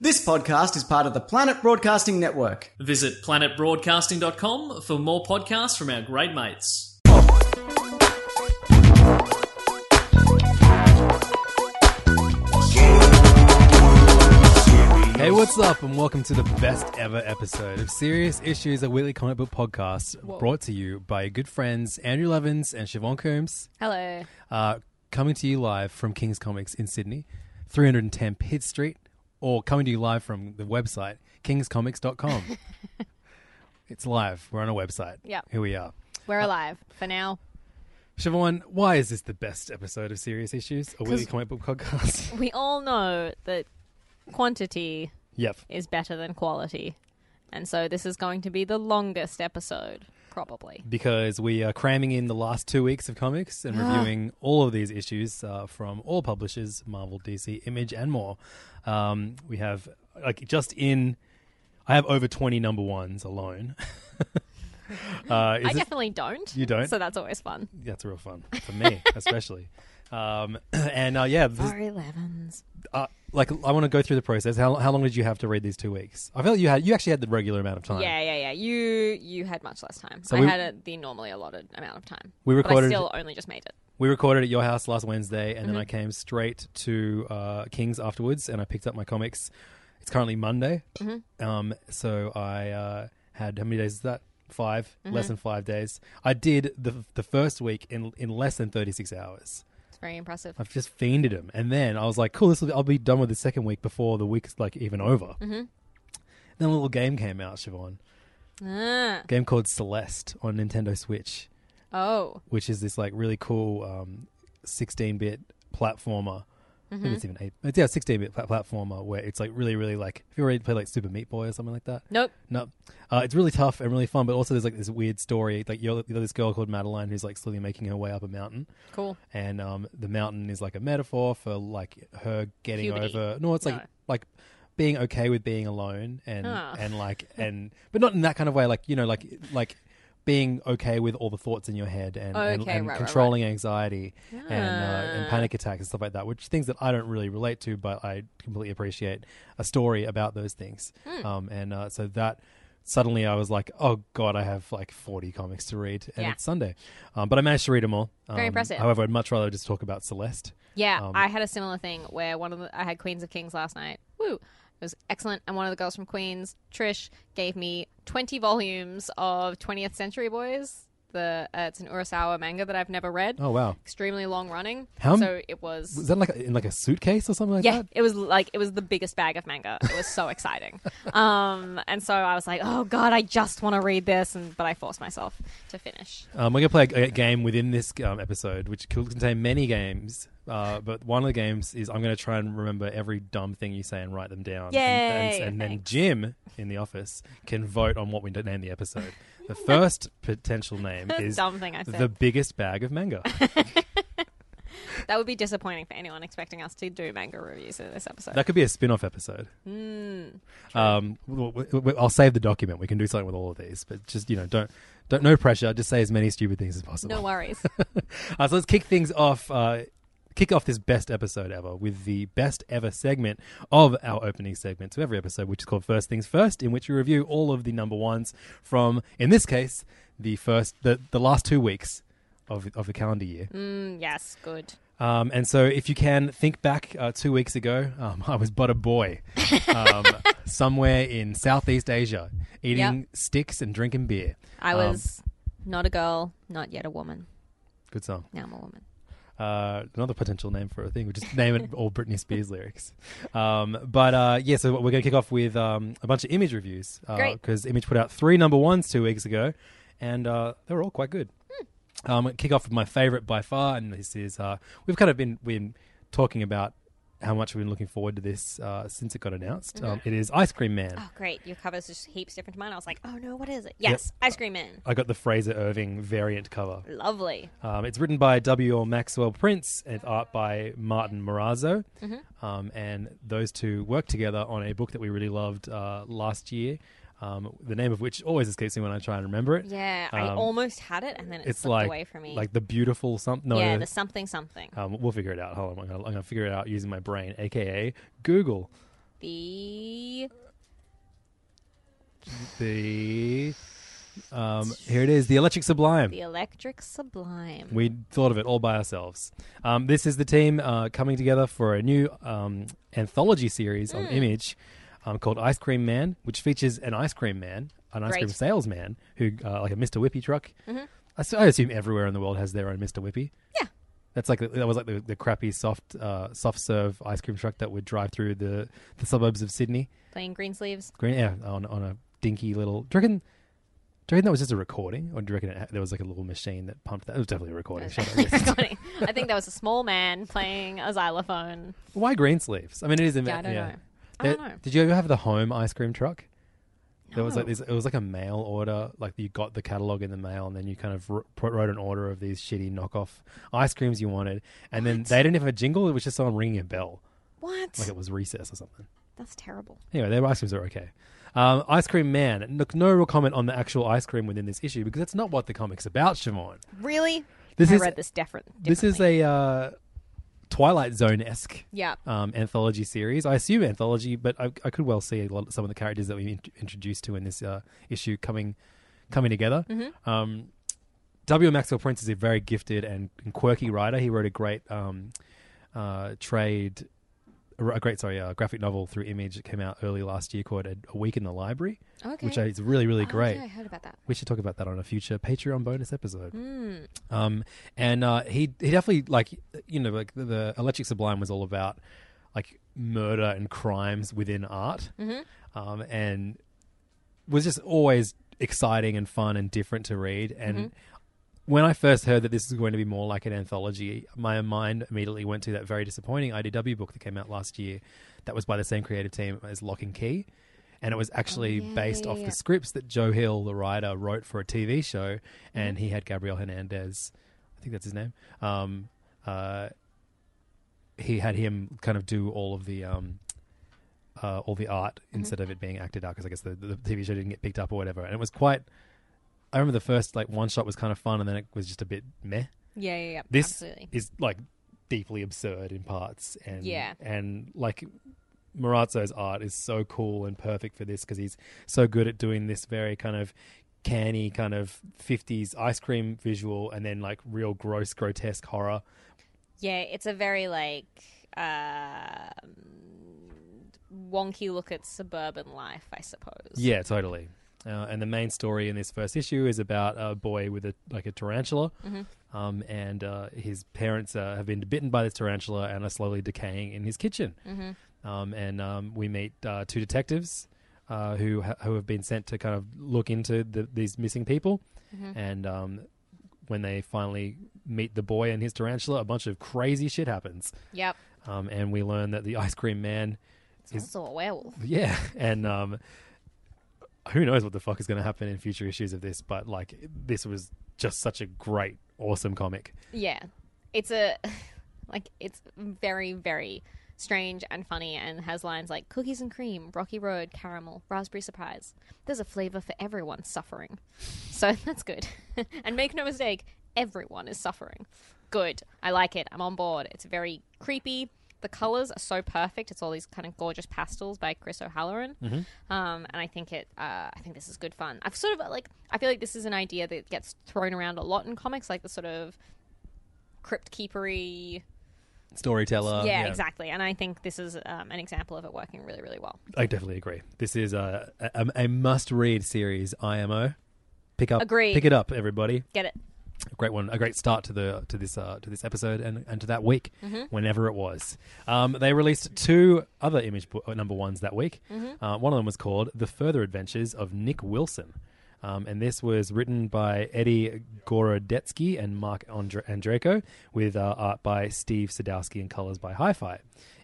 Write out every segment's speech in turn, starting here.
This podcast is part of the Planet Broadcasting Network. Visit planetbroadcasting.com for more podcasts from our great mates. Hey, what's up, and welcome to the best ever episode of Serious Issues, a weekly comic book podcast brought to you by your good friends Andrew Levins and Siobhan Coombs, Hello. uh, coming to you live from King's Comics in Sydney, 310 Pitt Street, or coming to you live from the website, kingscomics.com. it's live. We're on a website. Yep. Here we are. We're uh, alive for now. Siobhan, why is this the best episode of Serious Issues, a weekly comic book podcast? We all know that quantity yep. is better than quality. And so this is going to be the longest episode, probably. because we are cramming in the last two weeks of comics and reviewing all of these issues uh, from all publishers Marvel, DC, Image, and more. Um, we have, like, just in. I have over 20 number ones alone. uh, I it- definitely don't. You don't? So that's always fun. that's real fun for me, especially. Um, and uh, yeah, this, Four elevens. uh, like I want to go through the process. How, how long did you have to read these two weeks? I feel like you had you actually had the regular amount of time. Yeah, yeah, yeah. You you had much less time. So I we- had a, the normally allotted amount of time. We But I recorded- still only just made it. We recorded at your house last Wednesday, and then Mm-hmm. I came straight to uh, King's afterwards, and I picked up my comics. It's currently Monday, Mm-hmm. um, so I uh, had how many days is that? 5 Mm-hmm. less than five days. I did the the first week in in less than thirty six hours. Very impressive. I've just fiended him, and then I was like, "Cool, this will, I'll be done with the second week before the week's like even over." Mm-hmm. Then a little game came out, Siobhan. Ah. game called Celeste on Nintendo Switch Oh. which is this like really cool um, 16-bit platformer. Mm-hmm. think it's even eight. It's yeah, 16-bit pla- platformer where it's like really, really like. if you already played like Super Meat Boy or something like that? Nope. No, uh, it's really tough and really fun. But also, there's like this weird story. Like you're, you're this girl called Madeline who's like slowly making her way up a mountain, Cool. and um, the mountain is like a metaphor for like her getting Puberty. over. No, it's like No. like being okay with being alone and Ah. and like and but not in that kind of way. Like you know, like like being okay with all the thoughts in your head and and, Okay, and right, right, controlling anxiety and uh, and Ah. panic attacks and stuff like that. Which things that I don't really relate to, but I completely appreciate a story about those things. Hmm. Um, and uh, so that suddenly I was like, oh god, I have like forty comics to read, and Yeah. it's Sunday. Um, but I managed to read them all. Very Um, impressive. However, I'd much rather just talk about Celeste. Yeah, Um, I had a similar thing where one of the I had Queens of Kings last night. Woo. It was excellent, and one of the girls from Queens, Trish, gave me twenty volumes of 20th Century Boys. The uh, it's an Urasawa manga that I've never read. Oh wow, Extremely long running. How m- so it was. was that like in like a suitcase or something like yeah, that? it was like it was the biggest bag of manga. It was so exciting, um, and so I was like, "Oh God, I just want to read this," and but I forced myself to finish. Um, we're gonna play a, a game within this um, episode, which could contain many games. Uh, but one of the games is I'm gonna try and remember every dumb thing you say and write them down. And- and, Yay, and then. Jim in the office can vote on what we name the episode. The first potential name is Dumb thing I said. the biggest bag of manga. That would be disappointing for anyone expecting us to do manga reviews in this episode. that could be a spin-off episode. Hmm, um, w- w- w- I'll save the document. We can do something with all of these, but just you know, don't don't no pressure. Just say as many stupid things as possible. no worries. Uh, so let's kick things off. Uh, kick off this best episode ever with the best ever segment of our opening segment to every episode, which is called First Things First, in which we review all of the number ones from, in this case, the first the the last two weeks of of the calendar year. Mm, yes, good. Um, and so, if you can think back uh, two weeks ago, um, I was but a boy um, somewhere in Southeast Asia eating Yep. sticks and drinking beer. I Um, was not a girl, not yet a woman. Good song. Now I'm a woman. Uh, another potential name for a thing. We just name it all Britney Spears lyrics. Um, but uh, yeah, so we're going to kick off with um, a bunch of image reviews because Image put out three number ones two weeks ago, and uh, they were all quite good. Um, kick off with my favorite by far, and this is uh, we've kind of been been talking about how much we've been looking forward to this uh, since it got announced. Um, it is Ice Cream Man. Oh, great. Your cover's just heaps different to mine. I was like, oh no, what is it? Yes, Ice Cream Man. I got the Frazer Irving variant cover. Lovely. Um, it's written by W. L. Maxwell Prince and art by Martin Morazzo. Um, and those two worked together on a book that we really loved uh, last year, um, the name of which always escapes me when I try and remember it. Yeah, I Um, almost had it and then it It's slipped like, away from me. like the beautiful something. No, yeah, the something something. um, we'll figure it out. Hold on, I'm gonna, I'm gonna figure it out using my brain, aka Google. The The um, here it is, the Electric Sublime. the Electric Sublime. We thought of it all by ourselves. Um, this is the team uh, coming together for a new um, anthology series Hmm. on Image um, called Ice Cream Man, which features an ice cream man, an ice cream salesman, who uh, like a Mr. Whippy truck. I s- I, assume everywhere in the world has their own Mr. Whippy. Yeah. That's like that was like the, the crappy soft uh, soft serve ice cream truck that would drive through the, the suburbs of Sydney. Playing green sleeves. Green, yeah, on on a dinky little. Do you reckon? Do you reckon that was just a recording, or do you reckon it, there was like a little machine that pumped that? It was definitely a recording. Shut up. Funny. I think that was a small man playing a xylophone. Why green sleeves? I mean, it is. A yeah, I don't know. I don't know. Did you ever have the home ice cream truck? There was like No. this. It was like a mail order. Like you got the catalog in the mail, and then you kind of wr- put- wrote an order of these shitty knockoff ice creams you wanted, and then they didn't have a jingle. It was just someone ringing a bell, What? like it was recess or something. That's terrible. Anyway, their ice creams are okay. Um, ice Cream Man. Look, no real comment on the actual ice cream within this issue because that's not what the comic's about, Siobhan. Really? This I is read this different. this is a uh, Twilight Zone esque yeah. um, anthology series. I assume anthology, but I, I could well see a lot of some of the characters that we int- introduced to in this uh, issue coming coming together. Mm-hmm. Um, W. Maxwell Prince is a very gifted and, and quirky writer. He wrote a great um, uh, trade, a great sorry, uh, graphic novel through Image that came out early last year called A, a Week in the Library, Okay. which is really really Oh, great. yeah, I heard about that. We should talk about that on a future Patreon bonus episode. Mm. Um, and uh, he he definitely like you know like the, the Electric Sublime was all about like murder and crimes within art, Mm-hmm. um, and was just always exciting and fun and different to read. And Mm-hmm. When I first heard that this was going to be more like an anthology, my mind immediately went to that very disappointing IDW book that came out last year. That was by the same creative team as Locke and Key. And it was actually Oh, yeah, based yeah, off yeah. the scripts that Joe Hill, the writer, wrote for a TV show, Mm-hmm. and he had Gabriel Hernandez, I think that's his name. Um, uh, he had him kind of do all of the um, uh, all the art Mm-hmm. instead of it being acted out because I guess the, the TV show didn't get picked up or whatever. And it was quite. I remember the first like one shot was kind of fun, and then it was just a bit meh. Yeah, yeah, yeah. This Absolutely. is like deeply absurd in parts, and Yeah. and like Morazzo's art is so cool and perfect for this because he's so good at doing this very kind of canny kind of 50s ice cream visual and then like real gross grotesque horror Yeah, it's a very like um wonky look at suburban life, I suppose. yeah totally uh, and the main story in this first issue is about a boy with a like a tarantula. Um, and uh, his parents uh, have been bitten by this tarantula and are slowly decaying in his kitchen. Um, and um, we meet uh, two detectives uh, who ha- who have been sent to kind of look into the, these missing people, and um, when they finally meet the boy and his tarantula, a bunch of crazy shit happens, Yep. um, and we learn that the ice cream man, It's also a werewolf. yeah, and um, who knows what the fuck is going to happen in future issues of this, but like this was just such a great, awesome comic. Yeah. It's a like it's very, very strange and funny and has lines like cookies and cream, rocky road, caramel, raspberry surprise. There's a flavor for everyone suffering. So that's good. and make no mistake, everyone is suffering. Good. I like it. I'm on board. It's very creepy. The colors are so perfect. It's all these kind of gorgeous pastels by Chris O'Halloran, um, and I think it. Uh, I think this is good fun. I've sort of like. I feel like this is an idea that gets thrown around a lot in comics, like the sort of crypt keepery storyteller. yeah, exactly. And I think this is um, an example of it working really, really well. I definitely agree. This is a a, a must-read series. IMO. Pick up. Agreed. Pick it up, everybody. Get it? A great one. A great start to the to this uh, to this episode and, and to that week, whenever it was. Um, they released two other image bo- number ones that week. Uh, one of them was called "The Further Adventures of Nick Wilson." Um, and this was written by Eddie Gorodetsky and Marc Andre- Andreyko, with uh, art by Steve Sadowski and colors by Hi-Fi.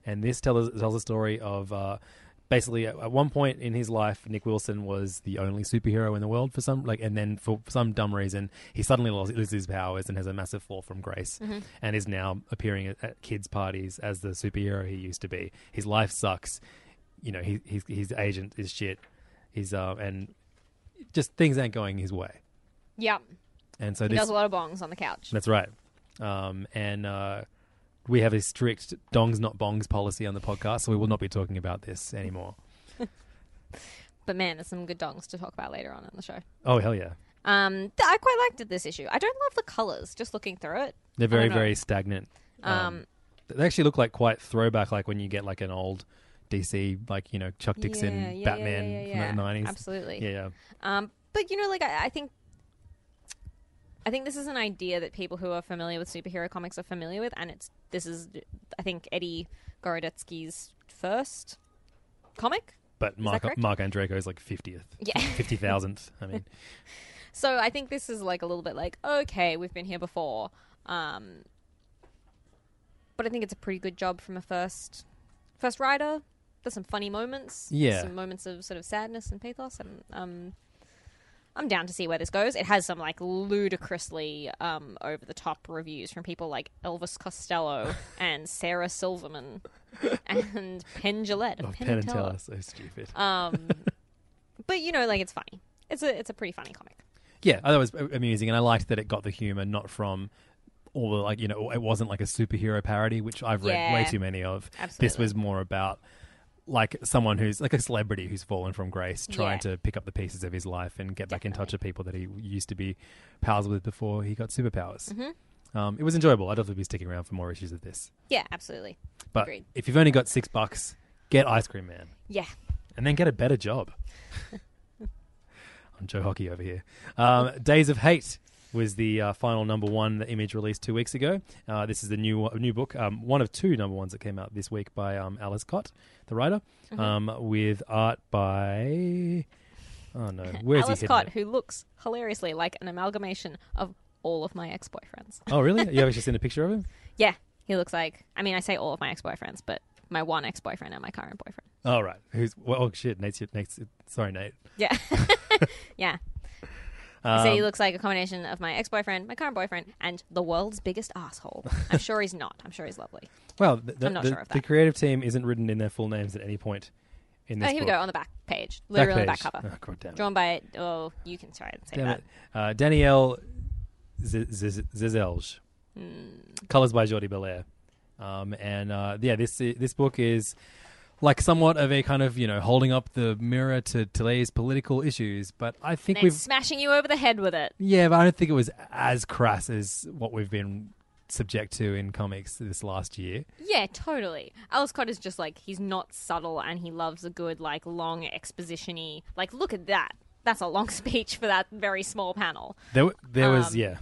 And this tells tells a story of uh, basically at, at one point in his life, Nick Wilson was the only superhero in the world for some like, and then for some dumb reason, he suddenly lost, loses his powers and has a massive fall from grace, and is now appearing at, at kids' parties as the superhero he used to be. His life sucks. You know, he, his his agent is shit. He's uh, and just things aren't going his way. Yeah. And so He this does a lot of bongs on the couch. that's right. Um, and uh, we have a strict dongs not bongs policy on the podcast, so we will not be talking about this anymore. But man, there's some good dongs to talk about later on in the show. Oh hell yeah, Um, th- I quite liked this issue. I don't love the colors. Just looking through it, they're very very stagnant. Um, they actually look like quite throwback, like when you get like an old DC, like you know Chuck Dixon, yeah, yeah, Batman yeah, yeah, yeah. from the nineties. Absolutely. Yeah, yeah. Um, but you know, like I, I think, I think this is an idea that people who are familiar with superhero comics are familiar with, and it's this is, I think, Eddie Gorodetsky's first comic. But Mark? Marc Andreyko is like fiftieth, Yeah. fifty thousandth. I mean, So I think this is like a little bit like, okay, we've been here before. Um, but I think it's a pretty good job from a first first writer. There's some funny moments. Yeah. Some moments of sort of sadness and pathos and um I'm down to see where this goes. It has some like ludicrously um, over the top reviews from people like Elvis Costello and Sarah Silverman and Penn Jillette oh, Penn Penn and Teller. So stupid. Um, but you know, like it's funny. It's a it's a pretty funny comic. Yeah, I thought it was amusing, and I liked that it got the humor not from all the like you know it wasn't like a superhero parody, which I've read way too many of. This was more about like someone who's like a celebrity who's fallen from grace, trying Yeah. to pick up the pieces of his life and get back in touch with people that he used to be pals with before he got superpowers. Mm-hmm. Um, it was enjoyable. I'd definitely be sticking around for more issues of this. Yeah, absolutely. But Agreed. if you've only got six bucks, get Ice Cream Man Yeah. and then get a better job. I'm Joe Hockey over here. Um, Days of Hate was the uh, final number one that Image released two weeks ago. Uh, this is the new new book, um, one of two number ones that came out this week by um, Aleš Kot, the writer, Mm-hmm. um, with art by. Oh no, where's Aleš Kot, it? who looks hilariously like an amalgamation of all of my ex boyfriends. Oh really? You haven't just seen a picture of him? yeah, he looks like. I mean, I say all of my ex boyfriends, but my one ex boyfriend and my current boyfriend. Oh right. Who's? Well, oh shit, Nate's Nate's. Sorry, Nate. Yeah. yeah. I say he Um, looks like a combination of my ex boyfriend, my current boyfriend, and the world's biggest asshole. I'm sure he's not. I'm sure he's lovely. Well, the, the, I'm not the, sure of the creative team isn't written in their full names at any point in this Oh, here we go on the back page, literally on the back cover. Oh, God damn it. Drawn by oh, you can try and say Damn that. Uh, Danielle Z- Z- Zizelge. Hmm. Colors by Jordie Bellaire. Um, and uh, yeah, this this book is like somewhat of a kind of you know holding up the mirror to today's political issues, but I think And we've smashing you over the head with it. yeah, but I don't think it was as crass as what we've been subject to in comics this last year. Yeah, totally. Aleš Kot is just like he's not subtle and he loves a good like long exposition-y. Like look at that. That's a long speech for that very small panel. There, there was Um, yeah,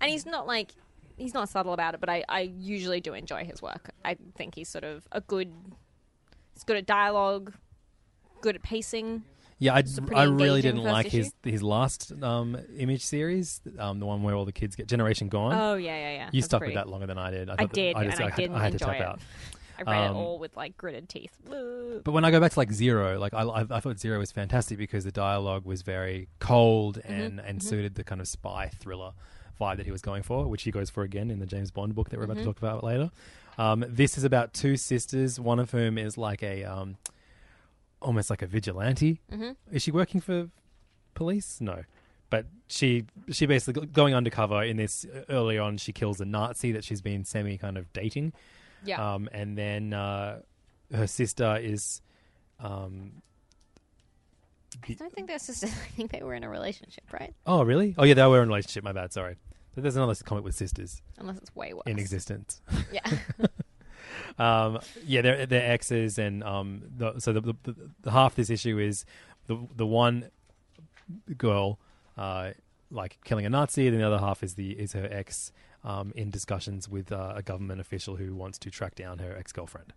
And he's not like he's not subtle about it, but I, I usually do enjoy his work. I think he's sort of a good he's good at dialogue, good at pacing. Yeah, I, I really didn't like issue. his his last um, image series, um, the one where all the kids get Generation Gone. Oh yeah, yeah, yeah. you That's stuck pretty- with that longer than I did. I that- did, I just, and I, had, didn't I had to tap it. out. I read Um, it all with like gritted teeth. But when I go back to like Zero, like I, I, I thought Zero was fantastic because the dialogue was very cold Mm-hmm, and and suited the kind of spy thriller vibe that he was going for, which he goes for again in the James Bond book that we're about Mm-hmm. to talk about later. Um, this is about two sisters, one of whom is like a um, almost like a vigilante. Mm-hmm. Is she working for police? No. But she she basically going undercover in this early on. She kills a Nazi that she's been semi kind of dating, Yeah. um, and then uh, her sister is um, I don't think they're sisters. I think they were in a relationship, right? oh really? Oh yeah, they were in a relationship. My bad. Sorry. But there's another comic with sisters Unless it's way worse. in existence. Yeah. um, yeah, they're they're exes, and um, the, so the, the, the, half this issue is the the one girl uh, like killing a Nazi, and the other half is the is her ex um, in discussions with uh, a government official who wants to track down her ex girlfriend.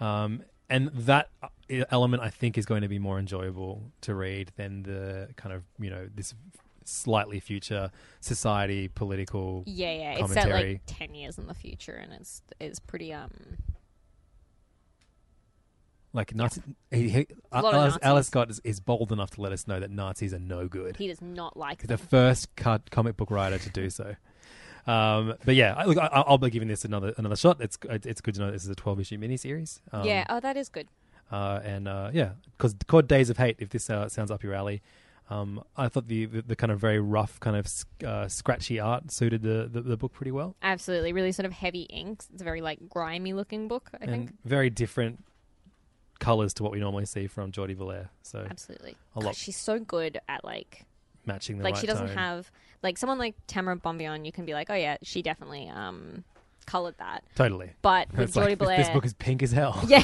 Um, and that uh, element, I think, is going to be more enjoyable to read than the kind of you know this slightly future society political Yeah, yeah. It's set commentary. like ten years in the future, and it's it's pretty um. like Nazi. He, he, A Aleš, Aleš Kot is, is bold enough to let us know that Nazis are no good. He does not like the first cut comic book writer to do so. Um, but yeah, I, look, I, I'll be giving this another another shot. It's it's good to know this is a twelve issue miniseries. Um, yeah. Oh, that is good. uh, and uh, yeah, because called Days of Hate. If this uh, sounds up your alley, um, I thought the, the the kind of very rough, kind of uh, scratchy art suited the, the the book pretty well, Absolutely, really sort of heavy inks. It's a very like grimy looking book. I and think. very different colors to what we normally see from Jordie Bellaire. So Absolutely. a lot she's so good at like matching the like right she doesn't tone. have like someone like Tamra Bonvillain. You can be like, oh yeah, she definitely um colored that. totally. But with It's like, Blair, this book is pink as hell. yeah,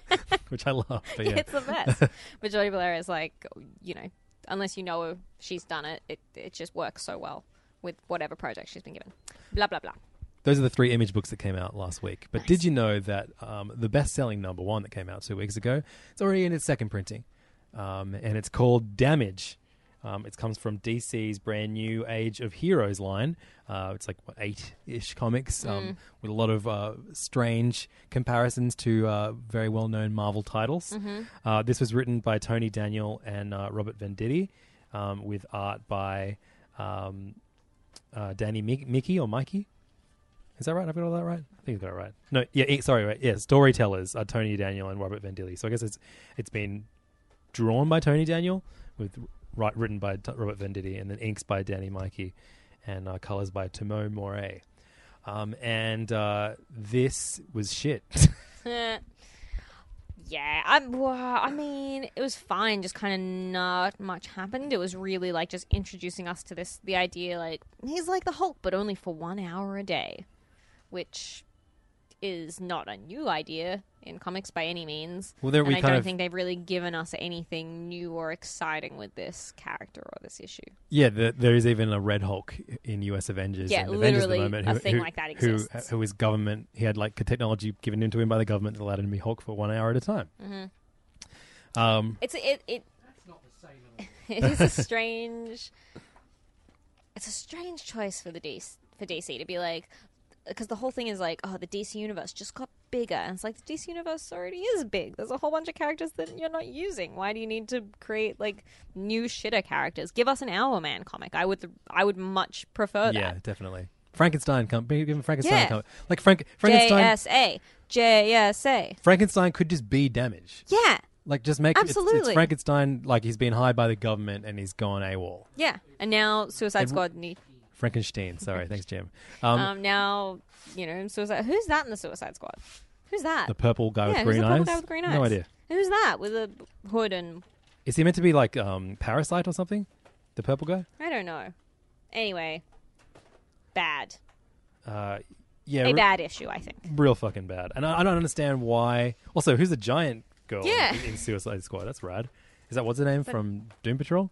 which I love. But yeah, it's the best. but Jordie Bellaire is like, you know, unless you know she's done it, it it just works so well with whatever project she's been given. Blah blah blah. Those are the three image books that came out last week. But Nice. did you know that um, the best-selling number one that came out two weeks ago, it's already in its second printing, um, and it's called Damage. Um, it comes from DC's brand new Age of Heroes line. Uh, it's like what, eight-ish comics um, with a lot of uh, strange comparisons to uh, very well-known Marvel titles. Uh, this was written by Tony Daniel and uh, Robert Venditti, um, with art by um, uh, Danny Mick- Mickey or Mikey. Is that right? I've got all that right. I think I've got it right. No, yeah, sorry, right. Yeah, storytellers are Tony Daniel and Robert Venditti. So I guess it's it's been drawn by Tony Daniel with right written by Robert Venditti and then inks by Danny Miki and uh, colors by Timo Moret. Um, and uh, this was shit. Yeah, I'm. Well, I mean, it was fine. Just kind of not much happened. It was really like just introducing us to this the idea like he's like the Hulk, but only for one hour a day, which is not a new idea in comics by any means. Well, there and we I kind don't of- think they've really given us anything new or exciting with this character or this issue. Yeah, the, there is even a Red Hulk in US Avengers. Yeah, and Avengers at the literally moment, a thing who- like that who- exists. Who, is government? He had like technology given into him by the government that allowed him to be Hulk for one hour at a time. Mm-hmm. Um, It's it it. it is a strange. It's a strange choice for the DC for DC to be like, because the whole thing is like, oh, the DC universe just got bigger, and it's like the DC universe already is big. There's a whole bunch of characters that you're not using. Why do you need to create like new shitter characters? Give us an Hourman comic. I would I would much prefer that. yeah, definitely. Frankenstein, come, give him Frankenstein. Yeah. Come, like Frank, Frankenstein. JSA JSA. Frankenstein could just be damage. Yeah, Like just make it's- It's, Absolutely. Frankenstein. Like he's been hired by the government and he's gone AWOL. yeah. And now Suicide It- Squad need Frankenstein. Sorry, thanks, Jim. Um, Um, now, you know, Suicide. Who's that in the Suicide Squad? Who's that? the purple guy yeah, with who's green the purple eyes. guy with green eyes? No idea. Who's that with a hood and Is he meant to be like um, Parasite or something? The purple guy. I don't know. Anyway, bad. Uh, yeah, a re- bad issue, I think. real fucking bad. And I, I don't understand why. Also, who's the giant girl Yeah. in, in Suicide Squad? That's rad. Is that what's her name from Doom Patrol?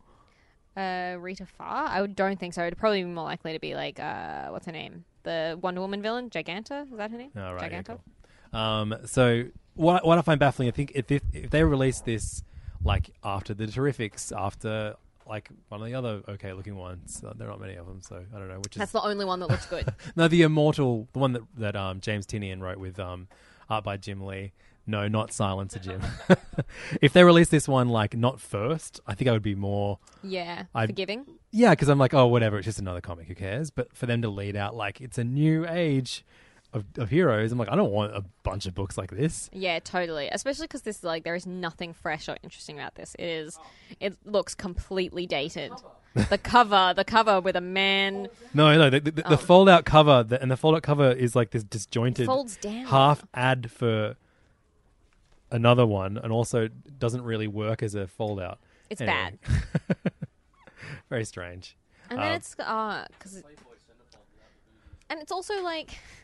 Uh, Rita Farr? I don't think so. It'd probably be more likely to be like uh, what's her name? The Wonder Woman villain, Giganta. Is that her name? Oh, right. Yeah, Giganta. cool. Um, so what what I find baffling, I think if if, if they release this like after the Terrifics, after like one of the other okay looking ones, uh, there are not many of them, so I don't know which is That's the only one that looks good. no the Immortal, the one that that um, James Tynion wrote with um, art by Jim Lee. No, not Silencer Jim. if they release this one like not first, I think I would be more yeah, I- forgiving. yeah, because I'm like, oh, whatever, it's just another comic, who cares? But for them to lead out like it's a new age of, of heroes, I'm like, I don't want a bunch of books like this. Yeah, totally. Especially because this is like there is nothing fresh or interesting about this. It is. It looks completely dated. the cover, the cover with a man No, no, the, the, the oh. fold out cover, the, and the fold out cover is like this disjointed folds down. half ad for another one, and also doesn't really work as a fold out. It's Anyway. Very strange. And then Um, it's uh, cause it, and it's also like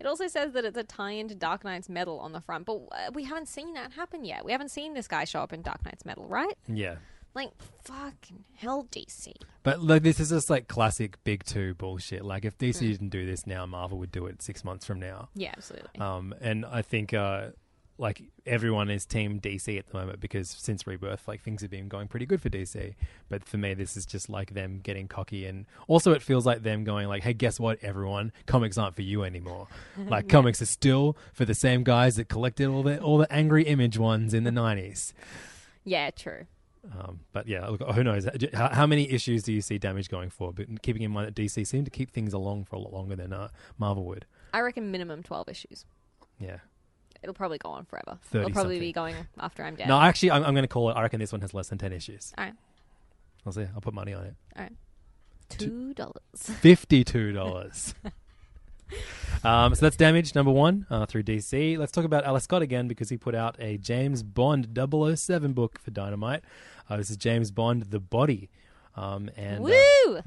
It also says that it's a tie-in to Dark Nights Metal on the front, but uh, we haven't seen that happen yet. We haven't seen this guy show up in Dark Nights Metal, right? Yeah. Like, fucking hell, DC. But like this is just like classic big two bullshit. Like if DC didn't do this now, Marvel would do it six months from now. Yeah, absolutely. Um, and I think uh, like everyone is team DC at the moment because since Rebirth, like things have been going pretty good for DC. But for me, this is just like them getting cocky, and also it feels like them going like, "Hey, guess what, everyone? Comics aren't for you anymore. Like comics are still for the same guys that collected all the all the angry image ones in the '90s." yeah, true. Um, but yeah, look, who knows? How, how many issues do you see damage going for? But keeping in mind that DC seem to keep things along for a lot longer than uh, Marvel would. I reckon minimum 12 issues. Yeah. It'll probably go on forever. It'll probably something. be going after I'm dead. No, actually, I'm, I'm going to call it. I reckon this one has less than ten issues. All right. I'll see. I'll put money on it. All right. Two dollars. Fifty-two dollars. um, so that's damage number one uh, through DC. Let's talk about Aleš Kot again because he put out a James Bond 007 book for Dynamite. Uh, this is James Bond: The Body, um, and uh, Woo!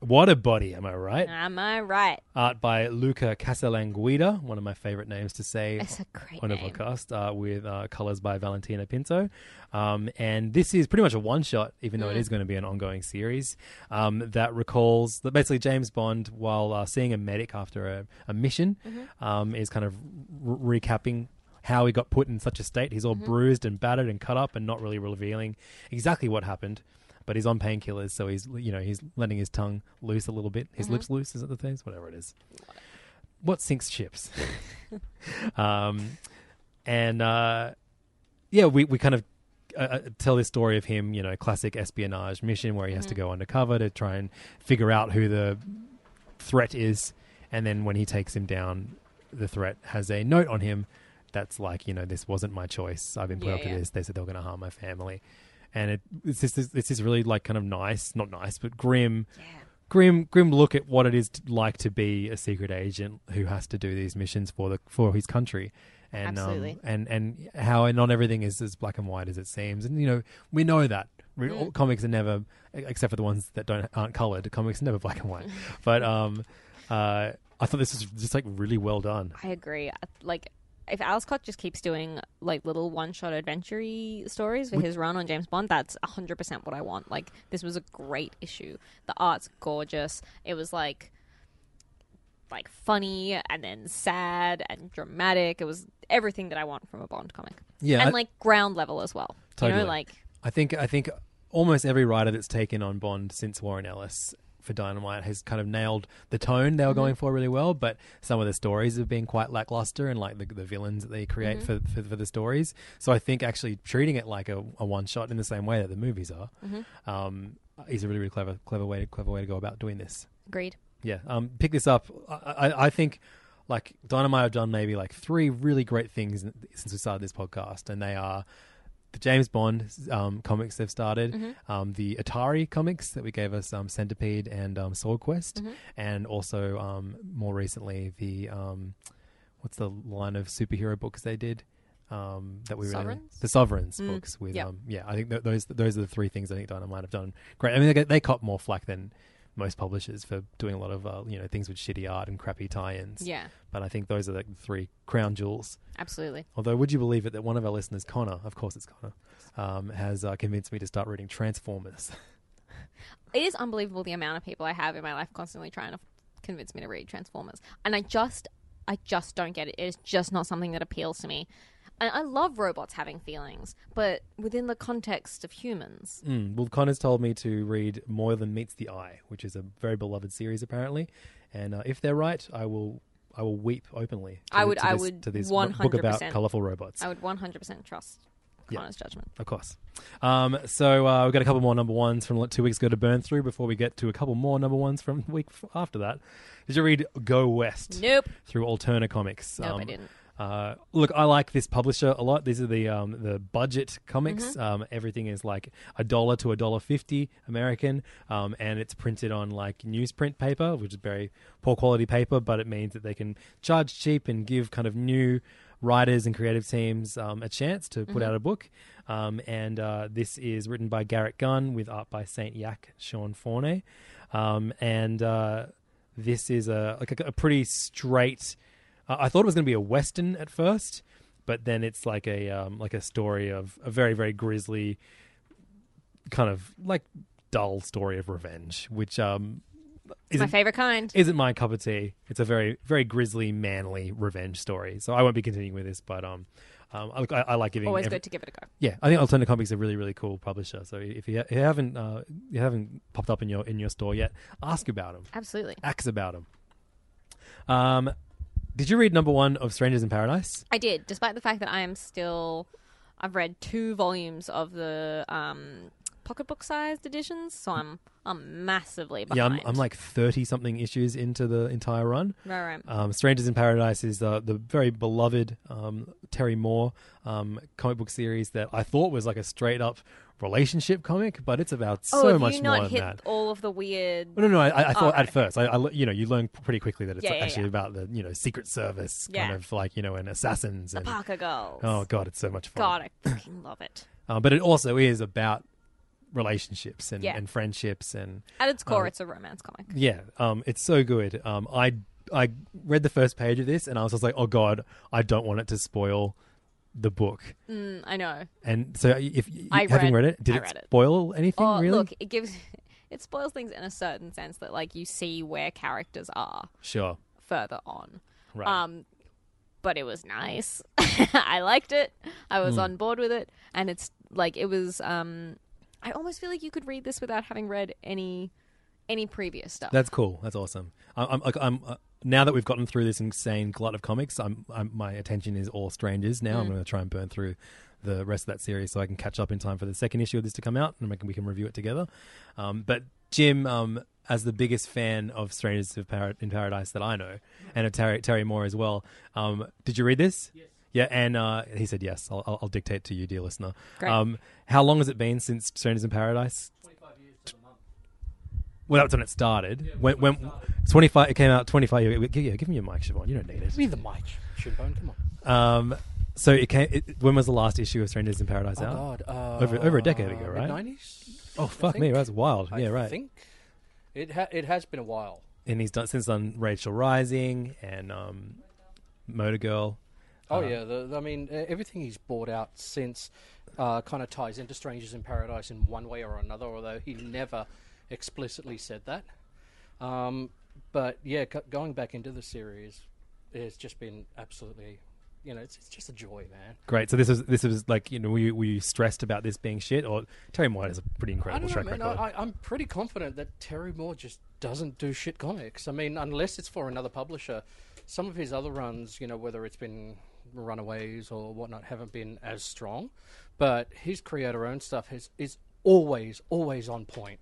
What a body, am I right? Am I right? Art by Luca Casalanguida, one of my favorite names to say It's a great on a name. podcast, uh, with uh, colors by Valentina Pinto. Um, and this is pretty much a one shot, even Mm. though it is going to be an ongoing series um, that recalls that basically James Bond, while uh, seeing a medic after a, a mission, Mm-hmm. um, is kind of re- recapping. How he got put in such a state. He's all Mm-hmm. bruised and battered and cut up, and not really revealing exactly what happened. But he's on painkillers, so he's you know he's letting his tongue loose a little bit. Mm-hmm. His lips loose, is it the things? Whatever it is. What sinks ships? um, and uh, yeah, we we kind of uh, uh, tell this story of him, you know, classic espionage mission where he has to go undercover to try and figure out who the threat is, and then when he takes him down, the threat has a note on him that's like, you know, this wasn't my choice. I've been put Yeah, up to yeah. this. They said they were going to harm my family, and it, it's just it's this is really like kind of nice, not nice, but grim. Grim, grim look at what it is to, like to be a secret agent who has to do these missions for the for his country, and um, and and how not everything is as black and white as it seems. And you know, we know that all comics are never, except for the ones that don't aren't colored. Comics are never black and white. but um, uh, I thought this was just like really well done. I agree. Like, if Aleš Kot just keeps doing like little one-shot adventure stories for his run on James Bond, that's hundred percent what I want. Like, this was a great issue. The art's gorgeous. It was like, like funny and then sad and dramatic. It was everything that I want from a Bond comic. Yeah, and I- like ground level as well. You Totally. know, like I think I think almost every writer that's taken on Bond since Warren Ellis for Dynamite has kind of nailed the tone they were going for really well, but some of the stories have been quite lackluster and like the, the villains that they create for, for for the stories. So I think actually treating it like a, a one shot in the same way that the movies are um, is a really really clever clever way to, clever way to go about doing this. agreed. Yeah, um, pick this up. I, I, I think like Dynamite have done maybe like three really great things since we started this podcast, and they are the James Bond um, comics they've started, um, the Atari comics that we gave us um, Centipede and um, Swordquest, and also um, more recently the um, what's the line of superhero books they did. Um, that we Sovereigns? the Sovereigns books with yep. um, yeah I think th- those those are the three things I think Dynamite have done great. I mean they, they cop more flack than most publishers for doing a lot of uh, you know things with shitty art and crappy tie-ins. Yeah, But I think those are the three crown jewels. absolutely. Although, would you believe it that one of our listeners, Connor, of course it's Connor, um, has uh, convinced me to start reading Transformers. it is unbelievable the amount of people I have in my life constantly trying to convince me to read Transformers, and I just, I just don't get it. It is just not something that appeals to me. And I love robots having feelings, but within the context of humans. mm. Well, Connor's told me to read More Than Meets the Eye, which is a very beloved series apparently, and uh, if they're right, I will. I will weep openly. I would- to I would to this book about colorful robots. I would 100% trust Yeah. Connor's judgment. Of course. Um, so uh, we've got a couple more number ones from like, two weeks ago to burn through before we get to a couple more number ones from the week after that. Did you read Go West Nope. through Alterna Comics? Nope, I Um, didn't. Uh, look, I like this publisher a lot. These are the um, the budget comics. Mm-hmm. Um, everything is like a dollar to a dollar fifty American, um, and it's printed on like newsprint paper, which is very poor quality paper, but it means that they can charge cheap and give kind of new writers and creative teams um, a chance to put out a book. Um, and uh, this is written by Garrett Gunn with art by Saint Yak Sean Forney, um, and uh, this is a like a, a pretty straight I I thought it was going to be a western at first, but then it's like a um, like a story of a very very grisly, kind of like dull story of revenge, which um My isn't favorite kind. isn't my cup of tea. It's a very very grisly, manly revenge story. So I won't be continuing with this, but um. Um, I, I I like giving Always every- good to give it a go. yeah, I think Alternative Comics is a really, really cool publisher. So if you, if you haven't, uh, you haven't popped up in your in your store yet, ask about them, Absolutely. ask about them. Um, did you read number one of Strangers in Paradise? I did, despite the fact that I am still. I've read two volumes of the um, pocketbook sized editions, so I'm I'm massively behind. Yeah, I'm, I'm like thirty something issues into the entire run. Right, right. Um, Strangers in Paradise is uh, the very beloved um, Terry Moore um, comic book series that I thought was like a straight up relationship comic, but it's about oh, so much you more not than hit that. all of the weird? No, no, I, I Oh, thought right, at first, I, I, you know, you learn pretty quickly that it's Yeah, yeah, actually yeah. about the, you know, Secret Service kind of like, you know, and assassins The and Parker Girls. oh god, it's so much fun. God, I fucking love it. Uh, but it also is about relationships and, Yeah. and friendships and At its core, Oh. it's a romance comic. yeah, um, it's so good. Um, I I read the first page of this and I was just like, oh god, I don't want it to spoil the book. Mm, I know. And so, if I having read- read it, did I it read it. spoil anything? Oh, really? look, it gives it spoils things in a certain sense that like you see where characters are Sure, further on. right. Um, but it was nice. I liked it. I was on board with it, and it's like it was. Um, I almost feel like you could read this without having read any any previous stuff. That's cool. That's awesome. I- I'm, I'm uh, now that we've gotten through this insane glut of comics. I'm, I'm my attention is all strangers now. Mm. I'm going to try and burn through the rest of that series so I can catch up in time for the second issue of this to come out, and we can, we can review it together. Um, but Jim, um, as the biggest fan of Strangers of Par- in Paradise that I know, and of Terry, Terry Moore as well, um, did you read this? Yes. Yeah, and uh, he said yes. I'll, I'll, I'll dictate to you, dear listener. Great. Um, how long has it been since Strangers in Paradise? Well, that's when it started. when when twenty five, it came out twenty five. Yeah, give me your mic, Siobhan. You don't need it. Give me the mic, Shinbone. Come on. Um, so it came. It, when was the last issue of Strangers in Paradise Oh out? God. Uh, Over- over a decade ago, right? Nineties. Oh fuck me, that's wild. I yeah, right. I think it ha- it has been a while. And he's done since done Rachel Rising and um, Motor Girl. Oh Uh, yeah, the, the- I mean everything he's brought out since uh, kind of ties into Strangers in Paradise in one way or another. Although he never explicitly said that. Um, but yeah, c- going back into the series, it's just been absolutely, you know, it's, it's just a joy, man. Great. So this is this was like you know were you, were you stressed about this being shit or Terry Moore has a pretty I incredible know, track man. record. I, I- I'm pretty confident that Terry Moore just doesn't do shit comics. I mean, unless it's for another publisher. Some of his other runs, you know, whether it's been Runaways or whatnot, haven't been as strong. But his creator owned stuff is, is always, always on point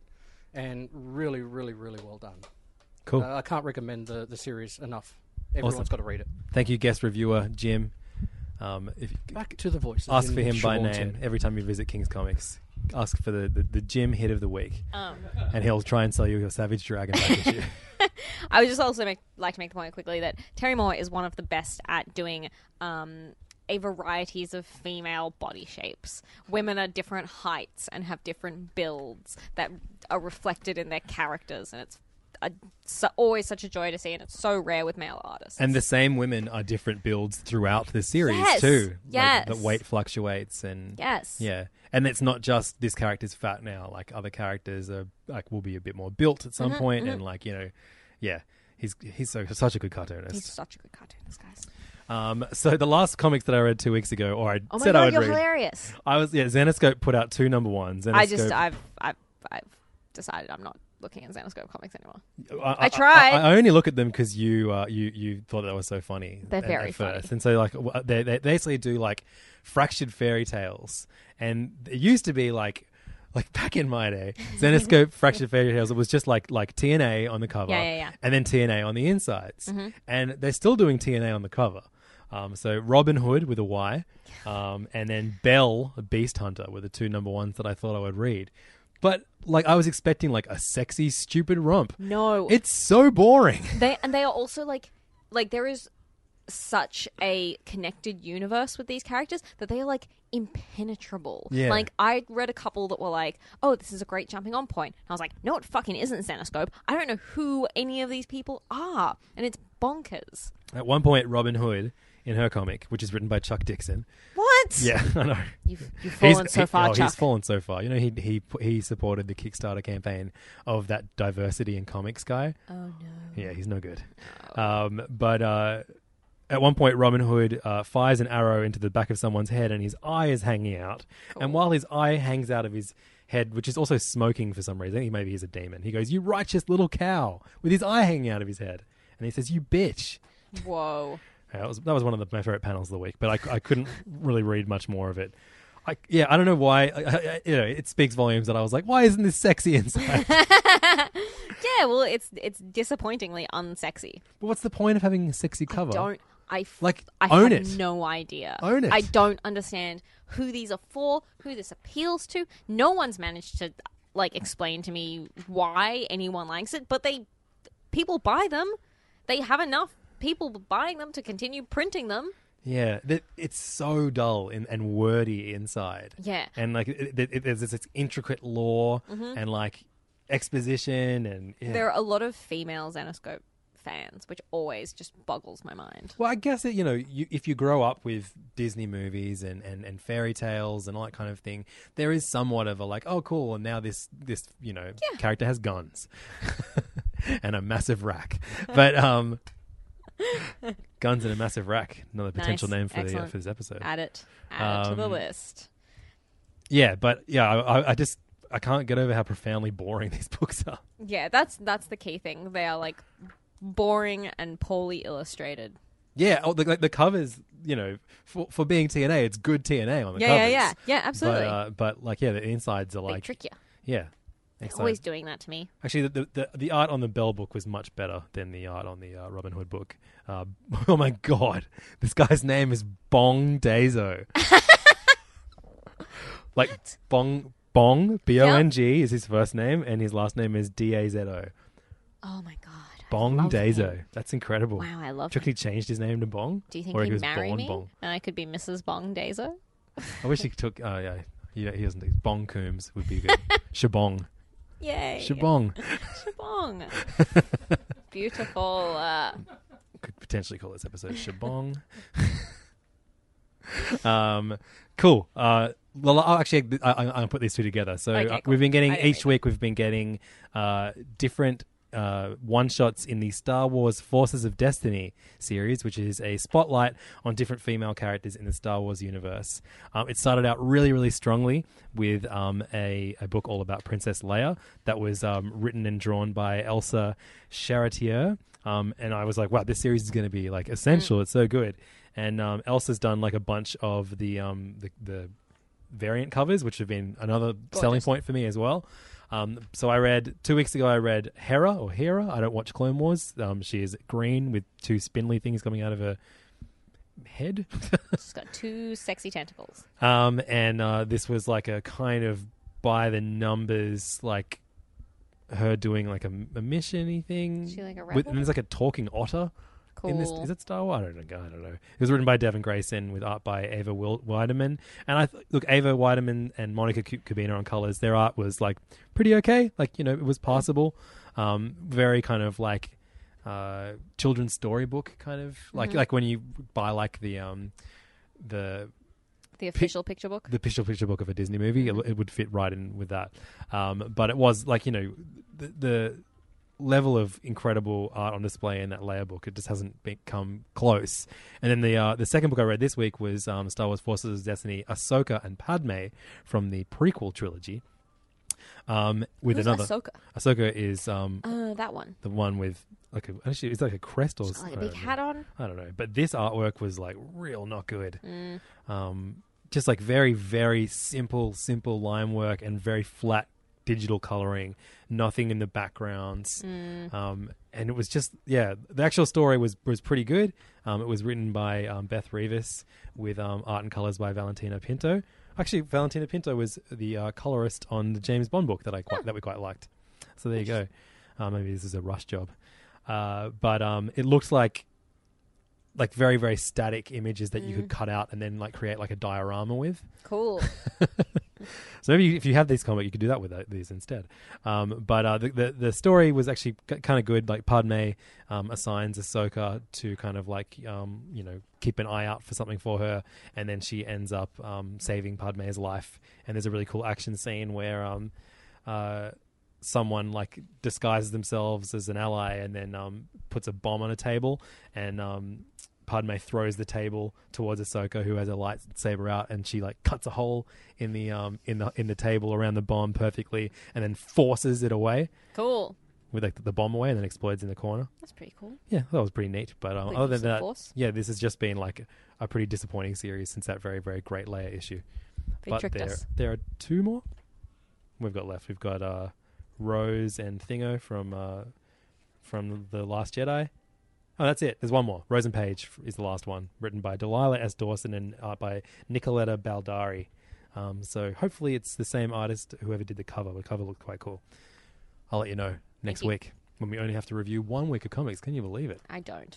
and really, really, really well done. cool. Uh, I can't recommend the, the series enough. Everyone's Awesome. got to read it. Thank you, guest reviewer Jim. Um, if Back to the voices. ask for him by name head. every time you visit King's Comics. Ask for the, the, the Jim hit of the week, Um, and he'll try and sell you your Savage Dragon back issue. I would just also make, like to make the point quickly that Terry Moore is one of the best at doing um, a varieties of female body shapes. Women are different heights and have different builds that are reflected in their characters, and it's a, so, always such a joy to see, and it's so rare with male artists. And the same women are different builds throughout the series Yes, too. Like, yes. the weight fluctuates and yes, yeah, and it's not just this character's fat now. Like other characters are like will be a bit more built at some Mm-hmm, point, and like you know, yeah, he's he's so such a good cartoonist. he's such a good cartoonist, guys. Um, so the last comics that I read two weeks ago, or I Oh my said I god, would you're read, hilarious! I was yeah. Zenescope put out two number ones. I just, I've, I've, I've decided I'm not looking at Zenescope comics anymore. I, I tried. I, I only look at them because you uh, you you thought that was so funny. They're at- very at first. funny. and so like they they basically do like fractured fairy tales, and it used to be like. Like back in my day, Zenescope Fractured Fairy Tales, it was just like like TNA on the cover, Yeah, yeah, yeah. and then TNA on the insides, Mm-hmm. and they're still doing TNA on the cover. Um, so Robin Hood with a Y, um, and then Belle, Beast Hunter, were the two number ones that I thought I would read. But like I was expecting like a sexy, stupid romp. No, It's so boring. they and they are also like like there is such a connected universe with these characters that they are like impenetrable. Yeah. Like I read a couple that were like, "Oh, this is a great jumping on point." And I was like, "No, it fucking isn't Zenescope. I don't know who any of these people are." And it's bonkers. At one point, Robin Hood in her comic, which is written by Chuck Dixon. What? Yeah, I know. You've, you've fallen so he- far, oh, Chuck. He's fallen so far. You know, he he he supported the Kickstarter campaign of that diversity in comics guy. oh no. Yeah, he's no good. Um, but uh, at one point, Robin Hood uh, fires an arrow into the back of someone's head, and his eye is hanging out. And while his eye hangs out of his head, which is also smoking for some reason, think maybe he's a demon. He goes, "You righteous little cow," with his eye hanging out of his head, and he says, "You bitch." Whoa. Yeah, that was that was one of the, my favorite panels of the week, but I, I couldn't really read much more of it. I, yeah, I don't know why. I, I, you know, it speaks volumes that I was like, why isn't this sexy inside? Yeah, well, it's it's disappointingly unsexy. but what's the point of having a sexy cover? Don't. I f- Like, I own have it. no idea. Own it. I don't understand who these are for, who this appeals to. No one's managed to like explain to me why anyone likes it, but they people buy them. They have enough people buying them to continue printing them. Yeah, it's so dull and, and wordy inside. Yeah. and like it, it, it- there's this intricate lore mm-hmm. and like exposition and yeah. There are a lot of female Zenescope fans, which always just boggles my mind. Well, I guess it, you know, you, if you grow up with Disney movies and, and, and fairy tales and all that kind of thing, there is somewhat of a like, oh, cool, and now this this you know character has guns and a massive rack, but um, guns and a massive rack, another potential Nice. name for the uh, for this episode. Add it. Add it to the Um, list. Yeah, but yeah, I, I- I just I can't get over how profoundly boring these books are. Yeah, that's that's the key thing. They are like boring and poorly illustrated. Yeah, oh, the, like the covers, you know, for for being TNA, it's good TNA on the Yeah, covers. yeah, yeah, yeah, absolutely. But, uh, but like, yeah, the insides are they like, trickier. yeah. They're Excellent. always doing that to me. Actually, the, the the art on the Bell book was much better than the art on the uh, Robin Hood book. Uh, oh my god, this guy's name is Bong Dazo. like Bong Bong B O N G is his first name, and his last name is D A Z O. Oh my god. Bong Dazo. him. That's incredible. Wow, I love Do you reckon him. he changed his name to Bong? Do you think or he'd he was marry born me Bong? and I could be Mrs. Bong Dazo? I wish he took. Oh yeah, yeah. He doesn't. Bong Coombs would be good. Shabong. Yay. Shabong. Shabong. Beautiful. Uh, Could potentially call this episode Shabong. um, cool. Uh, well, I'll actually, I, I, I'll put these two together. So Okay, uh, cool. we've been getting each week. We've been getting uh, different uh, one shots in the Star Wars Forces of Destiny series, which is a spotlight on different female characters in the Star Wars universe. Um, it started out really, really strongly with um, a, a book all about Princess Leia that was um, written and drawn by Elsa Charretier. Um, and I was like, wow, this series is going to be like essential. It's so good. And um, Elsa's done like a bunch of the um, the, the variant covers, which have been another selling point for me as well. Um, so I read two weeks ago. I read Hera or Hera. I don't watch Clone Wars. Um, she is green with two spindly things coming out of her head. She's got two sexy tentacles. um, and uh, this was like a kind of by the numbers, like her doing like a, a missiony thing. She like a With, and there's like a talking otter. Cool. In this, is it Star Wars? I don't know. I don't know. It was written by Devin Grayson with art by Ava Widermann. And I th- look, Ava Widermann and Monica Kubina on colors. Their art was like pretty okay. Like you know, it was passable. Um, very kind of like uh, children's storybook kind of like Mm-hmm. like when you buy like the um the the official picture book. the official picture book of a Disney movie. It, it would fit right in with that. Um, but it was like you know the, the level of incredible art on display in that Leia book. It just hasn't been, come close. And then the uh, the second book I read this week was um, Star Wars Forces of Destiny, Ahsoka and Padme from the prequel trilogy. Um, with Who's another Ahsoka? Ahsoka is um, Uh, that one. the one with like a actually it's like a crest or like a big know. hat on. I don't know, but this artwork was like real not good. Mm. Um, just like very very simple simple line work and very flat digital coloring, nothing in the backgrounds. Mm. Um, and it was just yeah, the actual story was was pretty good. Um, it was written by um, Beth Revis with um, art and colors by Valentina Pinto. Actually, Valentina Pinto was the uh, colorist on the James Bond book that I quite, that we quite liked. So there you go. Uh, maybe this is a rush job, uh, but um, it looks like like very very static images that you could cut out and then like create like a diorama with. Cool. So maybe if you have these comic, you could do that with uh, these instead. Um, but uh, the, the the story was actually kind of good. Like Padme um, assigns Ahsoka to kind of like um, you know keep an eye out for something for her, and then she ends up um, saving Padme's life. And there's a really cool action scene where um, uh, someone like disguises themselves as an ally and then um, puts a bomb on a table and um, Padme throws the table towards Ahsoka, who has a lightsaber out, and she like cuts a hole in the um in the in the table around the bomb perfectly, and then forces it away Cool. with like the bomb away, and then explodes in the corner. That's pretty cool. Yeah, that was pretty neat. But um, other than that, force. yeah, this has just been like a pretty disappointing series since that very very great Leia issue. They but tricked there us. there are two more we've got left. We've got uh, Rose and Thingo from uh, from the Last Jedi. Oh, that's it. There's one more. Rose and Paige is the last one, written by Delilah S. Dawson and art by Nicoletta Baldari. Um, so hopefully it's the same artist, whoever did the cover. The cover looked quite cool. I'll let you know next you. week when we only have to review one week of comics. Can you believe it? I don't.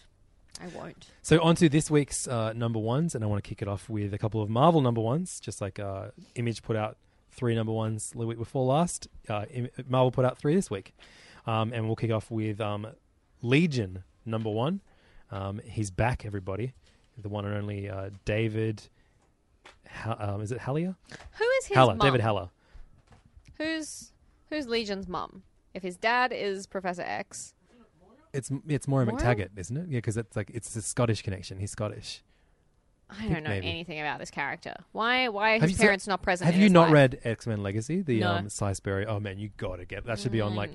I won't. So on to this week's uh, number ones, and I want to kick it off with a couple of Marvel number ones. Just like uh, Image put out three number ones the week before last, uh, Marvel put out three this week, um, and we'll kick off with um, Legion number one. Um, he's back, everybody. The one and only uh, David. Ha- um, is it Haller? Who is his Haller. mum? David Haller. Who's who's Legion's mum? If his dad is Professor X, It's it's Moira Moira? McTaggart, isn't it? Yeah, because it's like it's a Scottish connection. He's Scottish. I think don't know maybe. anything about this character. Why? Why are Have his you- parents not present? Have in you his not life? read X Men Legacy? The No. um, Oh man, you gotta get that. Should be on like.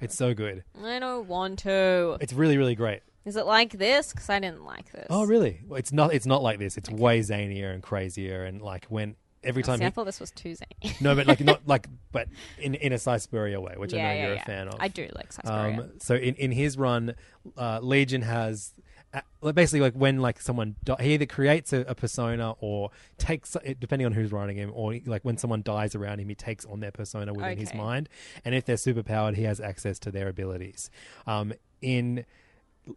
It's so good. I don't want to. It's really really great. Is it like this? Because I didn't like this. Oh really? Well, it's not. It's not like this. It's way zanier and crazier and like when every time See, I he, thought this was too zany. no, but like not like but in in a Cy Spurrier way, which I Yeah, know yeah, you're yeah. a fan of. I do like Cy Spurrier. Um, so in in his run, uh, Legion has. Uh, like, basically, like when like someone di- he either creates a, a persona or takes depending on who's writing him, or like when someone dies around him, he takes on their persona within his mind. And if they're superpowered, he has access to their abilities. Um, in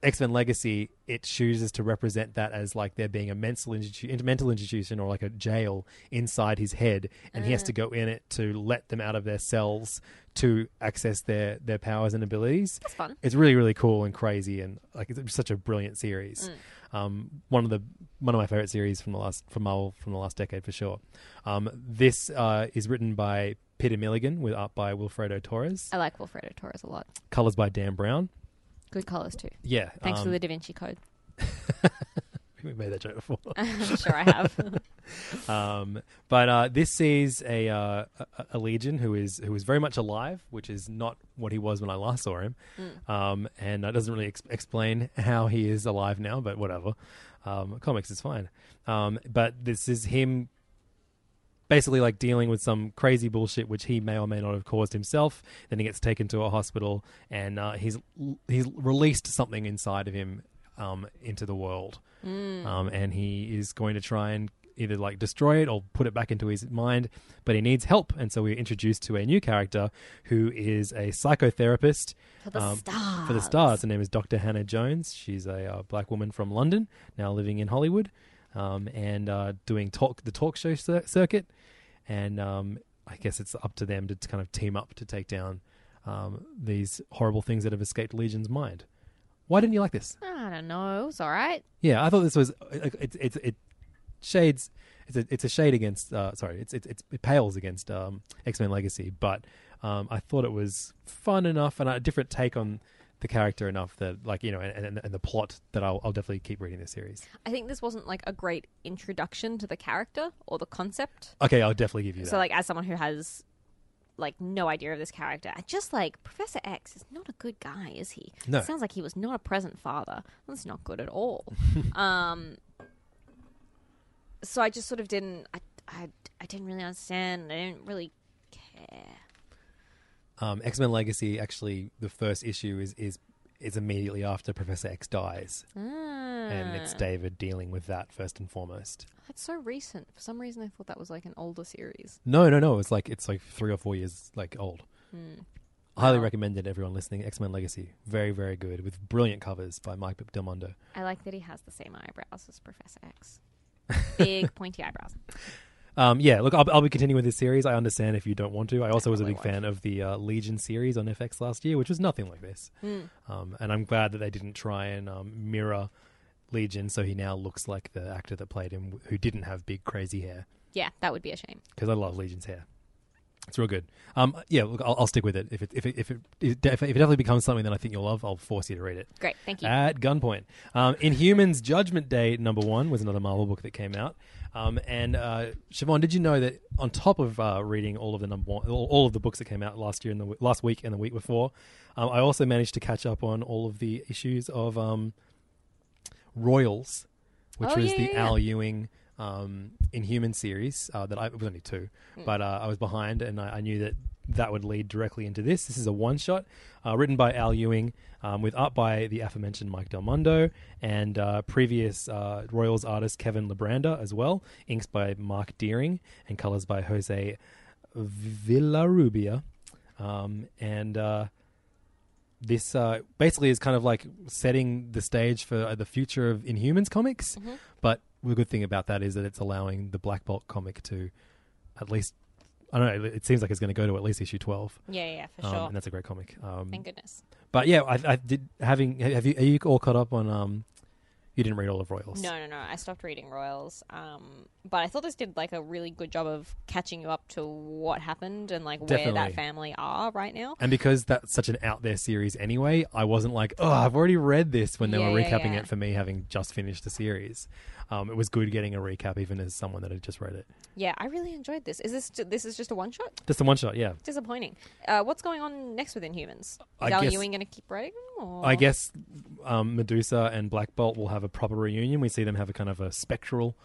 X Men Legacy, it chooses to represent that as like there being a mental institu- mental institution or like a jail inside his head, and he has to go in it to let them out of their cells to access their their powers and abilities. That's fun. It's really really cool and crazy, and like it's such a brilliant series. Um, one of the one of my favorite series from the last from Marvel from the last decade for sure. Um, this uh, is written by Peter Milligan with art by Wilfredo Torres, I like Wilfredo Torres a lot. colors by Dan Brown. Good colors too. Yeah, Thanks um, for the Da Vinci Code. we made that joke before. I'm sure I have. Um, but uh, this sees a, uh, a a Legion who is who is very much alive, which is not what he was when I last saw him, um, and that doesn't really ex- explain how he is alive now. But whatever, um, comics is fine. Um, but this is him basically like dealing with some crazy bullshit which he may or may not have caused himself. Then he gets taken to a hospital, and uh, he's he's released something inside of him um, into the world, um, and he is going to try and either like destroy it or put it back into his mind. But he needs help, and so we're introduced to a new character who is a psychotherapist For the um, stars. For the stars, her name is Dr. Hannah Jones. She's a uh, black woman from London, now living in Hollywood, um, and uh, doing talk the talk show cir- circuit. And um, I guess it's up to them to kind of team up to take down um, these horrible things that have escaped Legion's mind. Why didn't you like this? I don't know. It was all right. Yeah, I thought this was it. It, it, it shades. It's a it's a shade against. Uh, sorry, it's it's it's it pales against um, X Men Legacy, but um, I thought it was fun enough and a different take on the character enough that like you know and, and, and the plot that I'll, I'll definitely keep reading this series. I think this wasn't like a great introduction to the character or the concept. Okay, I'll definitely give you that. So, like, as someone who has like no idea of this character, I just like Professor X is not a good guy, is he? No. It sounds like he was not a present father. That's not good at all. um. So I just sort of didn't. I, I, I didn't really understand. I didn't really care. Um, X Men Legacy actually the first issue is is is immediately after Professor X dies, and it's Ah. David dealing with that first and foremost. That's so recent. For some reason, I thought that was like an older series. No, no, no. It's like it's like three or four years like old. Hmm. Highly Wow. recommended everyone listening. X Men Legacy, very very good with brilliant covers by Mike Del Mundo. I like that he has the same eyebrows as Professor X. Big pointy eyebrows. Um, yeah, look, I'll, I'll be continuing with this series. I understand if you don't want to. I also was a big fan of the uh, Legion series on FX last year, which was nothing like this. Hmm. Um, and I'm glad that they didn't try and um, mirror Legion, so he now looks like the actor that played him, who didn't have big crazy hair. Yeah, that would be a shame. Because I love Legion's hair. It's real good. Um, yeah, look, I'll, I'll stick with it. If it if it if it, if it definitely becomes something that I think you'll love, I'll force you to read it. Great, thank you. At gunpoint. Um, Inhumans Judgment Day number one was another Marvel book that came out. Um, and uh, Siobhan, did you know that on top of uh, reading all of the number one, all, all of the books that came out last year and the w- last week and the week before, um, I also managed to catch up on all of the issues of um, Royals, which Oh, was yeah, the yeah, yeah. Al Ewing um, Inhuman series uh, that I it was only two, Hmm. but uh, I was behind and I, I knew that that would lead directly into this. This is a one shot uh, written by Al Ewing um, with art by the aforementioned Mike Del Mundo and uh, previous uh, Royals artist Kevin Libranda as well. Inks by Marc Deering and colors by Jose Villarrubia. Um, and uh, this uh, basically is kind of like setting the stage for the future of Inhumans comics. But the good thing about that is that it's allowing the Black Bolt comic to at least. I don't know. It seems like it's going to go to at least issue twelve, Yeah, yeah, yeah, for um, sure. and that's a great comic. Um, Thank goodness. but yeah, I, I did having. Have you? Are you all caught up on? Um, you didn't read all of Royals. No, no, no. I stopped reading Royals. Um, but I thought this did like a really good job of catching you up to what happened and like where that family are right now. And because that's such an out there series anyway, I wasn't like, oh, I've already read this when they Yeah, were yeah, recapping yeah. it for me, having just finished the series. Um, it was good getting a recap, even as someone that had just read it. Yeah, I really enjoyed this. Is this this is just a one shot? Just a one shot, yeah. Disappointing. Uh, what's going on next with Inhumans? Is I Al guess- Ewing going to keep writing them? Or? I guess um, Medusa and Black Bolt will have a proper reunion. We see them have a kind of a spectral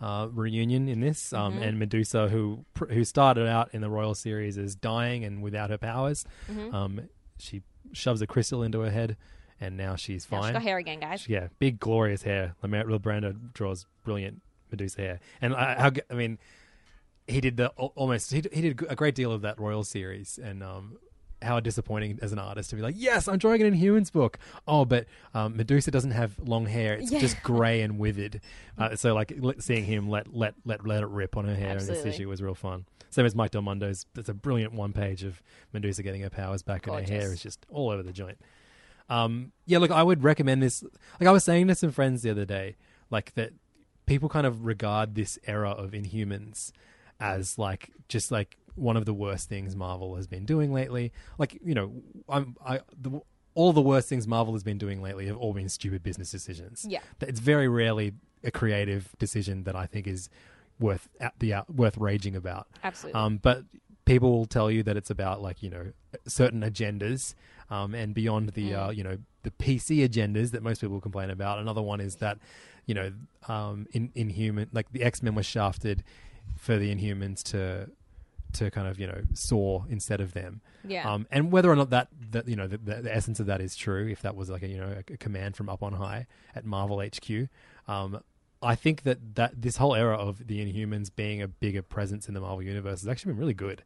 uh, reunion in this. Um, Mm-hmm. And Medusa, who pr- who started out in the Royal series as dying and without her powers, Mm-hmm. um, she shoves a crystal into her head, and now she's Now fine. she's got hair again, guys. Yeah, big glorious hair. Lemer- Brando draws brilliant Medusa hair, and I, how, g- I mean, he did the al- almost he, d- he did a great deal of that Royal series, and um, how disappointing as an artist to be like, yes, I'm drawing an Inhumans book. Oh, but um, Medusa doesn't have long hair; it's Yeah. just grey and withered. Uh, so like let, seeing him let let let let it rip on her hair in Absolutely. this issue was real fun. Same as Mike Del Mundo's. It's a brilliant one page of Medusa getting her powers back, and her hair Gorgeous. is just all over the joint. Um, yeah, look, I would recommend this. Like I was saying to some friends the other day, like that people kind of regard this era of Inhumans as like just like one of the worst things Marvel has been doing lately. Like you know, I'm I the, all the worst things Marvel has been doing lately have all been stupid business decisions. Yeah. it's very rarely a creative decision that I think is worth at the out, worth raging about. Absolutely. Um, but people will tell you that it's about like you know certain agendas, um, and beyond the uh, you know the PC agendas that most people complain about. Another one is that you know um, in Inhuman like the X Men were shafted for the Inhumans to to kind of you know soar instead of them. Yeah. Um, and whether or not that that you know the, the, the essence of that is true, if that was like a you know a, a command from up on high at Marvel HQ, um, I think that that this whole era of the Inhumans being a bigger presence in the Marvel universe has actually been really good.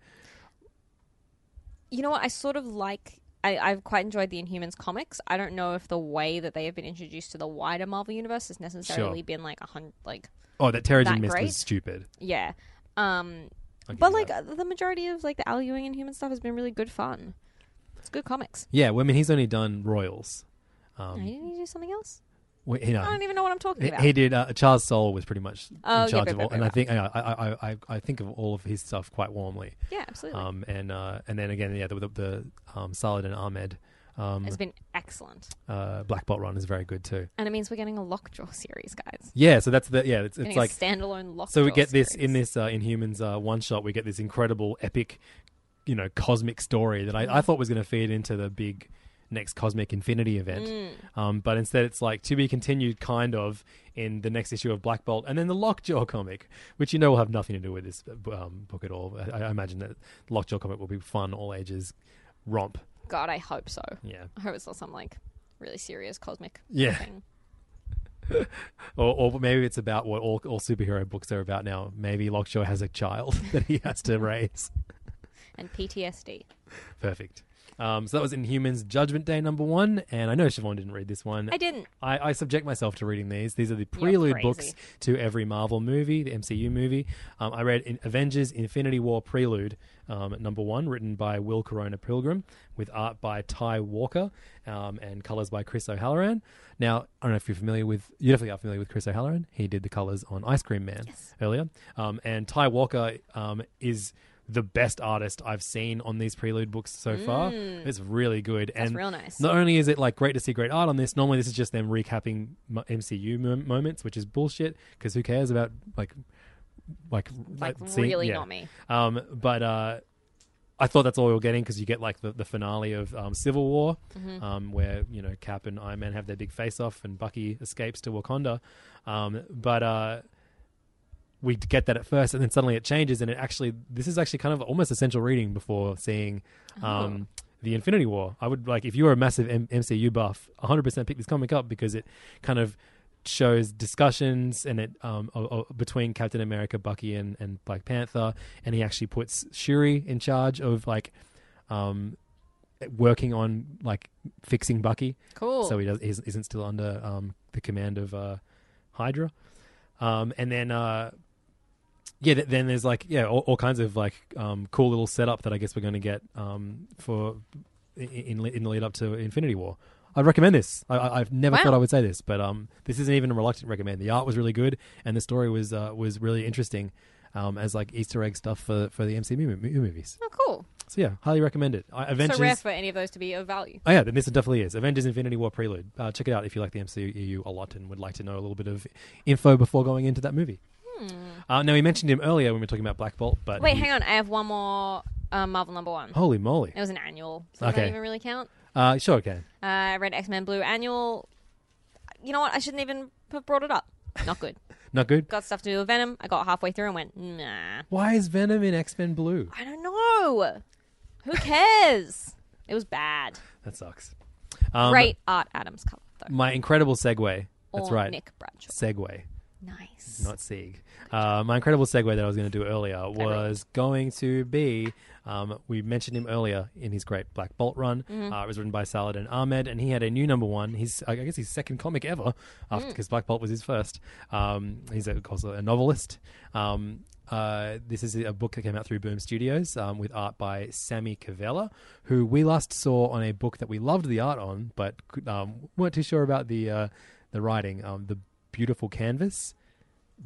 you know what? I sort of like. I, I've quite enjoyed the Inhumans comics. I don't know if the way that they have been introduced to the wider Marvel universe has necessarily Sure. been like a hundred, like Oh, that Terrigen Mist was stupid. yeah. Um, but like that. the majority of like the Al Ewing Inhuman stuff has been really good fun. It's good comics. yeah, well, I mean, he's only done Royals. Um, didn't he do something else? You know, I don't even know what I'm talking about. he did. Uh, Charles Soule was pretty much Oh, in yeah, charge right, of all, and I think I, I, I, I, I think of all of his stuff quite warmly. yeah, absolutely. Um, and uh, and then again, yeah, the the, the um, Saladin Ahmed um, it's been excellent, uh, Black Bolt run is very good too. and it means we're getting a Lockjaw series, guys. Yeah, so that's the yeah, it's, it's like a standalone Lockjaw. so we get this in this uh, Inhumans uh, one shot. We get this incredible epic, you know, cosmic story that I, I thought was going to feed into the big next cosmic infinity event. Mm. Um, but instead, it's like to be continued, kind of, in the next issue of Black Bolt, and then the Lockjaw comic, which you know will have nothing to do with this um, book at all. I, I imagine that Lockjaw comic will be fun, all ages romp. God, I hope so. Yeah, I hope it's not some like really serious cosmic Yeah. thing. or, or maybe it's about what all, all superhero books are about now. Maybe Lockjaw has a child that he has to raise. And PTSD. Perfect. Um, so that was Inhumans Judgment Day number one, and I know Siobhan didn't read this one. I didn't. I, I subject myself to reading these. These are the prelude books to every Marvel movie, the MCU movie. Um, I read in Avengers Infinity War Prelude, um, number one, written by Will Corona Pilgrim, with art by Tigh Walker um, and colors by Chris O'Halloran. Now, I don't know if you're familiar with, you definitely are familiar with Chris O'Halloran. He did the colors on Ice Cream Man earlier. Um, and Tigh Walker um, is the best artist I've seen on these prelude books so far. It's really good. That's and real nice. Not only is it like great to see great art on this, normally this is just them recapping MCU mo- moments, which is bullshit because who cares about like like Like, really yeah. not me. Um, but uh, I thought that's all we were getting because you get like the, the finale of um, Civil War, Mm-hmm. um, where you know Cap and Iron Man have their big face off, and Bucky escapes to Wakanda. Um, but uh, we get that at first, and then suddenly it changes, and it actually this is actually kind of almost essential reading before seeing. Um, The Infinity War. I would like if you were a massive M- MCU buff, 100% pick this comic up because it kind of shows discussions and it um o- o- between Captain America, Bucky, and, and Black Panther, and he actually puts Shuri in charge of like um working on like fixing Bucky, Cool. so he does isn't still under um the command of uh Hydra, um and then uh yeah, then there's like yeah, all, all kinds of like um, cool little setup that I guess we're going to get um, for in, in the lead up to Infinity War. I'd recommend this. I, I've never Wow. thought I would say this, but um, this isn't even a reluctant recommend. The art was really good, and the story was uh, was really interesting um, as like Easter egg stuff for for the MCU mo- mo- movies. oh, cool. So yeah, highly recommend it. I, Avengers. So rare for any of those to be of value. Oh yeah, then this definitely is Avengers: Infinity War Prelude. Uh, check it out if you like the MCU a lot and would like to know a little bit of info before going into that movie. Uh, now we mentioned him earlier when we were talking about Black Bolt, but. Wait, he- hang on. I have one more um, Marvel number one. Holy moly! It was an annual. So Does Okay. that even really count? Uh, sure, okay. Uh, I read X Men Blue annual. You know what? I shouldn't even have brought it up. Not good. Not good. Got stuff to do with Venom. I got halfway through and went, nah. Why is Venom in X Men Blue? I don't know. Who cares? it was bad. That sucks. Um, Great Art Adams cover, though. My incredible segue. That's or right. Nick Bradshaw. Segue, Nice. not Sieg. Uh, my incredible segue that I was going to do earlier was going to be. Um, we mentioned him earlier in his great Black Bolt run. Mm-hmm. Uh, it was written by Saladin Ahmed, and he had a new number one. His, I guess, his second comic ever, after Mm. because Black Bolt was his first. Um, he's a, also a novelist. Um, uh, this is a book that came out through Boom Studios um, with art by Sami Kivelä, who we last saw on a book that we loved the art on, but um, weren't too sure about the uh, the writing. Um, the Beautiful Canvas,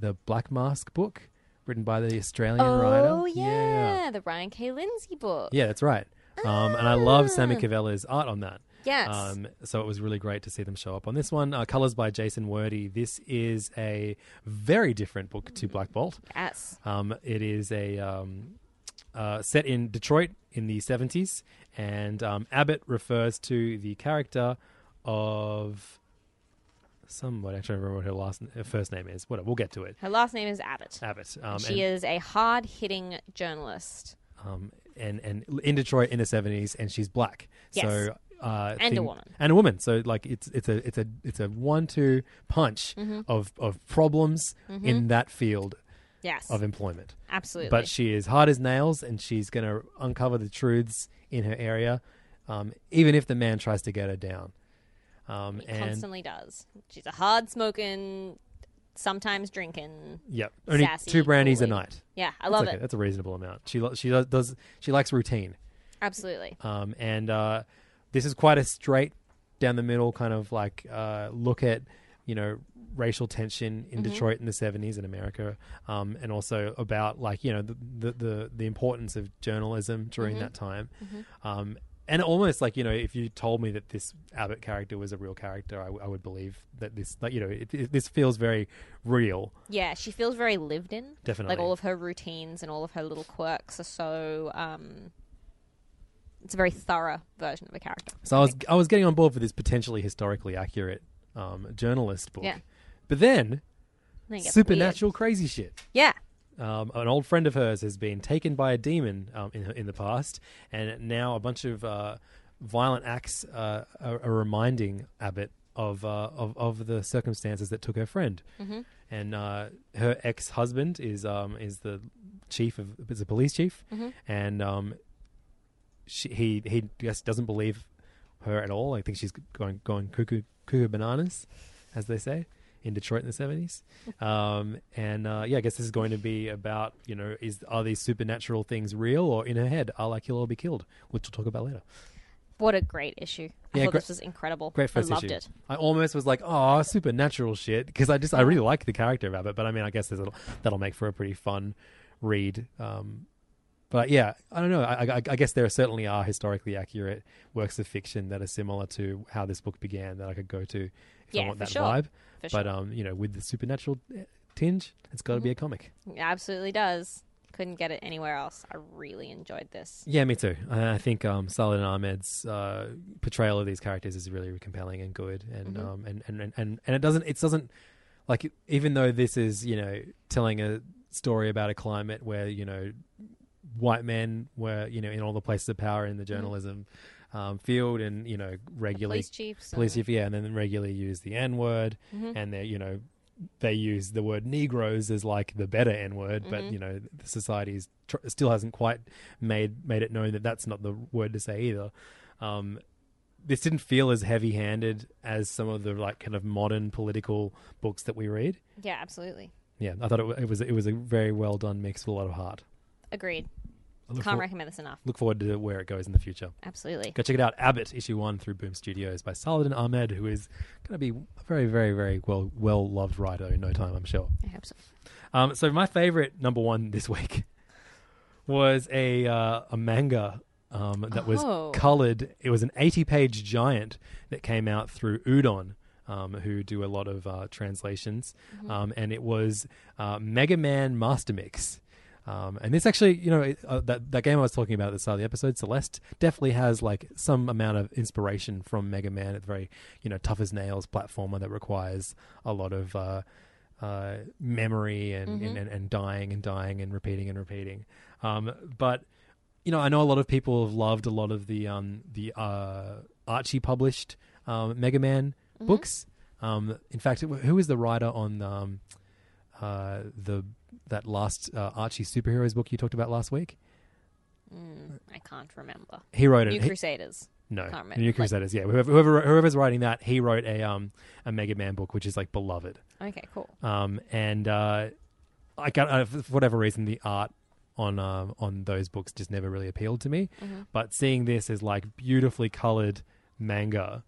the Black Mask book, written by the Australian writer. Oh, yeah. The Ryan K. Lindsay book. Yeah, that's right. Um, and I love Sami Ah. Kivelä's art on that. Yes. Um, so it was really great to see them show up on this one. Uh, colors by Jason Wordie. This is a very different book to Black Bolt. yes. Um, it is a um, uh, set in Detroit in the 70s, and um, Abbott refers to the character of somebody. I don't remember what her last her first name is. Whatever, we'll get to it. Her last name is Abbott. Abbott. Um, she and, is a hard hitting journalist. um, and and in Detroit in the 70s, and she's black. Yes. So. Uh, And a woman. and a woman. So like it's it's a it's a it's a one-two punch Mm-hmm. of of problems in that field Yes. of employment. Absolutely. But she is hard as nails, and she's going to uncover the truths in her area, um, even if the man tries to get her down. Um, He and constantly does. She's a hard smoking, sometimes drinking. yep, only sassy two brandies a night. Yeah, I love That's okay. it. That's a reasonable amount. She lo- she does, does she likes routine, Absolutely. um, and uh, this is quite a straight down the middle kind of like uh, look at you know racial tension in Mm-hmm. Detroit in the 70s in America um, and also about like you know the the the, the importance of journalism during Mm-hmm. that time um, and almost like you know if you told me that this Abbott character was a real character I, w- I would believe that this like you know it, it, this feels very real Yeah, she feels very lived in. Definitely. Like all of her routines and all of her little quirks are so. Um, it's a very thorough version of a character. so I was I was getting on board for this potentially historically accurate um, journalist book Yeah. but then Then it gets supernatural weird. crazy shit Yeah. Um, an old friend of hers has been taken by a demon um, in in the past, and now a bunch of uh, violent acts uh, are, are reminding Abbott of, uh, of of the circumstances that took her friend. Mm-hmm. And uh, her ex husband is um, is the chief of is a police chief, Mm-hmm. and um, she, he he just doesn't believe her at all. I think she's going going cuckoo cuckoo bananas, as they say in Detroit in the seventies. Um, and uh, yeah, I guess this is going to be about you know is are these supernatural things real or in her head? I'll like kill or be killed, which we'll talk about later. What a great issue! I Yeah, thought great- this was incredible. Great first I loved issue. it. I almost was like, oh, supernatural shit, because I just I really like the character of Abbott. But I mean, I guess there's a, that'll make for a pretty fun read. Um, but yeah, I don't know. I, I, I guess there certainly are historically accurate works of fiction that are similar to how this book began that I could go to if Yeah, I want that sure. vibe. For but sure. um, you know, with the supernatural eh, tinge, it's got to be Mm-hmm. a comic. It absolutely does. Couldn't get it anywhere else. I really enjoyed this. Yeah, me too. I, I think um, Saladin Ahmed's uh, portrayal of these characters is really compelling and good, and Mm-hmm. um, and, and, and and and it doesn't it doesn't like even though this is you know telling a story about a climate where you know white men were you know in all the places of power in the journalism um, field and you know regularly Police chiefs. police chief, yeah, and then regularly use the N word, Mm-hmm. and they, you know, they use the word Negroes as like the better N word, but Mm-hmm. you know, the society tr- still hasn't quite made made it known that that's not the word to say either. Um, this didn't feel as heavy handed as some of the like kind of modern political books that we read. Yeah, absolutely. Yeah, I thought it, it was it was a very well done mix with a lot of heart. Agreed. Can't for- recommend this enough. look forward to where it goes in the future. Absolutely. Go check it out. Abbott, issue one through Boom Studios by Saladin Ahmed, who is going to be a very, very, very well well loved writer in no time, I'm sure. I hope so. Um, so my favorite number one this week was a uh, a manga um, that was Oh. colored. It was an 80 page giant that came out through Udon. Um, who do a lot of uh, translations, um, and it was uh, Mega Man Master Mix. Um, and this actually, you know, uh, that that game I was talking about at the start of the episode, Celeste, definitely has like some amount of inspiration from Mega Man. It's very, you know, tough as nails platformer that requires a lot of uh, uh, memory and, and, and, and dying and dying and repeating and repeating. Um, but you know, I know a lot of people have loved a lot of the um, the uh, Archie published um, Mega Man books. Um, in fact, who was the writer on um, uh, the that last uh, Archie superheroes book you talked about last week? Mm, I can't remember. He wrote New it. he- Crusaders. no, Can't remember. New Like- Crusaders. yeah, whoever, whoever whoever's writing that, he wrote a um a Mega Man book, which is like beloved. Okay, cool. Um, and uh, I got uh, for whatever reason the art on um on those books just never really appealed to me. Mm-hmm. But seeing this as like beautifully colored manga,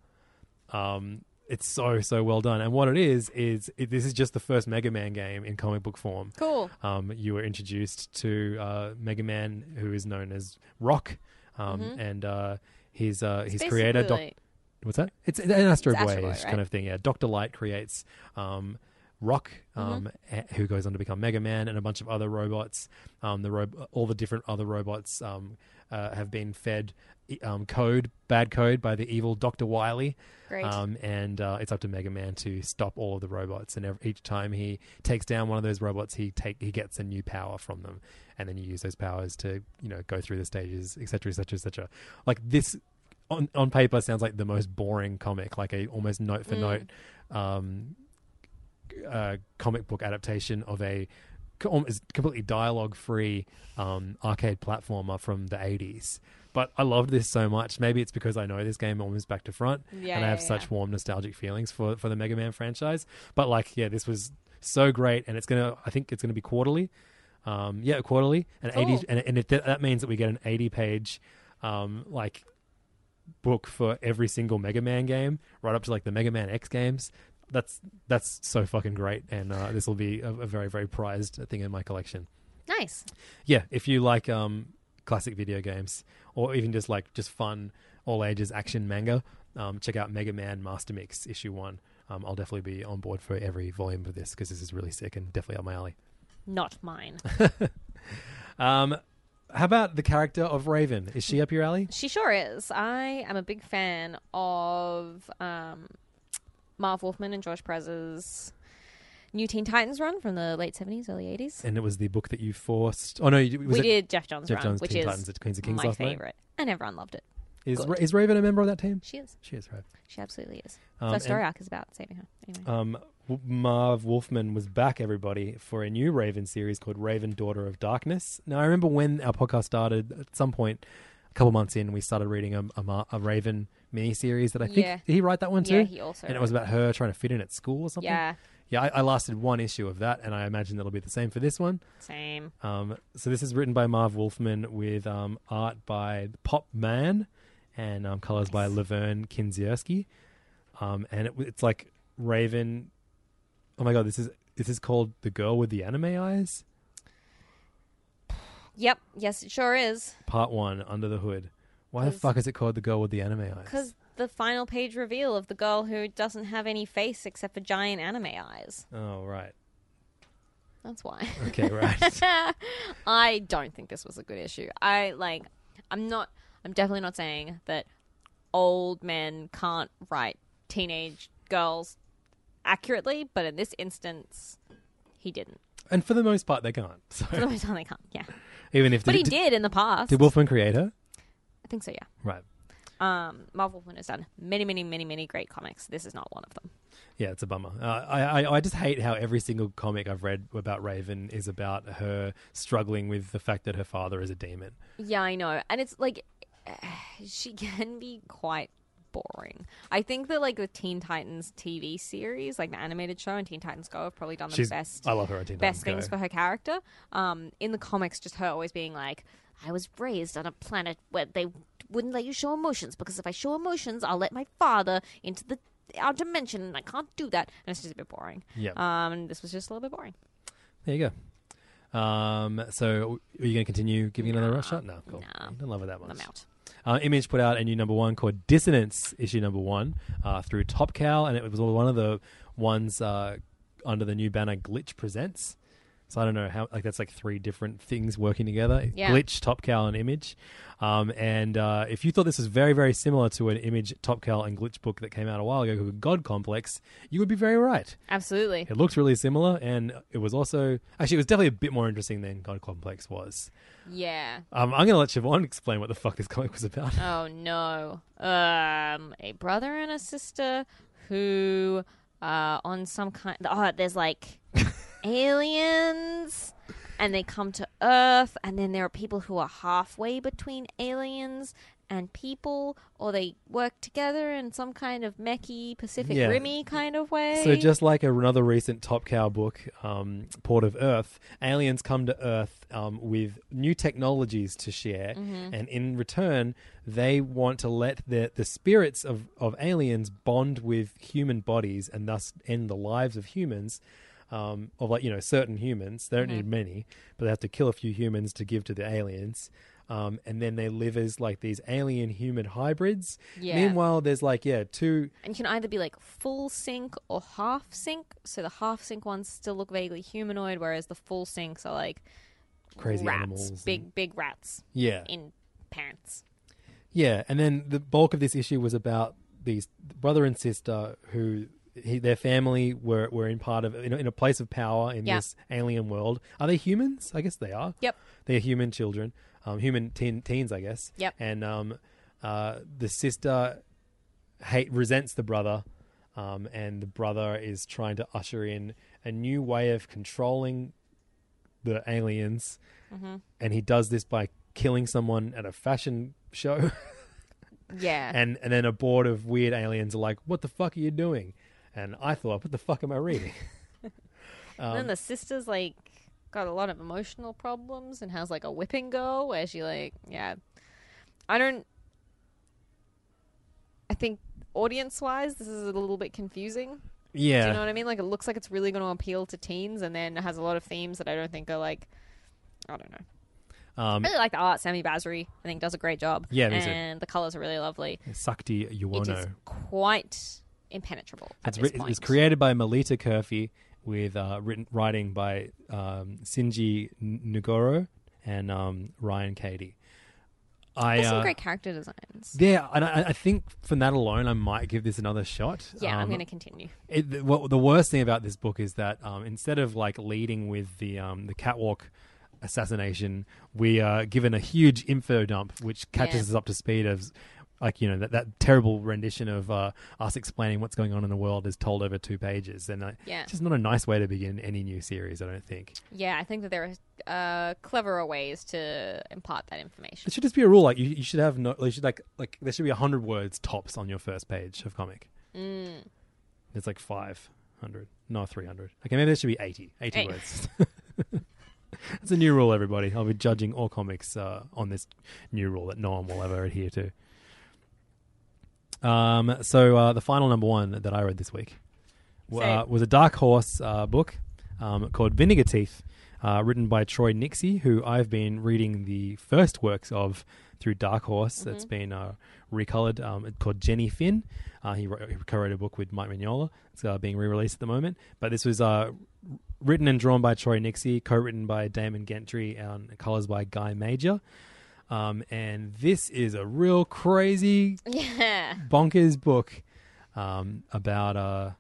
um, it's so so well done. And what it is is it, this is just the first Mega Man game in comic book form. Cool. Um, you were introduced to uh, Mega Man, who is known as Rock, um, and uh, his uh, his creator, Doc- what's that? It's an Astro Boy Astro Boy, kind of thing. Yeah, Doctor Light creates um, Rock, Mm-hmm. um, a- who goes on to become Mega Man, and a bunch of other robots. Um, the ro- all the different other robots um, uh, have been fed um, code, bad code, by the evil Doctor Wily. Great. Um, and uh, it's up to Mega Man to stop all of the robots. And ev each time he takes down one of those robots, he take he gets a new power from them, and then you use those powers to you know go through the stages, etc., etc., etc. Like this on on paper sounds like the most boring comic, like a almost note for note um, uh, comic book adaptation of a co- completely dialogue free um, arcade platformer from the 80s. But I loved this so much. Maybe it's because I know this game almost back to front, Yeah, and I have yeah, such yeah. warm nostalgic feelings for for the Mega Man franchise. But like, yeah, this was so great, and it's gonna. I think it's gonna be quarterly. Um, yeah, quarterly, and Cool. eighty, and, and it, that means that we get an eighty-page, um, like book for every single Mega Man game, right up to like the Mega Man X games. That's that's so fucking great, and uh, this will be a, a very very prized thing in my collection. nice. Yeah, if you like um, classic video games, or even just like just fun all ages action manga, um, check out Mega Man Master Mix issue one. Um, I'll definitely be on board for every volume of this because this is really sick and definitely up my alley. Not mine. Um, how about the character of Raven? Is she up your alley? She sure is. I am a big fan of um, Marv Wolfman and George Perez's New Teen Titans run from the late 70s, early 80s. And it was the book that you forced. Oh no, was we it did Jeff John's Jeff run, Jones' which Teen is Titans at Queens of Kings my last night? favorite. And everyone loved it. Is Ra- is Raven a member of that team? She is. She is, right? She absolutely is. Um, First story arc is about saving her. Anyway. Um, Marv Wolfman was back, everybody, for a new Raven series called Raven, Daughter of Darkness. Now, I remember when our podcast started, at some point, a couple months in, we started reading a, a, Ma- a Raven miniseries that I think Yeah. did he write that one too? Yeah, he also And it was about her trying to fit in at school or something. Yeah. Yeah, I, I lasted one issue of that, and I imagine that'll be the same for this one. Same. Um, so this is written by Marv Wolfman with um, art by Pop Mhan and um, colors by Lovern Kindzierski. Um, and it, it's like Raven. Oh my god, this is this is called the girl with the anime eyes. Yep. Yes, it sure is. Part one, Under the Hood. Why the fuck is it called the girl with the anime eyes? Because the final page reveal of the girl who doesn't have any face except for giant anime eyes. Oh right. That's why. Okay, right. I don't think this was a good issue. I like. I'm not. I'm definitely not saying that old men can't write teenage girls accurately, but in this instance, he didn't. and for the most part, they can't. So For the most part, they can't. Yeah, even if but they, he did in the past. Did Wolfman create her? I think so. Yeah. Right. Um, Marvel Wolfman has done many, many, many, many great comics. This is not one of them. Yeah, it's a bummer. Uh, I, I I just hate how every single comic I've read about Raven is about her struggling with the fact that her father is a demon. Yeah, I know. And it's like she can be quite boring. I think that like the Teen Titans TV series, like the animated show and Teen Titans Go have probably done the She's- best I love her Teen best Titans things Go. for her character. Um in the comics just her always being like I was raised on a planet where they wouldn't let you show emotions because if I show emotions, I'll let my father into the our dimension and I can't do that. And it's just a bit boring. Yeah. Um this was just a little bit boring. There you go. Um, so are you going to continue giving it another shot? No, cool. You don't love it that much. I'm out. Uh, Image put out a new number one called Dissonance, issue number one, uh, through Top Cow, and it was one of the ones uh, under the new banner Glitch Presents. So I don't know how, like, that's like three different things working together Yeah. Glitch, Top Cow, and Image. Um, and uh, if you thought this was very, very similar to an Image, Top Cow, and Glitch book that came out a while ago called God Complex, you would be very right. Absolutely. It looks really similar, and it was also actually it was definitely a bit more interesting than God Complex was. Yeah. Um, I'm going to let Siobhan explain what the fuck this comic was about. Oh no. Um a brother and a sister who uh on some kind oh there's like aliens and they come to earth and then there are people who are halfway between aliens and people or they work together in some kind of mechy Pacific Yeah. Rimmy kind of way. So just like another recent Top Cow book, um, Port of Earth, aliens come to Earth um, with new technologies to share, and in return, they want to let the the spirits of of aliens bond with human bodies, and thus end the lives of humans. Um, of like you know certain humans, they don't need many, but they have to kill a few humans to give to the aliens. Um, and then they live as like these alien human hybrids. Yeah. Meanwhile, there's like yeah two and you can either be like full sync or half sync. So the half sync ones still look vaguely humanoid, whereas the full syncs are like crazy rats, animals. and- big big rats yeah, in pants. Yeah, and then the bulk of this issue was about these brother and sister who he, their family were, were in part of in a, in a place of power in Yeah. this alien world. Are they humans? I guess they are. Yep. They're human children, um, human teen, teens, I guess. Yep. And um, uh, the sister hate resents the brother, um, and the brother is trying to usher in a new way of controlling the aliens, Mm-hmm. and he does this by killing someone at a fashion show. Yeah. and and then a board of weird aliens are like, "What the fuck are you doing?" And I thought, "What the fuck am I reading?" and um, then the sister's like got a lot of emotional problems and has like a whipping girl where she like yeah. I don't I think audience wise this is a little bit confusing. yeah, Do you know what I mean? Like it looks like it's really going to appeal to teens and then it has a lot of themes that I don't think are like I don't know. um, I really like the art. Sami Basri, I think, does a great job. Yeah, and the colors are really lovely. Sakti It is quite impenetrable It's, point. it's created by Melita Curphy with uh, written writing by um, Shinji N- Nagoro and um, Ryan Cady. I There's some uh, great character designs. yeah, and I, I think from that alone, I might give this another shot. Yeah, I'm Um, going to continue. it, the, what, the worst thing about this book is that um, instead of like leading with the um, the catwalk assassination, we are given a huge info dump, which catches Yeah. us up to speed of like you know that, that terrible rendition of uh, us explaining what's going on in the world is told over two pages, and uh, Yeah. it's just not a nice way to begin any new series. I don't think Yeah, I think that there are uh, cleverer ways to impart that information. it should just be a rule. Like you, you should have no, you should like like there should be hundred words tops on your first page of comic. Mm. It's like five hundred, no three hundred. Okay, maybe there should be 80, 80 Eight. words. It's a new rule, everybody. I'll be judging all comics uh, on this new rule that no one will ever adhere to. Um, so uh, the final number one that I read this week uh, was a Dark Horse uh, book um, called Vinegar Teeth, uh, written by Troy Nixey, who I've been reading the first works of through Dark Horse. Mm-hmm. That's been uh, recolored. Um, it's called Jenny Finn. Uh, he, wrote, he co-wrote a book with Mike Mignola. It's uh, being re-released at the moment. But this was uh, written and drawn by Troy Nixey, co-written by Damon Gentry, and colors by Guy Major. Um, and this is a real crazy Yeah. bonkers book um, about uh,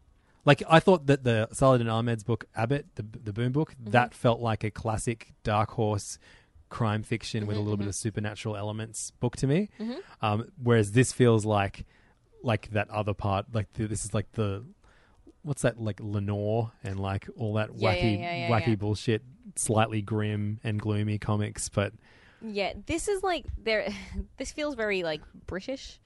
like I thought that the Saladin Ahmed's book Abbott, the the Boom book, Mm-hmm. that felt like a classic dark horse crime fiction Mm-hmm, with a little bit of supernatural elements book to me. Um, whereas this feels like like that other part, like the, this is like the what's that like Lenore and like all that Yeah, wacky yeah, yeah, wacky bullshit, slightly grim and gloomy comics, but Yeah, this is like there. This feels very like British.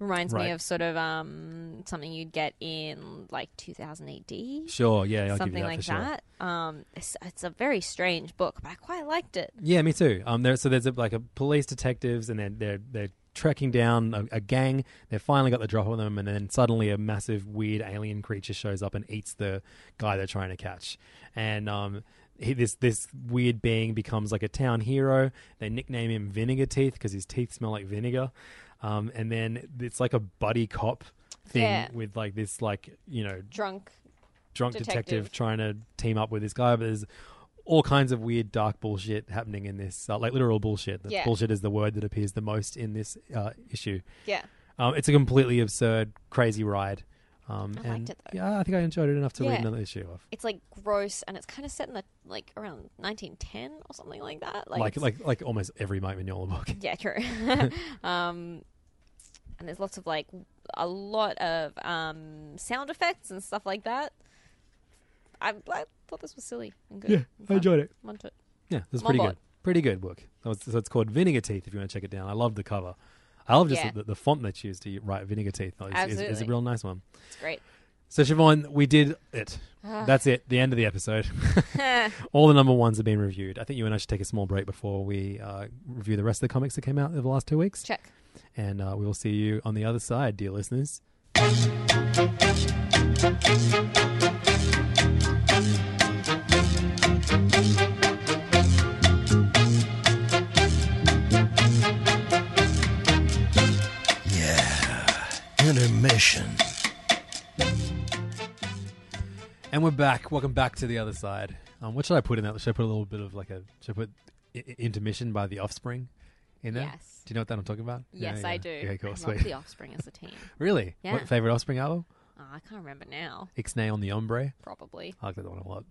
Reminds Right. me of sort of um something you'd get in like 2000 AD, sure, yeah, I'll give something you that like for sure. that. Um, it's, it's a very strange book, but I quite liked it. Yeah, me too. Um, there, so there's a, like a police detectives, and they're they're they're tracking down a, a gang. They've finally got the drop on them, and then suddenly a massive weird alien creature shows up and eats the guy they're trying to catch. And um, he, this this weird being becomes like a town hero. They nickname him Vinegar Teeth because his teeth smell like vinegar. Um, and then it's like a buddy cop thing Yeah. with like this like you know Drunk. drunk detective. Detective. trying to team up with this guy, but there's all kinds of weird, dark bullshit happening in this, uh, like literal bullshit. That's Yeah. Bullshit is the word that appears the most in this uh, issue. Yeah. Um, it's a completely absurd, crazy ride. Um, I liked and it, though. yeah, I think I enjoyed it enough to read Yeah. another issue of. It's like gross, and it's kind of set in the like around 1910 or something like that. Like, Like, it's- like, like almost every Mike Mignola book. Yeah, true. um, and there's lots of like a lot of um, sound effects and stuff like that. I, I thought this was silly and good. Yeah, and I fun. enjoyed it. I'm onto it. Yeah, it's I'm pretty good. Pretty good book. So it's, so it's called Vinegar Teeth. If you want to check it down, I love the cover. I love just Yeah. the, the font they choose to write Vinegar Teeth. Is, is, is a real nice one. It's great. So Siobhan, we did it. Ah. That's it. The end of the episode. All the number ones have been reviewed. I think you and I should take a small break before we uh, review the rest of the comics that came out over the last two weeks. Check. And uh, we will see you on the other side, dear listeners. Intermission. And we're back. Welcome back to the other side. Um, what should I put in that? Should I put a little bit of like a? Should I put I- I- intermission by the Offspring in there? Yes. Do you know what that I'm talking about? Yes, Yeah, I yeah. do. Okay, cool, I sweet. love the Offspring as a team. really? Yeah. What favorite Offspring album? Oh, I can't remember now. Ixnay on the Hombre. Probably. I like that one a lot.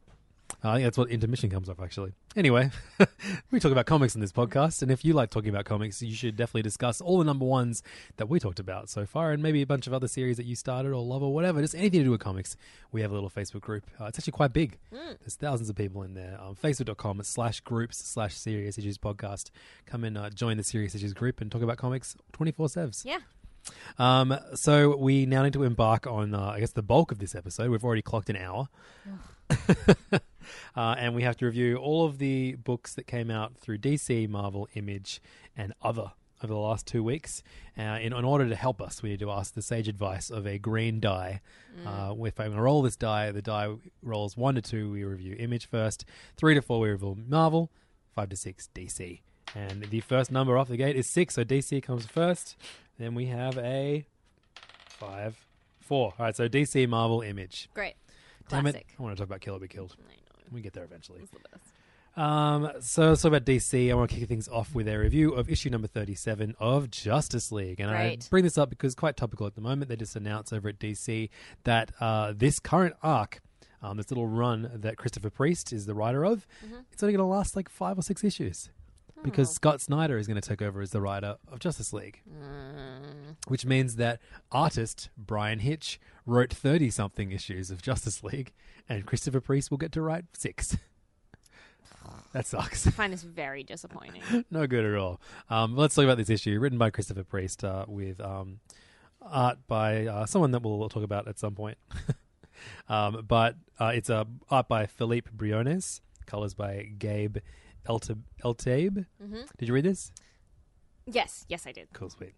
I think that's what intermission comes off, actually. Anyway, we talk about comics in this podcast, and if you like talking about comics, you should definitely discuss all the number ones that we talked about so far, and maybe a bunch of other series that you started or love or whatever. Just anything to do with comics. We have a little Facebook group. Uh, it's actually quite big. There's thousands of people in there. Um, Facebook.com slash groups slash Serious Issues podcast. Come and uh, join the Serious Issues group and talk about comics 24 sevs. Yeah. Um, so we now need to embark on, uh, I guess, the bulk of this episode. We've already clocked an hour. uh, and we have to review all of the books that came out through DC, Marvel, Image, and other over the last two weeks. Uh, in, in order to help us, we need to ask the sage advice of a green die. Uh, if I'm going to roll this die, the die rolls one to two, we review Image first. Three to four, we review Marvel. Five to six, DC. And the first number off the gate is six, so DC comes first. Then we have a five, four. All right, so DC, Marvel, Image. Great. Damn Classic. it! I want to talk about Kill or Be Killed. We get there eventually. It's the best. Um, so let's talk about DC. I want to kick things off with a review of issue number 37 of Justice League. And Great. I bring this up because quite topical at the moment. They just announced over at DC that uh, this current arc, um, this little run that Christopher Priest is the writer of, Mm-hmm. it's only going to last like five or six issues. Oh. Because Scott Snyder is going to take over as the writer of Justice League. Mm. which means that artist Bryan Hitch wrote 30 something issues of Justice League, and Christopher Priest will get to write six. that sucks. I find this very disappointing. no good at all. Um, let's talk about this issue, written by Christopher Priest, uh, with um, art by uh, someone that we'll talk about at some point. um, but uh, it's uh, art by Philippe Briones, colors by Gabe Elta- Eltaeb. Did you read this? yes, yes, I did. Cool, sweet.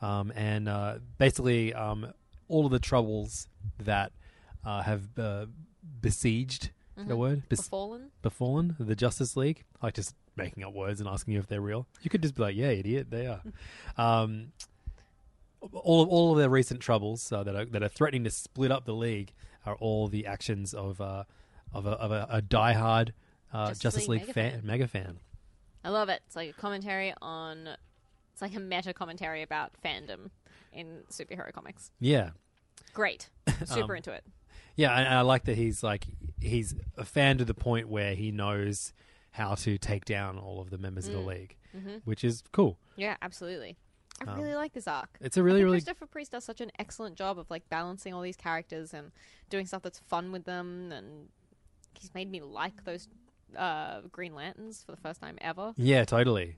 Um, and uh, basically, um, all of the troubles that uh, have uh, besieged is that a word? Bes- Befallen. befallen the Justice League. I like just making up words and asking you if they're real. You could just be like, "Yeah, idiot, they are." um, all of all of their recent troubles uh, that are that are threatening to split up the league are all the actions of uh, of a, of a, a diehard uh, Justice Justice, League League, mega fan, fan. mega fan. I love it. It's like a commentary on. It's like a meta commentary about fandom in superhero comics. Yeah, Great. Super Um, into it. Yeah, and I like that he's like he's a fan to the point where he knows how to take down all of the members of Mm. the league, Mm-hmm. which is cool. Yeah, absolutely. I Um, really like this arc. It's a really, really Christopher Priest does such an excellent job of like balancing all these characters and doing stuff that's fun with them, and he's made me like those uh, Green Lanterns for the first time ever. yeah, totally.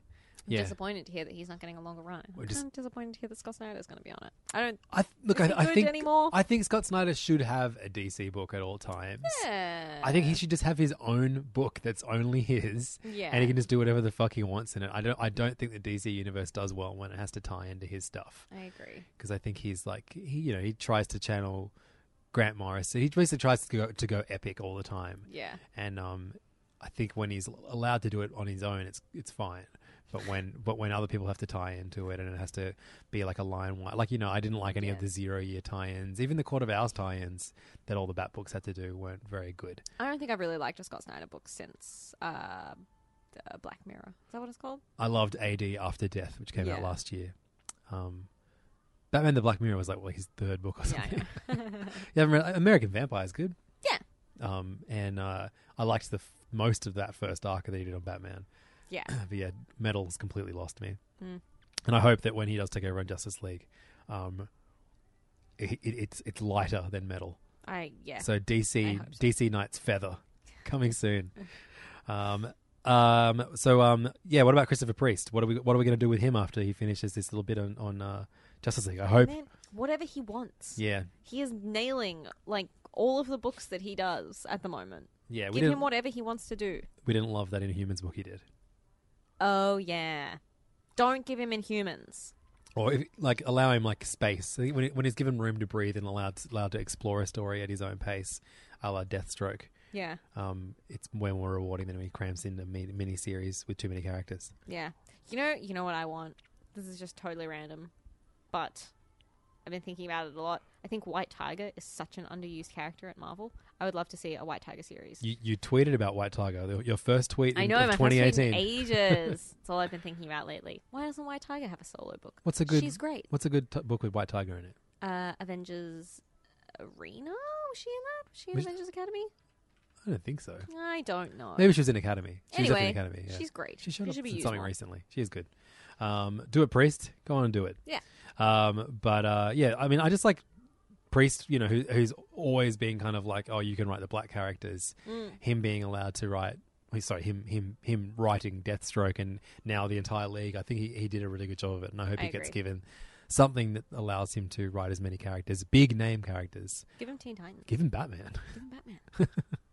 Yeah, disappointed to hear that he's not getting a longer run. We're I'm just- kind of disappointed to hear that Scott Snyder's going to be on it. I don't. I th- look. I, I think anymore? I think Scott Snyder should have a DC book at all times. Yeah. I think he should just have his own book that's only his, Yeah. and he can just do whatever the fuck he wants in it. I don't. I don't think the DC universe does well when it has to tie into his stuff I agree. because I think he's like he, you know, he tries to channel Grant Morris. He basically tries to go to go epic all the time. Yeah. and um, I think when he's allowed to do it on his own, it's it's fine. But when but when other people have to tie into it and it has to be like a line wide, like you know, I didn't like any Yeah. of the zero year tie-ins, even the Court of Owls tie-ins that all the Bat books had to do weren't very good. I don't think I've really liked a Scott Snyder book since uh, uh, Black Mirror. Is that what it's called? I loved AD After Death, which came out last year. Um, Batman the Black Mirror was like well, his third book or something. yeah, Amer- American Vampire is good. Yeah. Um, and uh, I liked the f- most of that first arc that he did on Batman. Yeah. but yeah, Metal's completely lost me. Mm. And I hope that when he does take over on Justice League, um, it, it, it's it's lighter than Metal. I yeah. So DC so. DC Knight's Feather coming soon. um, um, so um, yeah, what about Christopher Priest? What are we what are we going to do with him after he finishes this little bit on on uh, Justice League? I hope. Man, whatever he wants. Yeah, He is nailing like all of the books that he does at the moment. yeah. Give him whatever he wants to do. we didn't love that Inhumans book he did. Oh yeah. Don't give him Inhumans. Or if, like allow him like space when he, when he's given room to breathe and allowed allowed to explore a story at his own pace, a la Deathstroke. Yeah. um, it's way more rewarding than when he cramps in a mini, mini series with too many characters. Yeah. You know, you know what I want. This is just totally random, but I've been thinking about it a lot. I think White Tiger is such an underused character at Marvel. I would love to see a White Tiger series. You, you tweeted about White Tiger, your first tweet in, I know my first tweet 2018. ages. That's all I've been thinking about lately. Why doesn't White Tiger have a solo book? What's a good? She's great. What's a good t- book with White Tiger in it? Uh, Avengers Arena? Was she in that? Was she in Was- Avengers Academy? I don't think so. I don't know. Maybe she was in Academy. She was Anyway, definitely in Academy. Yeah. she's great. She showed She up should be in something more. recently. She is good. Um, do it, Priest. Go on and do it. Yeah. Um, but uh, yeah, I mean, I just like Priest. You know, who, who's always been kind of like, oh, you can write the black characters. Mm. Him being allowed to write. Sorry, him him him writing Deathstroke and now the entire league. I think he, he did a really good job of it, and I hope I he gets given something that allows him to write as many characters, big name characters. Give him Teen Titans. Give him Batman. Give him Batman.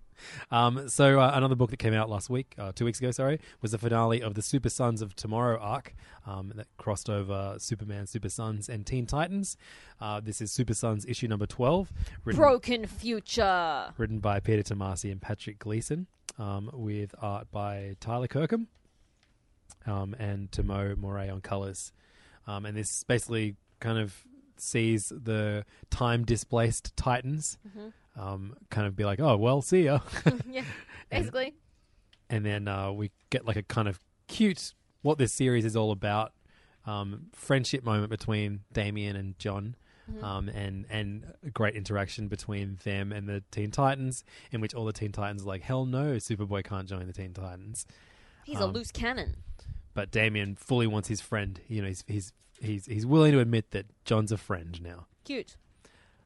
Um, so uh, another book that came out last week, uh, two weeks ago, sorry, was the finale of the Super Sons of Tomorrow arc um, that crossed over Superman, Super Sons, and Teen Titans. Uh, this is Super Sons issue number twelve, written, Broken Future. written by Peter Tomasi and Patrick Gleason, um, with art by Tyler Kirkham um, and Tomeu Morey on colors. Um, and this basically kind of sees the time displaced Titans. Um, kind of be like, oh well, see ya. yeah, basically. and then uh, we get like a kind of cute what this series is all about um, friendship moment between Damian and John. Um, and and a great interaction between them and the Teen Titans, in which all the Teen Titans are like, "Hell no, Superboy can't join the Teen Titans." He's a um, loose cannon. but Damian fully wants his friend. You know, he's he's he's he's willing to admit that John's a friend now. Cute.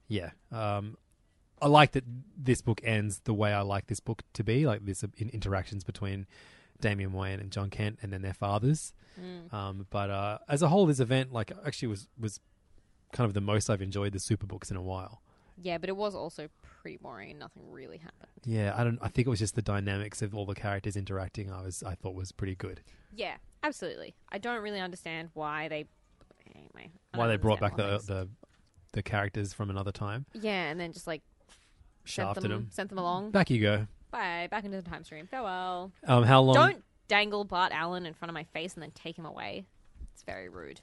Yeah. Um, I like that this book ends the way I like this book to be, like this in interactions between Damian Wayne and John Kent, and then their fathers. Um, but uh, as a whole, this event like actually was was kind of the most I've enjoyed the super books in a while. Yeah, but it was also pretty boring. Nothing really happened. Yeah, I don't. I think it was just the dynamics of all the characters interacting. I was I thought was pretty good. Yeah, absolutely. I don't really understand why they. Anyway, Why they brought back the the the characters from another time, Yeah, and then just like sent shafted them, them. sent them along. Back you go. Bye, back into the time stream. Farewell. Um, how long? Don't dangle Bart Allen in front of my face and then take him away. It's very rude.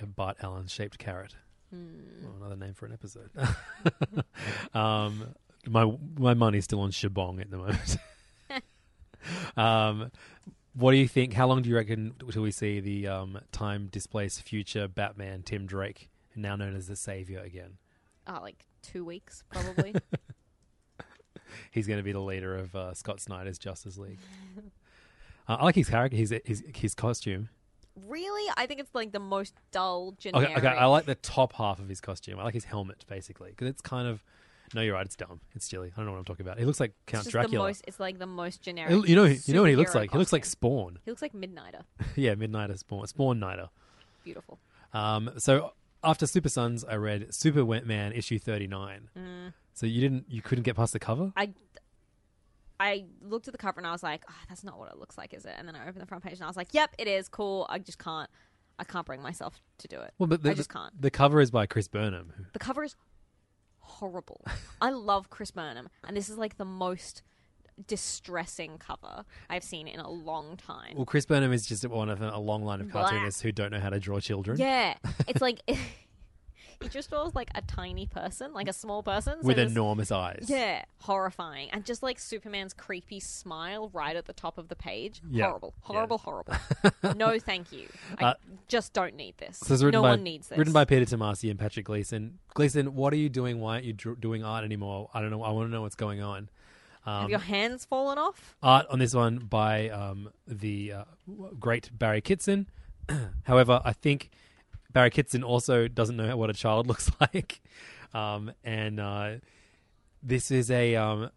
a Bart Allen shaped carrot. Hmm. Well, another name for an episode. um, my my money's still on Shabong at the moment. um, what do you think? How long do you reckon till we see the um, time displaced future Batman Tim Drake, now known as the Savior again? Oh, like two weeks probably. He's going to be the leader of uh, Scott Snyder's Justice League. Uh, I like his character, his his his costume. really, I think it's like the most dull Okay, generic. okay, I like the top half of his costume. I like his helmet basically because it's kind of. No, you're right. It's dumb. It's silly. I don't know what I'm talking about. He looks like Count just Dracula. The most, it's like the most generic. You know, you know what he looks like. He looks like. Spawn. He looks like Midnighter. yeah, Midnighter Spawn, Spawn Nighter. Beautiful. Um, so after Super Sons, I read Superman issue 39. Mm. So you didn't, you couldn't get past the cover. I I looked at the cover and I was like, oh, that's not what it looks like, is it? And then I opened the front page and I was like, yep, it is cool. I just can't. I can't bring myself to do it. Well, but the, I just can't. The cover is by Chris Burnham. The cover is horrible. I love Chris Burnham, and this is like the most distressing cover I've seen in a long time. Well, Chris Burnham is just one of a long line of Blah. cartoonists who don't know how to draw children. Yeah, it's like he just draws like a tiny person, like a small person so with enormous eyes. Yeah, horrifying, and just like Superman's creepy smile right at the top of the page. Yeah. Horrible, horrible, horrible. no, thank you. I Uh, just don't need this. So it's no by one needs this. written by Peter Tomasi and Patrick Gleason. Gleason, what are you doing? Why aren't you dr- doing art anymore? I don't know. I want to know what's going on. Have Um, your hands fallen off? art on this one by um, the uh, great Barry Kitson. However, I think Barry Kitson also doesn't know what a child looks like, um, and uh, this is a um,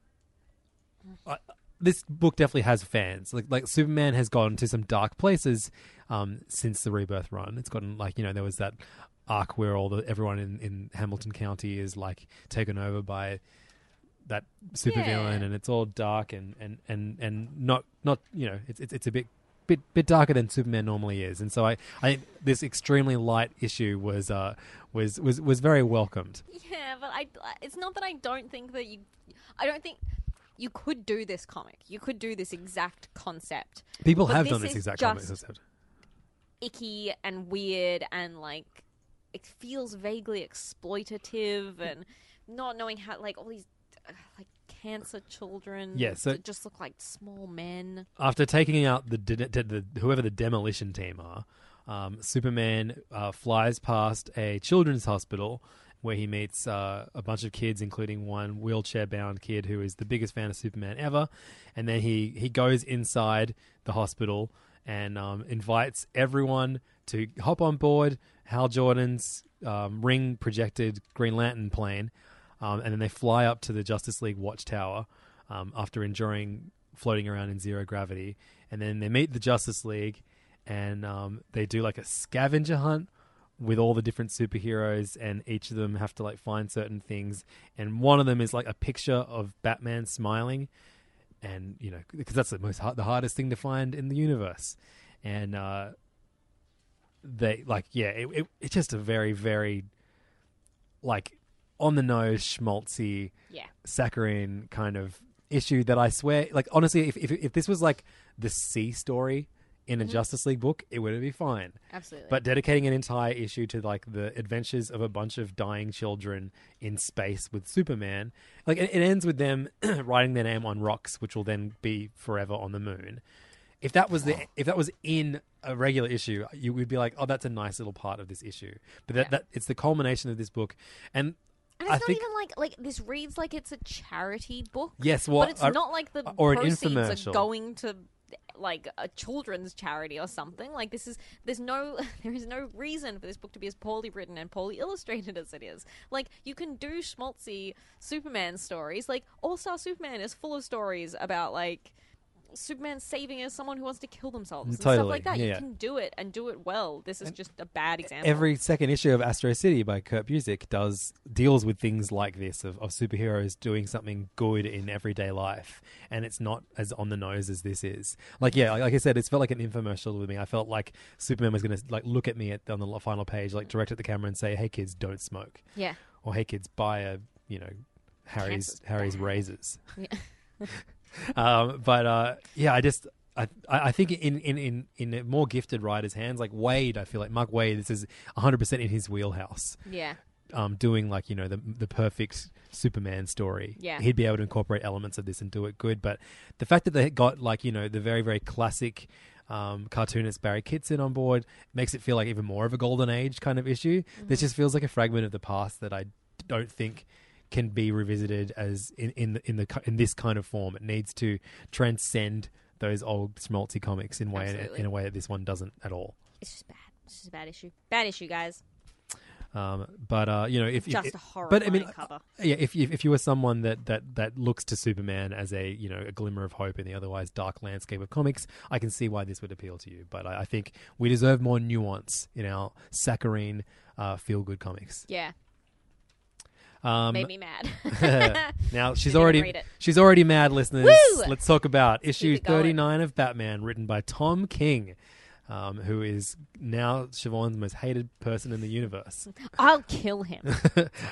uh, this book definitely has fans. Like like Superman has gone to some dark places um, since the Rebirth run. It's gotten like you know there was that arc where all the everyone in, in Hamilton County is like taken over by that supervillain, Yeah. and it's all dark and, and, and, and not not you know it's it's, it's a bit bit bit darker than Superman normally is, and so I I think this extremely light issue was uh was was was very welcomed. Yeah, but I. It's not that I don't think that you. I don't think you could do this comic. You could do this exact concept. People have this done this exact comic concept. icky and weird and like it feels vaguely exploitative and not knowing how like all these uh, like cancer children Yeah, so- that just look like small men. after taking out the, de- de- the whoever the demolition team are, um, Superman uh, flies past a children's hospital where he meets uh, a bunch of kids, including one wheelchair-bound kid who is the biggest fan of Superman ever, and then he he goes inside the hospital and um, invites everyone to hop on board Hal Jordan's um, ring projected Green Lantern plane, um, and then they fly up to the Justice League Watchtower um, after enjoying floating around in zero gravity, and then they meet the Justice League, and um, they do like a scavenger hunt with all the different superheroes, and each of them have to like find certain things, and one of them is like a picture of Batman smiling, and you know because that's the most the hardest thing to find in the universe, and uh, they like yeah, it, it, it's just a very very like on the nose schmaltzy Yeah. saccharine kind of issue that I swear, like honestly, if if, if this was like the C story in a mm-hmm. Justice League book, it would be fine. Absolutely. But dedicating an entire issue to like the adventures of a bunch of dying children in space with Superman, like it, it ends with them writing their name on rocks, which will then be forever on the moon. If that was the if that was in a regular issue, you would be like, oh, that's a nice little part of this issue. But that, Yeah. that it's the culmination of this book, and and I it's not think even like like this reads like it's a charity book. Yes, well, but it's I- not like the or an proceeds infomercial. are going to like a children's charity or something. Like this is there's no there is no reason for this book to be as poorly written and poorly illustrated as it is. Like you can do schmaltzy Superman stories. Like All Star Superman is full of stories about like Superman saving as someone who wants to kill themselves and stuff like that. yeah, You yeah. can do it and do it well. This is just a bad example. Every second issue of Astro City by Kurt Busiek does deals with things like this of, of superheroes doing something good in everyday life, and it's not as on the nose as this is. Like yeah, like, like I said, it's felt like an infomercial with me. I felt like Superman was going to like look at me at, on the final page, like direct at the camera and say, "Hey kids, don't smoke," yeah. or "Hey kids, buy a you know Harry's Harry's razors." Yeah. um, but uh, yeah, I just I I think in in in in more gifted writers' hands, like Waid, I feel like Mark Waid, this is 100 percent in his wheelhouse. Yeah. Um, doing like you know the the perfect Superman story. Yeah. he'd be able to incorporate elements of this and do it good. But the fact that they got like you know the very very classic. Um, cartoonist Barry Kitson on board makes it feel like even more of a golden age kind of issue. This just feels like a fragment of the past that I don't think can be revisited as in in the, in the in this kind of form. It needs to transcend those old schmaltzy comics in way Absolutely. in a way that this one doesn't at all. It's just bad. It's just a bad issue. Bad issue, guys. Um, but uh, you know, if Just if, a but I mean, cover. yeah, if you, if you were someone that, that that looks to Superman as a you know a glimmer of hope in the otherwise dark landscape of comics, I can see why this would appeal to you. But I, I think we deserve more nuance in our saccharine uh, feel good comics. Yeah. Um, Made me mad. now she's already read she's already mad, listeners. Woo! Let's talk about issue thirty nine of Batman, written by Tom King, um, who is now Siobhan's most hated person in the universe. I'll kill him.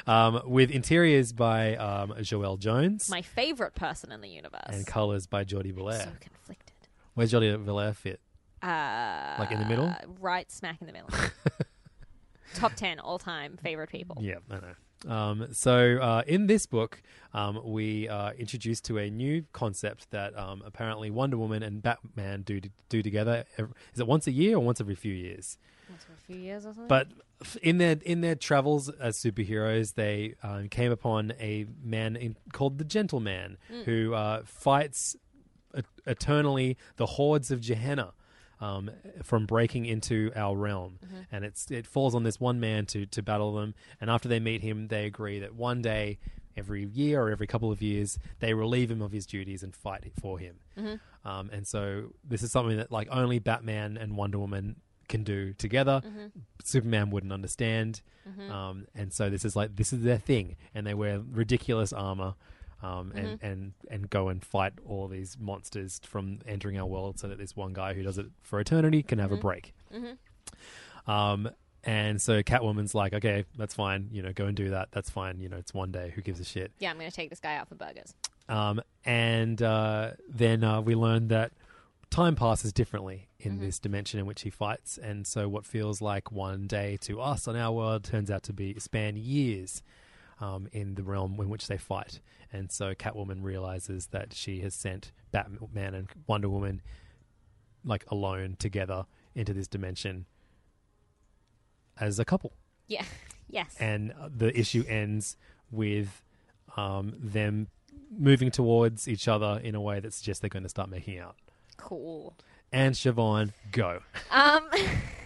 um, with interiors by um, Joelle Jones My favorite person in the universe. and colors by Jordie so conflicted. Where's Jordie Bellaire fit? Uh, Like in the middle? Right smack in the middle. Top 10 all time favorite people. Yeah, I know. Um, so uh, in this book, um, we are introduced to a new concept that um, apparently Wonder Woman and Batman do do together. Is it once a year or once every few years? Once a few years or something. But in their in their travels as superheroes, they um, came upon a man in, called the Gentleman who uh, fights eternally the hordes of Gehenna. Um, from breaking into our realm, and it's it falls on this one man to to battle them. And after they meet him, they agree that one day, every year or every couple of years, they relieve him of his duties and fight for him. Um, and so this is something that like only Batman and Wonder Woman can do together. Superman wouldn't understand, um, and so this is like this is their thing, and they wear ridiculous armor. Um, and, and and go and fight all these monsters from entering our world, so that this one guy who does it for eternity can have a break. Um, and so Catwoman's like, okay, that's fine, you know, go and do that. That's fine, you know, it's one day. Who gives a shit? yeah, I'm going to take this guy out for burgers. Um, and uh, then uh, we learn that time passes differently in this dimension in which he fights, and so what feels like one day to us on our world turns out to be span years um, in the realm in which they fight. And so Catwoman realizes that she has sent Batman and Wonder Woman like alone together into this dimension as a couple Yeah. yes. and uh, the issue ends with um, them moving towards each other in a way that suggests they're going to start making out. cool. And Siobhan, go. Um,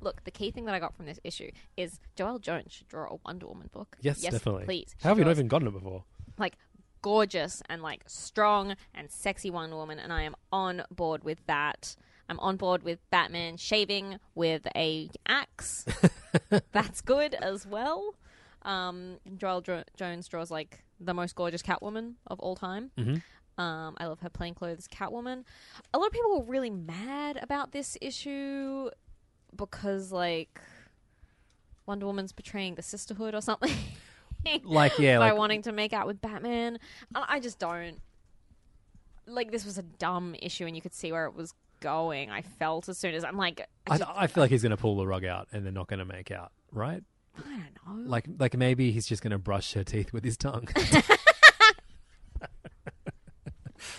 look, the key thing that I got from this issue is Joelle Jones should draw a Wonder Woman book. Yes, definitely. Please. How have you not even gotten it before? like gorgeous and like strong and sexy Wonder Woman, and I am on board with that. I'm on board with Batman shaving with a axe. That's good as well. Um, Joelle jo- Jones draws like the most gorgeous Catwoman of all time. Mm-hmm. Um, I love her plainclothes Catwoman. A lot of people were really mad about this issue because like Wonder Woman's betraying the sisterhood or something. Like, yeah, by like- wanting to make out with Batman. I I just don't like. This was a dumb issue, and you could see where it was going. I felt as soon as I'm like, I, I, just, I feel like he's going to pull the rug out and they're not going to make out, right? I don't know. Like, like maybe he's just going to brush her teeth with his tongue.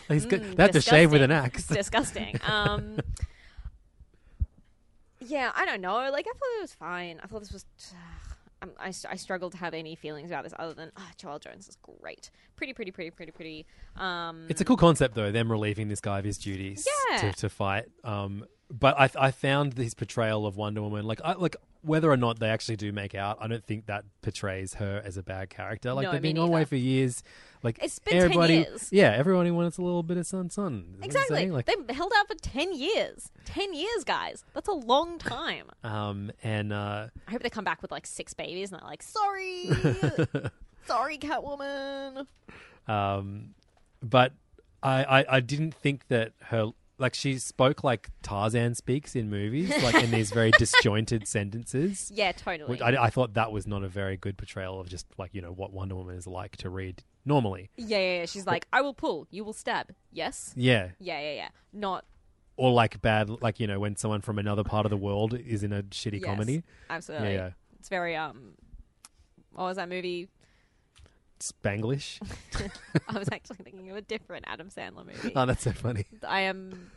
he's. Mm, they have to shave with an axe. disgusting. Um, yeah, I don't know. Like, I thought it was fine. I thought this was. I'm, I, I struggle to have any feelings about this other than ah, Joelle Jones is great, pretty, pretty, pretty, pretty, pretty. Um, It's a cool concept, though, them relieving this guy of his duties Yeah. to, to fight. Um, but I, I found his portrayal of Wonder Woman, like, I, like whether or not they actually do make out, I don't think that portrays her as a bad character. Like No, they've been on way for years. Like It's been 10 everybody, years. yeah, everybody wants a little bit of sun, sun. Is that what I'm exactly. Like, They held out for ten years. Ten years, guys. That's a long time. um, and uh, I hope they come back with like six babies and they're like, sorry, sorry, Catwoman. Um, but I, I, I didn't think that her like she spoke like Tarzan speaks in movies, like in these very disjointed sentences. Yeah, totally. Which I, I thought that was not a very good portrayal of just like you know what Wonder Woman is like to read normally. yeah, yeah, yeah. She's like, I will pull, you will stab. Yes. Yeah, Yeah, yeah, yeah. Not or like bad, like you know when someone from another part of the world is in a shitty yes, comedy. Absolutely. Yeah, yeah. It's very um. What was that movie? Spanglish. I was actually thinking of a different Adam Sandler movie. oh, that's so funny. I am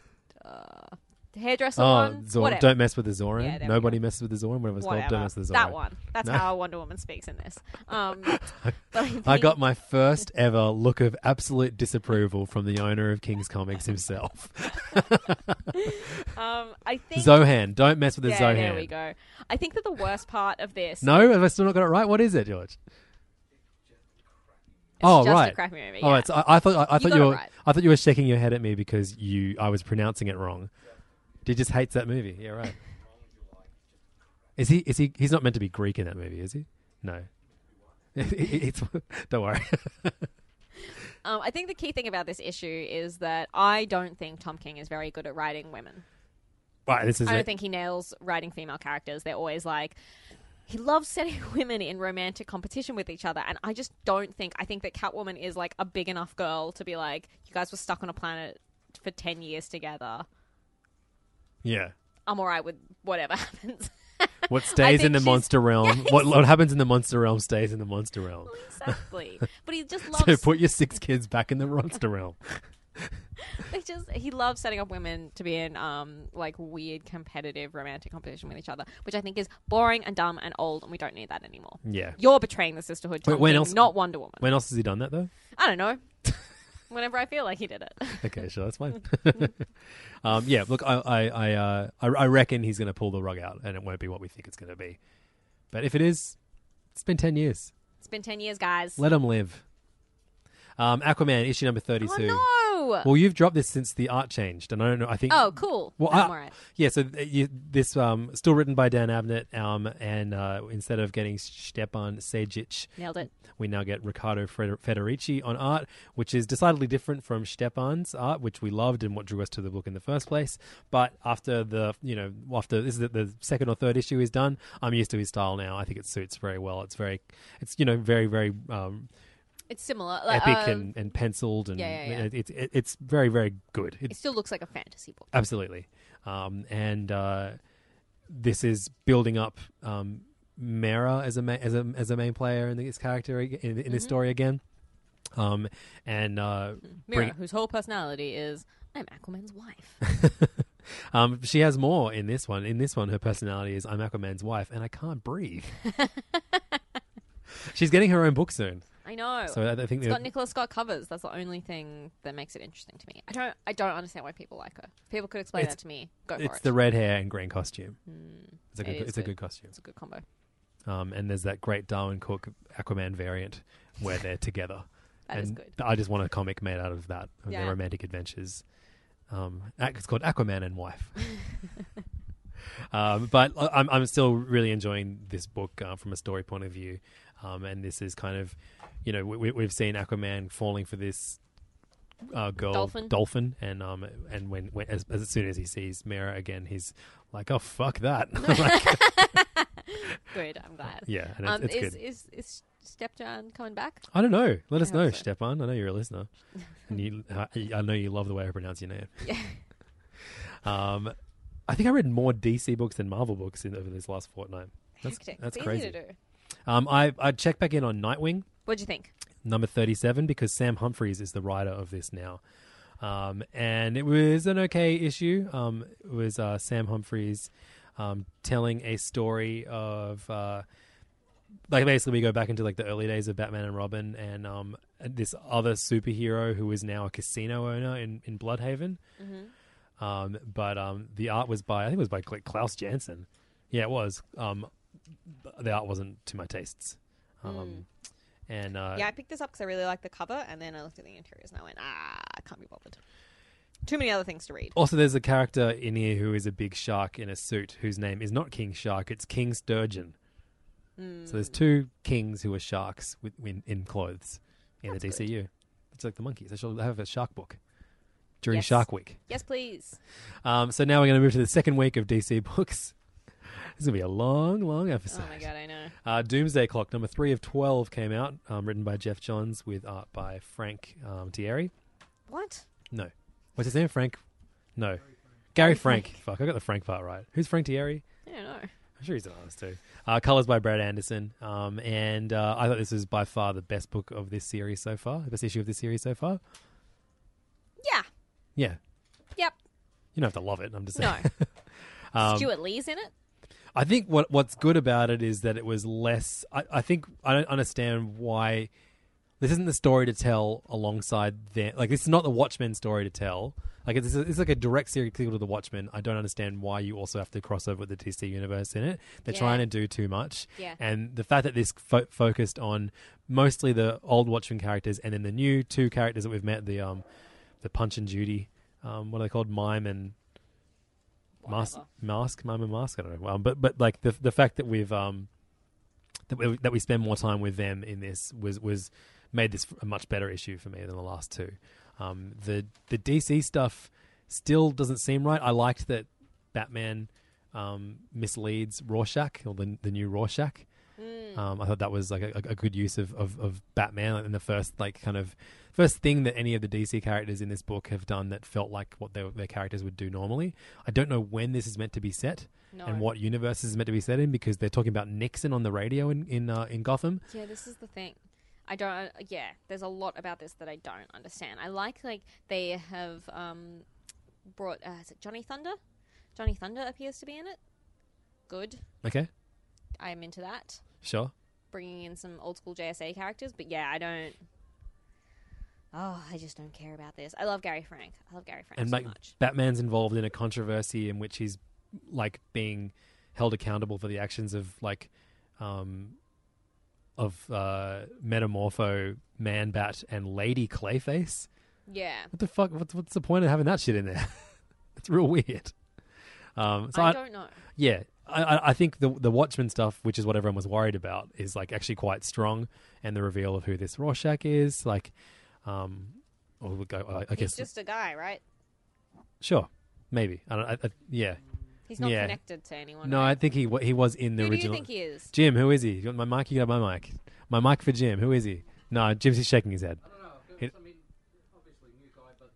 uh, hairdresser Oh, one. Zor- Whatever. don't mess with the Zoran. Yeah, there we Nobody go. messes with the Zoran. Whatever it's called, Whatever. don't mess with the that one. That's No. how Wonder Woman speaks in this. Um, but I, I got my first ever look of absolute disapproval from the owner of King's Comics himself. Um, I think. Zohan. Don't mess with the yeah, Zohan. there we go. I think that the worst part of this. No, have I still not got it right? What is it, George? It's oh, just a right. crappy movie, Oh, yeah. it's, I, I thought I, I thought you it were right. I thought you were shaking your head at me because you I was pronouncing it wrong. He just hates that movie. Yeah, right. Is he? Is he? He's not meant to be Greek in that movie, is he? No. it's, don't worry. Um, I think the key thing about this issue is that I don't think Tom King is very good at writing women. right. This is. I don't think he nails writing female characters. They're always like, he loves setting women in romantic competition with each other. And I just don't think, I think that Catwoman is like a big enough girl to be like, you guys were stuck on a planet for 10 years together. Yeah. I'm all right with whatever happens. What stays in the she's- monster realm? What what happens in the monster realm stays in the monster realm. exactly. But he just loves So put your six kids back in the monster realm. they just he loves setting up women to be in um like weird competitive romantic competition with each other, which I think is boring and dumb and old, and we don't need that anymore. Yeah. You're betraying the sisterhood, Tom Wait, when else- not Wonder Woman. When else has he done that though? I don't know. Whenever I feel like he did it. Okay, sure, that's fine. um, yeah, look, I I I, uh, I I reckon he's going to pull the rug out, and it won't be what we think it's going to be. But if it is, it's been ten years. It's been ten years, guys. Let him live. Um, Aquaman issue number thirty-two. oh no! Well, you've dropped this since the art changed, and I don't know. I think. oh, cool. Well, No, I- yeah. So you, this um still written by Dan Abnett, um, and uh, instead of getting Stjepan Sejic, Nailed it. we now get Riccardo Feder- Federici on art, which is decidedly different from Stjepan's art, which we loved and what drew us to the book in the first place. But after the, you know, after this is the, the second or third issue is done, I'm used to his style now. I think it suits very well. It's very, it's you know, very very um, It's similar. Like, epic uh, and, and penciled, and yeah, yeah, yeah. It's it, it's very very good. it It's still looks like a fantasy book. Absolutely. Um, and uh, this is building up um, Mera as a ma- as a as a main player in this character in, in Mm-hmm. this story again. Um, and uh, Mera, bring- whose whole personality is I'm Aquaman's wife. um, she has more in this one. In this one, her personality is I'm Aquaman's wife, and I can't breathe. She's getting her own book soon, I know. so I, I think got Nicola Scott covers. That's the only thing that makes it interesting to me. I don't. I don't understand why people like her. If people could explain It's- that to me. Go for it's it. the red hair and green costume. It's a good, is it's a good. good costume. It's a good combo. Um, and there's that great Darwyn Cooke Aquaman variant where they're together. That and is good. I just want a comic made out of that, of Yeah. their romantic adventures. Um, ac- it's called Aquaman and Wife. um, but I- I'm, I'm still really enjoying this book uh, from a story point of view. Um, and this is kind of, you know, we, we've seen Aquaman falling for this uh, girl Dolphin. dolphin and um and when, when as, as soon as he sees Mera again he's like oh fuck that Like, Good. I'm glad. yeah and it's, Um, it's is, good is is coming back? I don't know. Let us I hope know, so. Stjepan. I know you're a listener, and you. uh, I know you love the way I pronounce your name. Yeah. Um, I think I read more DC books than Marvel books in over this last fortnight. That's Hectic. that's it's crazy. Easy to do. Um, I I checked back in on Nightwing What'd you think? number thirty seven because Sam Humphries is the writer of this now. Um, and it was an okay issue. Um, it was uh, Sam Humphries um, telling a story of uh, like basically we go back into like the early days of Batman and Robin, and um, this other superhero who is now a casino owner in in Blüdhaven. Um, but um, the art was by I think it was by Klaus Janson. Yeah, it was. Um, the art wasn't to my tastes. Um, and uh, yeah, I picked this up because I really liked the cover, and then I looked at the interiors and I went, ah, I can't be bothered. Too many other things to read. Also, there's a character in here who is a big shark in a suit whose name is not King Shark, it's King Sturgeon. So there's two kings who are sharks with, in, in clothes in the DCU. It's like the monkeys. They should have a shark book during Yes. Shark Week. Yes, please. Um, so now we're going to move to the second week of DC books. This is going to be a long, long episode. Oh my god, I know. Uh, Doomsday Clock, number three of 12, came out, um, written by Geoff Johns with art by Frank um, Thierry. What? No. What's his name? Frank? No. Gary Frank. Fuck, I got the Frank part right. Who's Frank Thierry? I don't know. I'm sure he's an artist too. Uh, colors by Brad Anderson. Um, and uh, I thought this was by far the best book of this series so far, the best issue of this series so far. Yeah. Yeah. Yep. You don't have to love it. I'm just No. saying. Um, Stuart Lee's in it. I think what what's good about it is that it was less. I, I think I don't understand why this isn't the story to tell alongside them. Like this is not the Watchmen story to tell. Like it's, it's like a direct sequel to the Watchmen. I don't understand why you also have to cross over with the DC universe in it. They're Yeah. trying to do too much. Yeah. And the fact that this fo- focused on mostly the old Watchmen characters and then the new two characters that we've met the um the Punch and Judy. Um, what are they called? Mime and Mask, mask, mime mask. I don't know. Um, but but like the the fact that we've um that we, that we spend more time with them in this was was made this a much better issue for me than the last two. Um, the the DC stuff still doesn't seem right. I liked that Batman um, misleads Rorschach or the the new Rorschach. Um, I thought that was like a, a good use of, of, of Batman in the first like kind of first thing that any of the DC characters in this book have done that felt like what their their characters would do normally. I don't know when this is meant to be set No. and what universe this is meant to be set in because they're talking about Nixon on the radio in in uh, in Gotham. Yeah, this is the thing. I don't. uh, Yeah, there's a lot about this that I don't understand. I like like they have um brought. Uh, is it Johnny Thunder? Johnny Thunder appears to be in it. Good. Okay, I am into that. sure. Bringing in some old school JSA characters, but yeah, I don't. Oh, I just don't care about this. I love Gary Frank. I love Gary Frank and so like much. Batman's involved in a controversy in which he's like being held accountable for the actions of like um of uh Metamorpho, Man Bat, and Lady Clayface. Yeah, What the fuck? What's, what's the point of having that shit in there? it's real weird. Um, so I I, don't know. yeah, I, I- think the the Watchmen stuff, which is what everyone was worried about, is like actually quite strong, and the reveal of who this Rorschach is, like, um, or we'll go. I, I He's guess just a guy, right? sure, maybe. I don't. I, I, yeah, He's not Yeah. connected to anyone. no, right? I think he wa- he was in the Who do you original. think he is? Jim, who is he? You want my mic? You got my mic. My mic for Jim. Who is he? No, Jim's shaking his head. I don't know. He- I mean, obviously new guy, but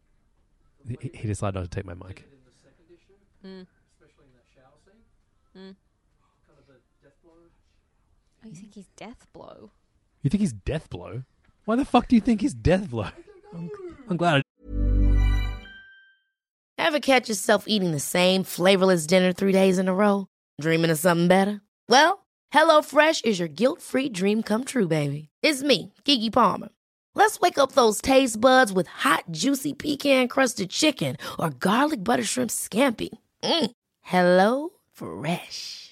He, he decided not to take my mic. in the second issue, Mm. especially in that shower scene, Mm. kind of a death blow. Oh, you think he's Deathblow? You think he's Deathblow? Why the fuck do you think he's Deathblow? I'm, I'm glad. I, Ever catch yourself eating the same flavorless dinner three days in a row? Dreaming of something better? Well, HelloFresh is your guilt-free dream come true, baby. It's me, Keke Palmer. Let's wake up those taste buds with hot, juicy pecan-crusted chicken or garlic butter shrimp scampi. Mm. Hello Fresh.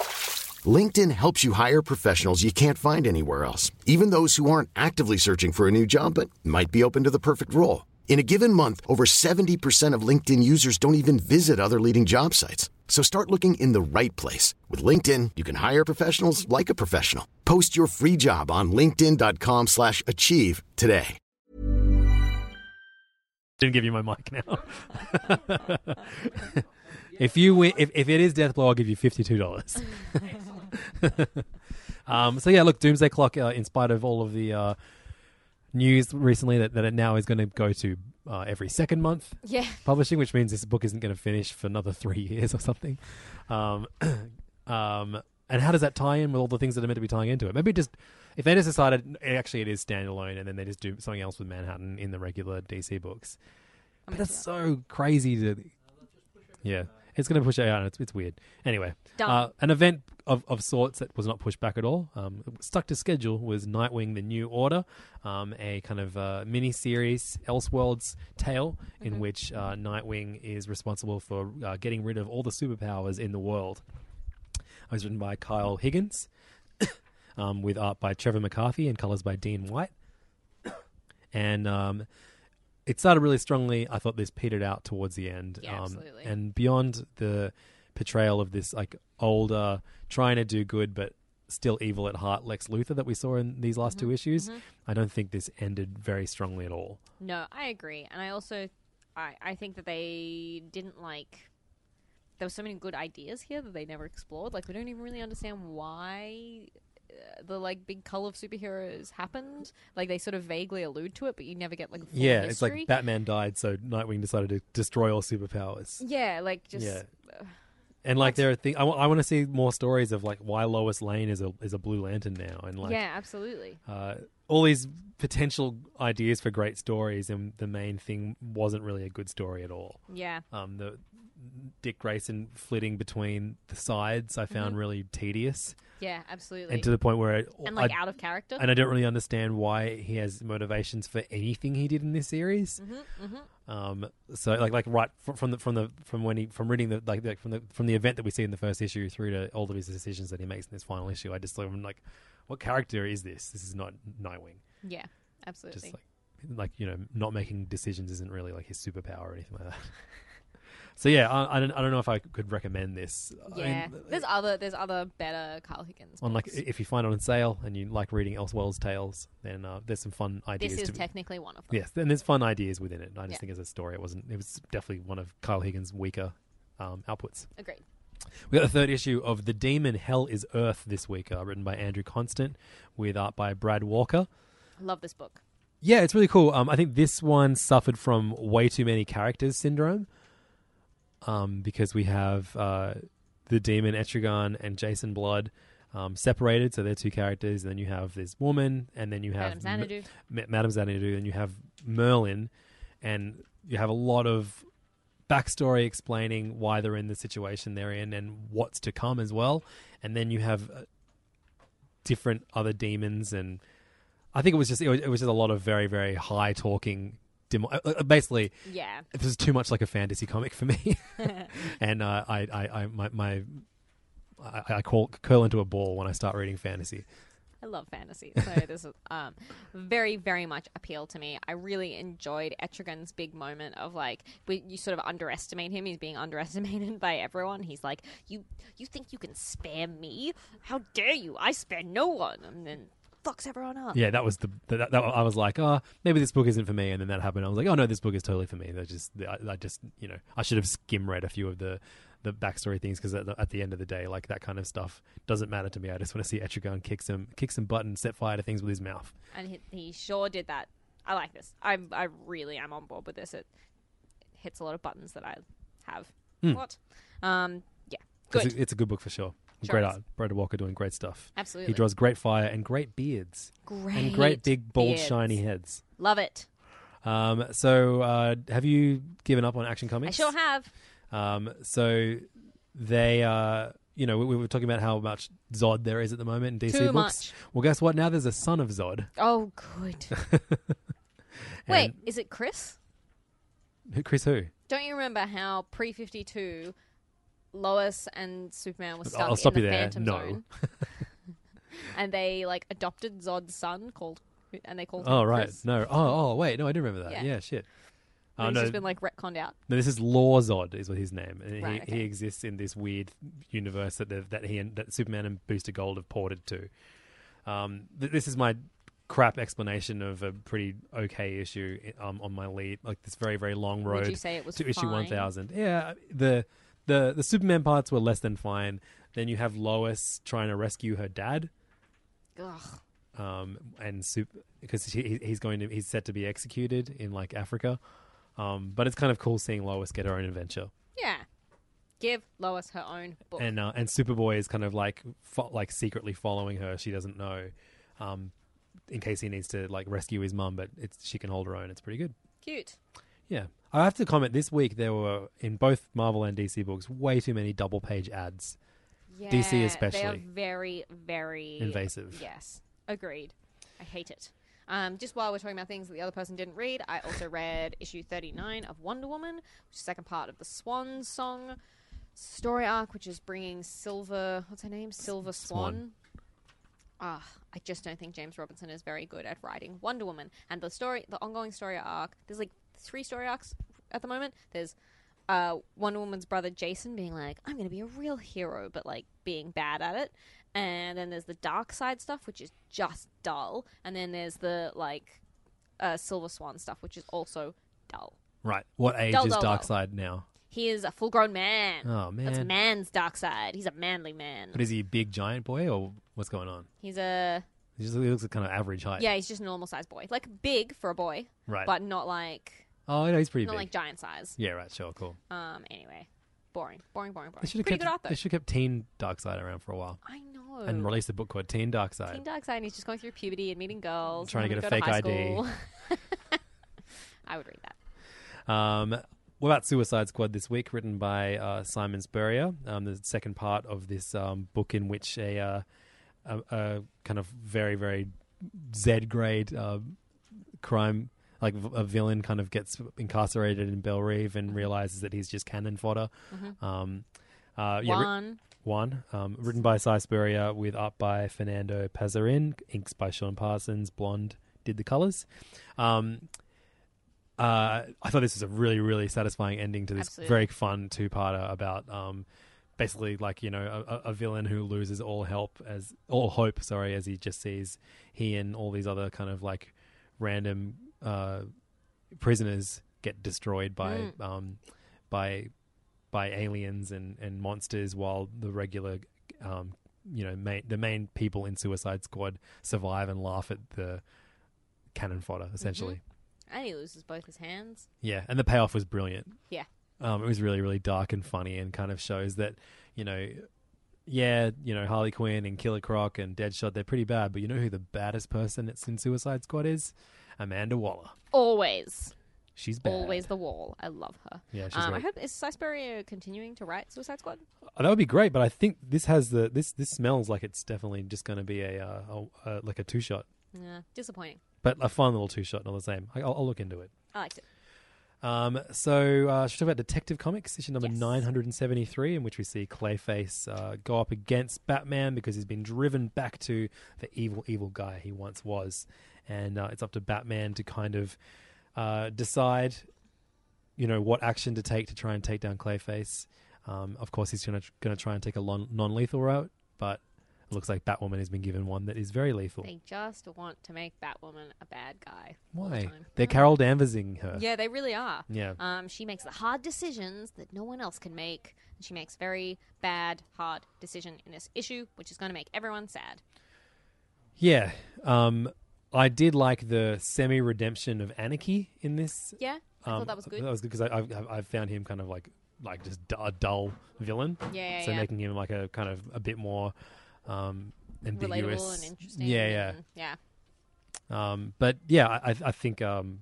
LinkedIn helps you hire professionals you can't find anywhere else, even those who aren't actively searching for a new job but might be open to the perfect role. In a given month, over 70% of LinkedIn users don't even visit other leading job sites. So start looking in the right place. With LinkedIn, you can hire professionals like a professional. Post your free job on linkedin.com slash achieve today. Didn't give you my mic now. if you win, if, if it is Deathblow, I'll give you fifty-two dollars. um, so yeah, look, Doomsday Clock. Uh, in spite of all of the uh, news recently, that, that it now is going to go to uh, every second month Yeah. publishing, which means this book isn't going to finish for another three years or something. Um, um, and how does that tie in with all the things that are meant to be tying into it? Maybe just if they just decided eh, actually it is standalone, and then they just do something else with Manhattan in the regular DC books. But that's so crazy to. Yeah, it's going to push it out. It's it's weird. Anyway, uh, an event of, of sorts that was not pushed back at all, um, stuck to schedule, was Nightwing: The New Order, um, a kind of uh, mini series, Elseworlds tale, in which uh, Nightwing is responsible for uh, getting rid of all the superpowers in the world. It was written by Kyle Higgins, um, with art by Trevor McCarthy and colors by Dean White. and um, it started really strongly. I thought this petered out towards the end. Yeah, um, absolutely. And beyond the portrayal of this like older, trying to do good but still evil at heart Lex Luthor that we saw in these last Mm-hmm, two issues, I don't think this ended very strongly at all. No, I agree, and I also, I I think that they didn't like. There were so many good ideas here that they never explored. Like we don't even really understand why the like big cull of superheroes happened. Like they sort of vaguely allude to it, but you never get like a full yeah, it's like Batman died, so Nightwing decided to destroy all superpowers. Yeah, like just Yeah. And like there are things I want to see more stories of like why Lois Lane is a is a Blue Lantern now, and like yeah, absolutely. uh, all these potential ideas for great stories, and the main thing wasn't really a good story at all. Yeah. Um, the Dick Grayson flitting between the sides, I found Mhm. really tedious, Yeah, absolutely. and to the point where it, And, like, I- out of character. and I don't really understand why he has motivations for anything he did in this series. Mhm, mhm. Um, so like like right fr- from the from the from when he from reading the like, like from the from the event that we see in the first issue through to all of his decisions that he makes in this final issue, I just thought I'm like, what character is this? This is not Nightwing. Yeah, absolutely. Just like like you know, not making decisions isn't really like his superpower or anything like that. so yeah, I, I don't I don't know if I could recommend this. I yeah, mean, there's other there's other better Carl Higgins. on like if you find it on sale and you like reading Elseworlds tales, then uh, there's some fun ideas. this is technically one of them. Yes, and there's fun ideas within it. I just Yeah. think as a story, it wasn't. It was definitely one of Kyle Higgins' weaker um, outputs. Agreed. We got the third issue of The Demon Hell is Earth this week, uh, written by Andrew Constant, with art by Brad Walker. I love this book. Yeah, it's really cool. Um, I think this one suffered from way too many characters syndrome. Um, because we have uh, the demon Etrigan and Jason Blood um, separated, so they're two characters. And then you have this woman, and then you have Madame Xanadu. Ma- Madame Xanadu, and you have Merlin, and you have a lot of backstory explaining why they're in the situation they're in and what's to come as well. And then you have uh, different other demons, and I think it was just it was, it was just a lot of very very high talking. Dim- uh, uh, basically, Yeah. it was too much like a fantasy comic for me, and uh, I, I, I, my, my I, I call curl into a ball when I start reading fantasy. I love fantasy, so this is um, very, very much appealed to me. I really enjoyed Etrigan's big moment of like, we, you sort of underestimate him. He's being underestimated by everyone. He's like, "You, you think you can spare me? How dare you? I spare no one!" And then fucks everyone up. Yeah, that was the that, that, I was like, oh, maybe this book isn't for me, and then that happened. I was like, oh no, this book is totally for me. That just, I, I just, you know, I should have skim read a few of the the backstory things because at, the- at the end of the day, like that kind of stuff doesn't matter to me. I just want to see Etrigan kick some kick some butt and set fire to things with his mouth. and he, he sure did that. I like this. I I really am on board with this. It hits a lot of buttons that I have. Hmm. What? Um, yeah, It's good. a, it's a good book for sure. Sure great art. Brad Walker doing great stuff. Absolutely. He draws great fire and great beards. Great. And Great big, bald, beards. shiny heads. Love it. Um, so, uh, have you given up on Action Comics? I sure have. Um, so they, uh, you know, we, we were talking about how much Zod there is at the moment in DC Too books. much. Well, guess what? Now there's a son of Zod. Oh, good. Wait, is it Chris? Who- Chris who? Don't you remember how pre fifty two, Lois and Superman were stuck I'll stop in you the there. Phantom No. Zone, and they like adopted Zod's son called, and they called him Oh right, Chris? no. Oh oh wait, no, I do remember that. Yeah. Yeah, shit. Oh, He's no. just been like retconned out. No, this is Lor-Zod, is what his name. And Right, he, okay. he exists in this weird universe that they've- that he and that Superman and Booster Gold have ported to. Um, th- this is my crap explanation of a pretty okay issue um, on my lead, like this very very long road. Would you say it was to issue fine? one thousand? Yeah, the the the Superman parts were less than fine. Then you have Lois trying to rescue her dad Ugh. um, and because he, he's going to he's set to be executed in like Africa. Um, but it's kind of cool seeing Lois get her own adventure, Yeah. Give Lois her own book. and uh, and Superboy is kind of like fo- like secretly following her. She doesn't know, um, in case he needs to like rescue his mum. But it's she can hold her own. It's pretty good. Cute. Yeah, I have to comment. This week there were in both Marvel and DC books way too many double page ads. Yeah, DC They are especially. very, very Invasive. Yes, agreed. I hate it. Um, just while we're talking about things that the other person didn't read, I also read issue 39 of Wonder Woman, which is the second part of the Swan Song story arc, which is bringing Silver. What's her name? Silver Swan. Swan. Ah, I just don't think James Robinson is very good at writing Wonder Woman. And the story, the ongoing story arc, there's like three story arcs at the moment. There's uh, Wonder Woman's brother Jason being like, I'm going to be a real hero, but like being bad at it. And then there's the Darkseid stuff, which is just dull. And then there's the like uh, Silver Swan stuff, which is also dull. Right. What age Dull, is dull, dull. Darkseid now? He is a full grown man. Oh, man. That's man. man's Darkseid. He's a manly man. But is he a big giant boy or what's going on? He's a He just he looks like kind of average height. yeah, he's just a normal sized boy, like big for a boy, Right. But not like Oh, no, he's pretty not big. like giant size. yeah, right. Sure, cool. Um. Anyway, boring, boring, boring, boring. They should have Pretty kept. good art though. They should have kept Teen Darkseid around for a while I know. and released a book called Teen Darkseid. Teen Darkseid, and he's just going through puberty and meeting girls. Trying to and get a fake high ID. school. I would read that. Um, what about Suicide Squad this week, written by uh, Simon Spurrier? Um, the second part of this um, book, in which a, uh, a, a kind of very, very Z grade uh, crime, like v- a villain, kind of gets incarcerated in Belle Reve and realizes that he's just cannon fodder. Mhm. Um, uh, yeah, ri- Juan. one, um, written by Si Spurrier with art by Fernando Pasarin, inks by Sean Parsons, Blonde did the colors. Um, uh, I thought this was a really, really satisfying ending to this Absolutely. very fun two-parter about um, basically like you know a, a villain who loses all help as all hope, sorry, as he just sees he and all these other kind of like random uh, prisoners get destroyed by Mm. um, by by aliens and, and monsters, while the regular um, you know main, the main people in Suicide Squad survive and laugh at the cannon fodder essentially. And he loses both his hands. Yeah, and the payoff was brilliant. Yeah. Um, it was really, really dark and funny, and kind of shows that, you know, yeah, you know, Harley Quinn and Killer Croc and Deadshot, they're pretty bad, but you know who the baddest person that's in Suicide Squad is? Amanda Waller. Always. She's bad. Always the wall. I love her. Yeah, she's um, I great. hope is Si continuing to write Suicide Squad? Oh, that would be great, but I think this has the this this smells like it's definitely just going to be a, uh, a, a like a two shot, Yeah, disappointing. but a fun little two shot, not the same. I, I'll, I'll look into it. I liked it. Um, so, uh, should we talk about Detective Comics, issue number Yes. 973, in which we see Clayface uh, go up against Batman because he's been driven back to the evil, evil guy he once was. And uh, it's up to Batman to kind of uh, decide, you know, what action to take to try and take down Clayface. Um, of course, he's going to try and take a lon- non-lethal route, but it looks like Batwoman has been given one that is very lethal. They just want to make Batwoman a bad guy. all the Why? They're Carol Danversing her. Yeah, they really are. Yeah. Um, she makes the hard decisions that no one else can make. And she makes very bad, hard decision in this issue, which is going to make everyone sad. Yeah. Um, I did like the semi redemption of Anarchy in this. Yeah, I Um, thought that was good. That was good because I've, I've- I've found him kind of like like just a dull villain. Yeah, yeah, So yeah. making him like a kind of a bit more um, ambiguous. Relatable and interesting. Yeah, and- yeah. yeah. Um, but yeah, I, I- I think um,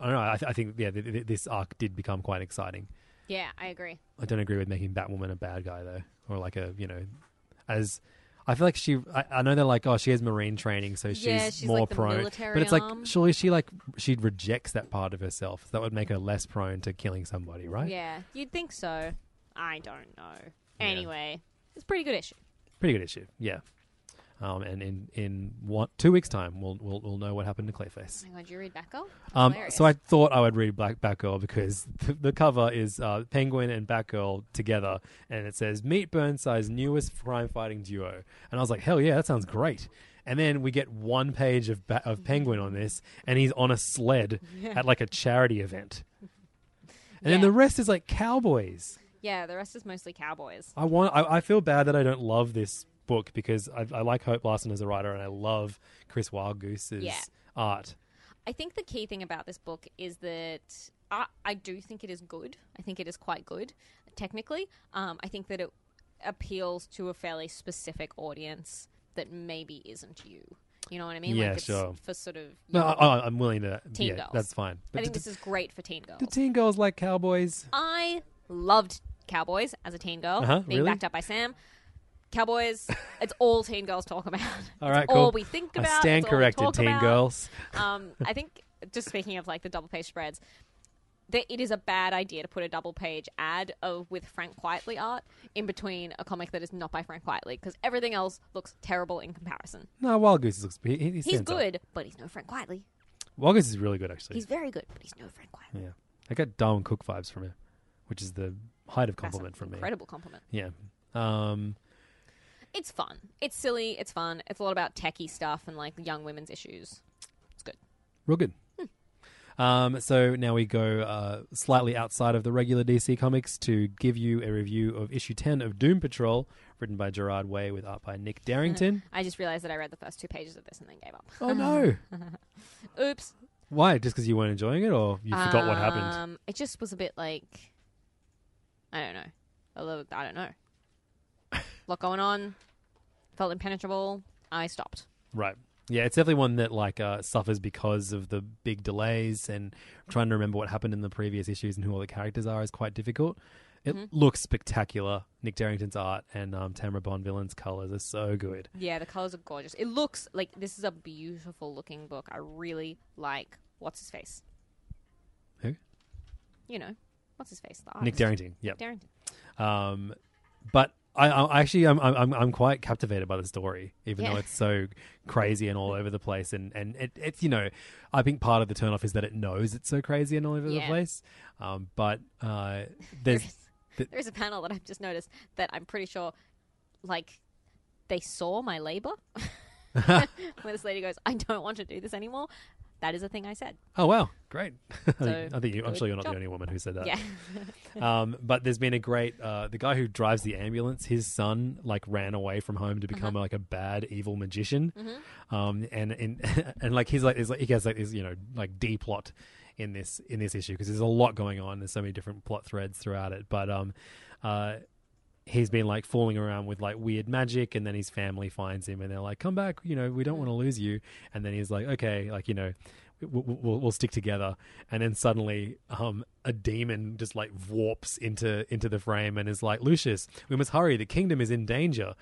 I don't know. I, th- I think yeah, th- th- this arc did become quite exciting. Yeah, I agree. I don't agree with making Batwoman a bad guy though, or like a you know, as I feel like she. I, I know they're like, oh, she has marine training, so she's, Yeah, she's more like prone. But it's like, arm. surely she like she rejects that part of herself. That would make her less prone to killing somebody, right? Yeah, you'd think so. I don't know. Anyway, it's a pretty good issue. Pretty good issue. Yeah. Um, and in in one, two weeks' time, we'll, we'll we'll know what happened to Clayface. Oh my god, you read Batgirl? Um, so I thought I would read Black Batgirl because the, the cover is uh, Penguin and Batgirl together, and it says "Meet Burnside's newest crime-fighting duo," and I was like, "Hell yeah, that sounds great!" And then we get one page of ba- of Penguin on this, and he's on a sled Yeah. at like a charity event, and then the rest is like cowboys. Yeah, the rest is mostly cowboys. I want. I, I feel bad that I don't love this book because I, I like Hope Larson as a writer, and I love Chris Wildgoose's Yeah. art. I think the key thing about this book is that I, I do think it is good. I think it is quite good, technically. Um, I think that it appeals to a fairly specific audience that maybe isn't you. You know what I mean? Yeah, like it's sure. For sort of No, young I, I'm willing to. teen yeah, girls. that's fine. I think this is great for teen girls. Do teen girls like cowboys? I loved Cowboys as a teen girl, Uh-huh, being really? backed up by Sam. Cowboys, it's all teen girls talk about. All It's cool. all we think about. I stand it's all we corrected, teen about. girls. Um, I think, just speaking of like the double page spreads, that it is a bad idea to put a double page ad of with Frank Quitely art in between a comic that is not by Frank Quitely because everything else looks terrible in comparison. No, Wildgoose looks. He, he He's stands up. good, but he's no Frank Quitely. Wild Goose is really good, actually. He's very good, but he's no Frank Quitely. yeah, I got Darwyn Cooke vibes from him, which is the height of compliment from me. incredible compliment. Yeah. Um, It's fun. It's silly. It's fun. It's a lot about techie stuff and like young women's issues. It's good. real good. Um, so now we go uh, slightly outside of the regular DC comics to give you a review of issue 10 of Doom Patrol, written by Gerard Way with art by Nick Derington. I just realized that I read the first two pages of this and then gave up. Oh, no. Oops. Why? Just because you weren't enjoying it, or you forgot what happened? Um, it just was a bit like I don't know. A little, I don't know. A lot going on. Felt impenetrable. I stopped. Right. Yeah, it's definitely one that like uh, suffers because of the big delays and trying to remember what happened in the previous issues and who all the characters are is quite difficult. It Mhm. looks spectacular. Nick Derington's art and um, Tamra Bonvillain's colors are so good. Yeah, the colors are gorgeous. It looks like this is a beautiful looking book. I really like what's his face. Who? You know, what's his face? The Nick artist. Derington. Yep. Nick Derington. Um, but I, I actually I'm, I'm I'm quite captivated by the story, even Yeah. though it's so crazy and all over the place. And and it, it's you know I think part of the turnoff is that it knows it's so crazy and all over the place. Um, but uh, there's th- There's a panel that I've just noticed that I'm pretty sure, like, they saw my labor. Where this lady goes, I don't want to do this anymore. That is a thing I said. Oh wow, great! I So, think- I think you, I'm sure you're not job. the only woman who said that. Yeah. um, but there's been a great uh, the guy who drives the ambulance. His son like ran away from home to become Uh-huh. like a bad evil magician. Mhm. Um, and and and like he's like, he's like he has like this you know like D plot in this in this issue because there's a lot going on. There's so many different plot threads throughout it. But um, uh, he's been like fooling around with like weird magic and then his family finds him and they're like come back you know we don't want to lose you and then he's like okay like you know we'll, we'll, we'll stick together and then suddenly um a demon just like warps into into the frame and is like lucius we must hurry the kingdom is in danger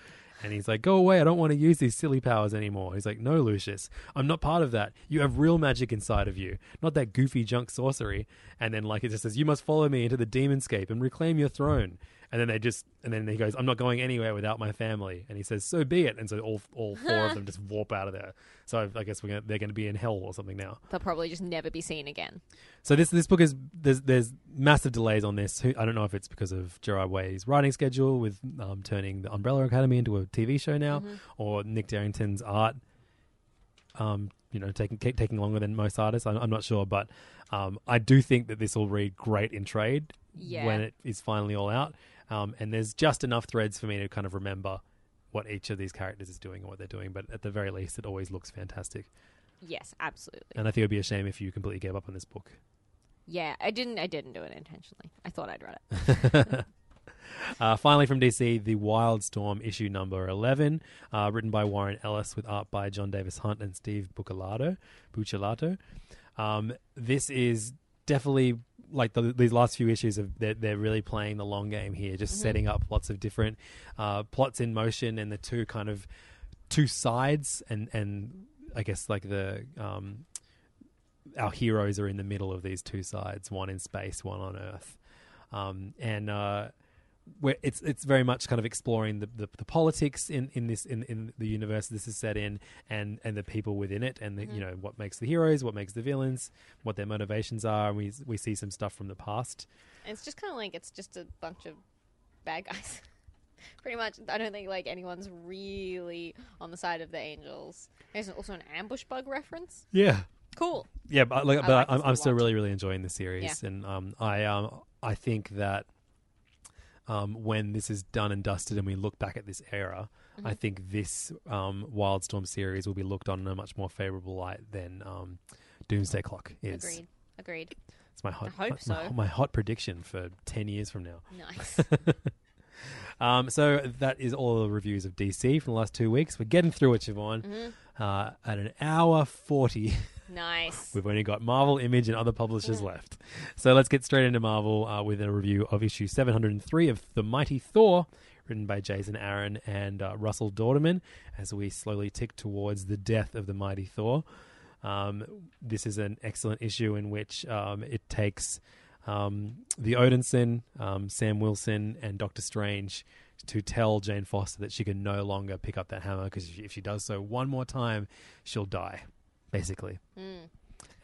and he's like, go away. I don't want to use these silly powers anymore. He's like, no, Lucius, I'm not part of that. You have real magic inside of you, not that goofy junk sorcery. And then, like, it just says, you must follow me into the demonscape and reclaim your throne. And then they just, and then he goes, I'm not going anywhere without my family. And he says, so be it. And so all, all four of them just warp out of there. So I guess we're gonna, they're going to be in hell or something now. They'll probably just never be seen again. So this this book is there's there's massive delays on this. I don't know if it's because of Gerard Way's writing schedule with um, turning the Umbrella Academy into a TV show now, Mhm. or Nick Derington's art. Um, you know, taking taking longer than most artists. I'm, I'm not sure, but um, I do think that this will read great in trade Yeah. when it is finally all out. Um, and there's just enough threads for me to kind of remember what each of these characters is doing and what they're doing. But at the very least, it always looks fantastic. Yes, absolutely. And I think it would be a shame if you completely gave up on this book. Yeah, I didn't. I didn't do it intentionally. I thought I'd read it. Uh, finally, from DC, The Wildstorm issue number 11, uh, written by Warren Ellis with art by Jon Davis-Hunt and Steve Buccellato. Buccellato. Um, this is definitely like the, these last few issues of they're, they're really playing the long game here, just Mhm. setting up lots of different uh, plots in motion and the two kind of two sides and and I guess like the um, our heroes are in the middle of these two sides, one in space, one on Earth, um, and uh, where it's it's very much kind of exploring the, the, the politics in, in this in, in the universe this is set in and and the people within it and the, you know what makes the heroes what makes the villains what their motivations are and we we see some stuff from the past And it's just kind of like it's just a bunch of bad guys. Pretty much, I don't think like anyone's really on the side of the angels. There's also an ambush bug reference. yeah Cool. yeah but like I but like I'm, this a I'm still really really enjoying the series Yeah. and um I um I think that um, when this is done and dusted and we look back at this era, Mm-hmm. I think this um, Wildstorm series will be looked on in a much more favorable light than um, Doomsday Clock is. Agreed. Agreed. It's my hot, I hope my, my- my hot prediction for ten years from now. Nice. Um, so that is all the reviews of DC from the last two weeks. We're getting through it, Siobhan. Mm-hmm. Uh, at an hour forty, nice. we've only got Marvel, Image, and other publishers left. So let's get straight into Marvel uh, with a review of issue seven hundred and three of The Mighty Thor, written by Jason Aaron and uh, Russell Dauterman. As we slowly tick towards the death of the Mighty Thor, um, this is an excellent issue in which um, it takes um, the Odinson, um, Sam Wilson, and Doctor Strange to tell Jane Foster that she can no longer pick up that hammer because if she does so one more time, she'll die, basically. Mm.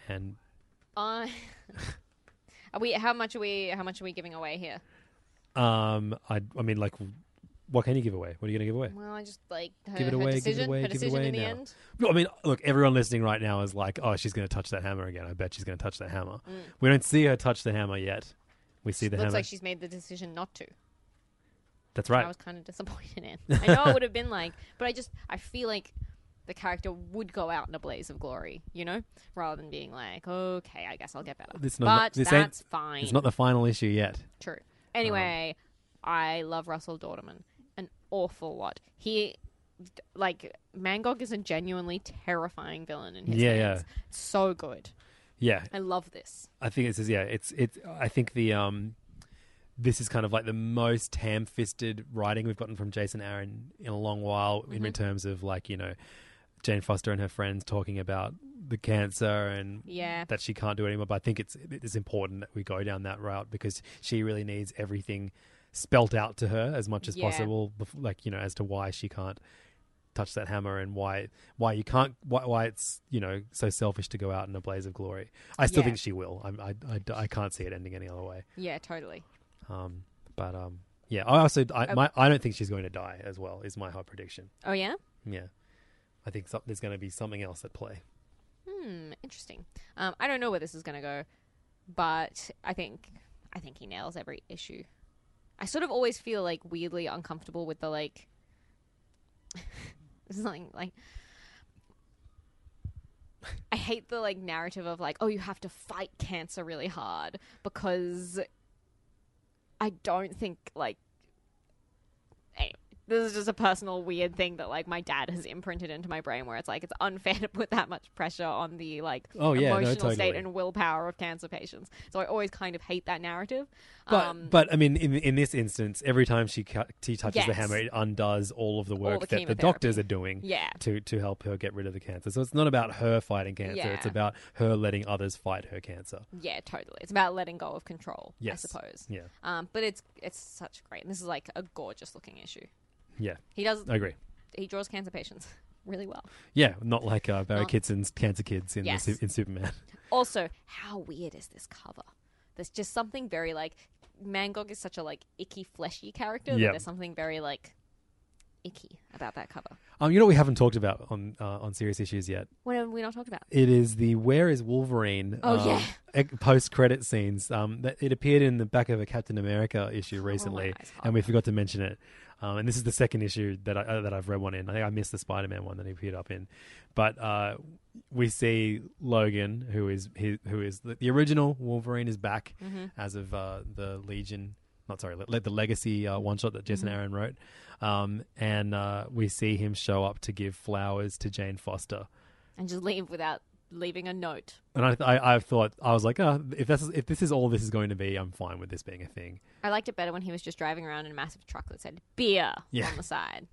And Uh, are we? How much are we? How much are we giving away here? um, I, I mean, like, what can you give away? What are you going to give away? Well, I just like her, Give it away, give it away, give it away in the end. I mean, look, everyone listening right now is like, oh, she's going to touch that hammer again. I bet she's going to touch that hammer. Mm. We don't see her touch the hammer yet. We see the Looks hammer. like she's made the decision not to. That's right. I was kind of disappointed in. I know it would have been like, but I just I feel like the character would go out in a blaze of glory, you know, rather than being like, okay, I guess I'll get better. This but not- this that's fine. It's not the final issue yet. True. Anyway, I love Russell Dauterman an awful lot. He, like, Mangog is a genuinely terrifying villain in his Yeah, hands. yeah. It's so good. Yeah, I love this. I think it's yeah, it's it's. I think the um, this is kind of like the most ham-fisted writing we've gotten from Jason Aaron in a long while, in Mhm. terms of like you know, Jane Foster and her friends talking about the cancer and Yeah. that she can't do it anymore. But I think it's it's important that we go down that route because she really needs everything spelt out to her as much as Yeah. possible, like you know, as to why she can't touch that hammer and why why you can't why, why it's you know so selfish to go out in a blaze of glory. I still Yeah. think she will. I, I I can't see it ending any other way. Yeah, totally. Um, but um, yeah. I also I Uh, my, I don't think she's going to die as well. Is my hot prediction. Oh, yeah? Yeah, I think there's going to be something else at play. Hmm, interesting. Um, I don't know where this is going to go, but I think I think he nails every issue. I sort of always feel like weirdly uncomfortable with the like. something like. I hate the like narrative of like, oh, you have to fight cancer really hard because I don't think like this is just a personal weird thing that like my dad has imprinted into my brain where it's like it's unfair to put that much pressure on the like Oh, yeah, no, emotional state and willpower of cancer patients. So I always kind of hate that narrative. But um, but I mean, in in this instance, every time she cu- she touches the hammer, it undoes all of the work the that the doctors are doing Yeah. to to help her get rid of the cancer. So it's not about her fighting cancer; it's about her letting others fight her cancer. yeah, totally. It's about letting go of control, Yes. I suppose. Yeah. Um, but it's it's such great. And this is like a gorgeous looking issue. Yeah, He does. I agree. He draws cancer patients really well. Yeah, not like uh, Barry Not- Kitson's Cancer Kids in the Yes. Su- in Superman. Also, how weird is this cover? There's just something very like Mangog is such a like icky, fleshy character. that Yep. there's something very like icky about that cover. Um, you know what we haven't talked about on uh, on serious issues yet. What have we not talked about? It is the Where is Wolverine? Oh, um, yeah. Post credit scenes. Um, that it appeared in the back of a Captain America issue recently, nice. and we forgot to mention it. Um, and this is the second issue that I uh, that I've read one in. I think I missed the Spider Man one that he appeared up in, but uh, we see Logan, who is he, who is the, the original Wolverine, is back Mhm. as of uh, the Legion. Not sorry, le- the Legacy uh, one shot that Jason Mhm. Aaron wrote, um, and uh, we see him show up to give flowers to Jane Foster. And just leave without leaving a note. And I, I, I thought I was like, oh, if that's if this is all this is going to be, I'm fine with this being a thing. I liked it better when he was just driving around in a massive truck that said beer Yeah. on the side.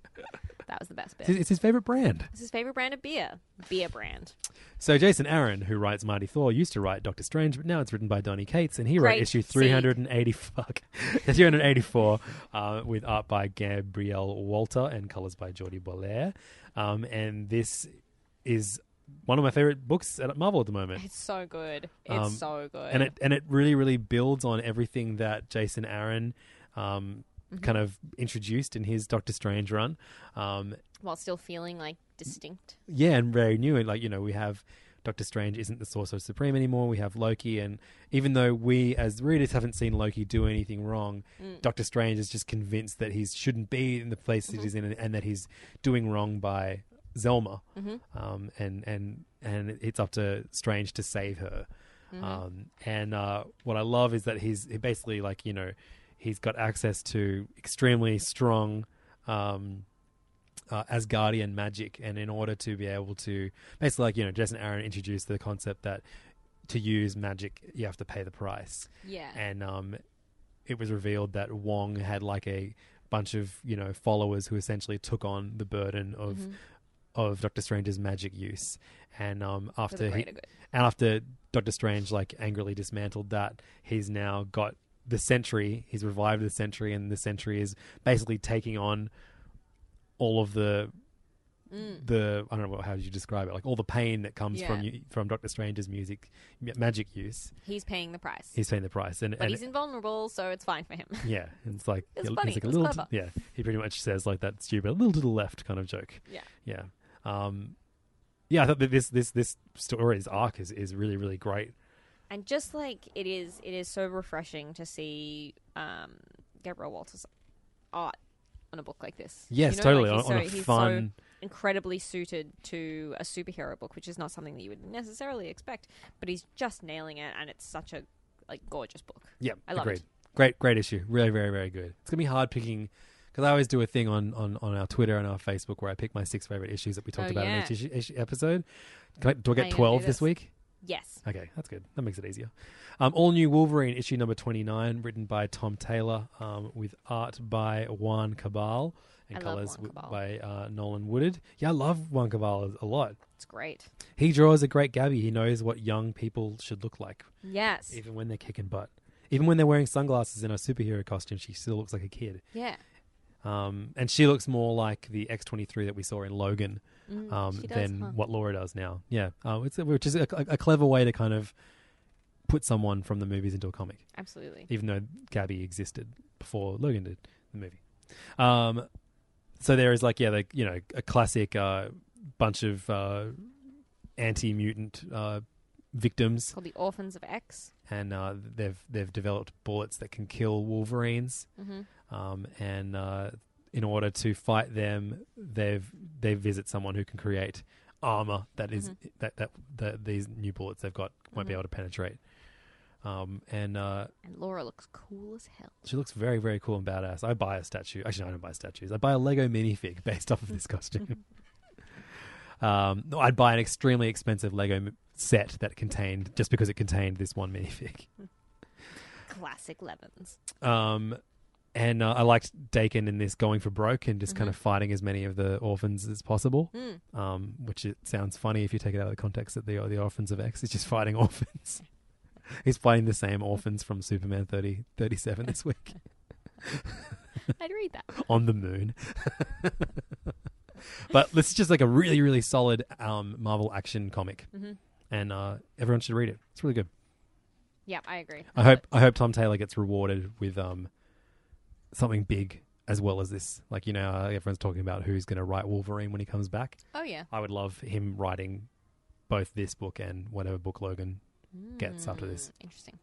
That was the best bit. It's his, it's his favorite brand. It's his favorite brand of beer. Beer brand. So Jason Aaron, who writes Mighty Thor, used to write Doctor Strange, but now it's written by Donny Cates, and he wrote Great issue seed. 380, fuck, 384 uh, with art by Gabriel Walta and colors by Jordie Bellaire. Um, and this is one of my favorite books at Marvel at the moment. It's so good. It's Um, so good. and it and it really really builds on everything that Jason Aaron um, Mhm. kind of introduced in his Doctor Strange run. Um, While still feeling like distinct. yeah, and very new. And like you know, we have Doctor Strange isn't the Sorcerer Supreme anymore. We have Loki, and even though we as readers haven't seen Loki do anything wrong, Mm. Doctor Strange is just convinced that he shouldn't be in the place that Mhm. he's in, and that he's doing wrong by Zelma. Mhm. Um, and and and it's up to Strange to save her. Mhm. Um, and uh, what I love is that he's he basically like you know he's got access to extremely strong um, uh, Asgardian magic, and in order to be able to basically like you know Jason Aaron introduced the concept that to use magic you have to pay the price. Yeah. and um, it was revealed that Wong had like a bunch of you know followers who essentially took on the burden of Mhm. Of Doctor Strange's magic use, and um, after he and after Doctor Strange like angrily dismantled that, he's now got the Sentry. He's revived the Sentry, and the Sentry is basically taking on all of the Mm. the I don't know how you describe it, like all the pain that comes from Yeah. you, from Doctor Strange's music magic use. He's paying the price. He's paying the price, and but and he's invulnerable, so it's fine for him. yeah, and it's like It's funny, like a little clever. yeah. He pretty much says like that stupid, a little to the left kind of joke. Yeah. yeah, um, yeah. I thought that this this this story's arc is is really really great. And just like it is, it is so refreshing to see um, Gabriel Walta's art on a book like this. Yes, You know, totally, Like on- on so, a he's fun- so incredibly suited to a superhero book, which is not something that you would necessarily expect. But he's just nailing it, and it's such a like gorgeous book. Yeah, I love it. Great, great issue. Really, very, very good. It's gonna be hard picking because I always do a thing on, on, on our Twitter and our Facebook where I pick my six favorite issues that we talked Oh, about yeah. in each issue, issue episode. Can I, do I get twelve this week? Yes. Okay, that's good. That makes it easier. Um, All new Wolverine issue number twenty nine, written by Tom Taylor, um, with art by Juan Cabal and I colors Juan w- Cabal. by uh, Nolan Woodard. Yeah, I love Juan Cabal a lot. It's great. He draws a great Gabby. He knows what young people should look like. Yes. Even when they're kicking butt. Even when they're wearing sunglasses in a superhero costume, she still looks like a kid. Yeah. Um, and she looks more like the X23 that we saw in Logan Mm, um, does, than huh? what Laura does now. Yeah. Uh, it's which is a, a clever way to kind of put someone from the movies into a comic. Absolutely. Even though Gabby existed before Logan did the movie. Um, so there is like, yeah, like, you know, a classic uh, bunch of uh, anti mutant uh, victims Called the Orphans of X. and uh, they've they've developed bullets that can kill Wolverines. Mhm. Um, and uh, in order to fight them, they've they visit someone who can create armor that is- Mhm. that, that that these new bullets they've got won't be Mhm. able to penetrate. Um, and uh, And Laura looks cool as hell. she looks very very cool and badass. I buy a statue. Actually, no, I don't buy statues. I buy a Lego minifig based off of this costume. um, I'd buy an extremely expensive Lego set that contained just because it contained this one minifig. Classic Levins. Um, and uh, I liked Daken in this going for broke and just kind Mhm. of fighting as many of the orphans as possible. Mm. Um, which it sounds funny if you take it out of the context that the the orphans of X is just fighting orphans. He's fighting the same orphans from Superman 30, 37 this week I'd read that. on the moon. but this is just like a really really solid um, Marvel action comic, Mhm. and uh, everyone should read it. It's really good. Yeah, I agree. I hope I hope Tom Taylor gets rewarded with um something big as well as this. Like you know, uh, everyone's talking about who's going to write Wolverine when he comes back. Oh, yeah. I would love him writing both this book and whatever book Logan gets after this. Mm, Interesting.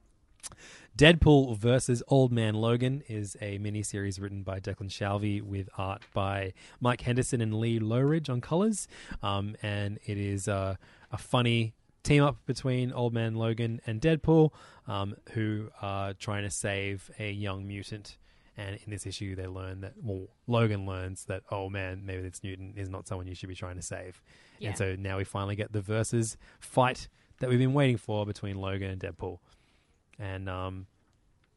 Deadpool versus Old Man Logan is a miniseries written by Declan Shalvey with art by Mike Henderson and Lee Loughridge on colors. Um, and it is uh, a funny team up between Old Man Logan and Deadpool, um, who are trying to save a young mutant. And in this issue, they learn that, well, Logan learns that, oh man, maybe this mutant is not someone you should be trying to save. Yeah. And so now we finally get the versus fight that we've been waiting for between Logan and Deadpool and um,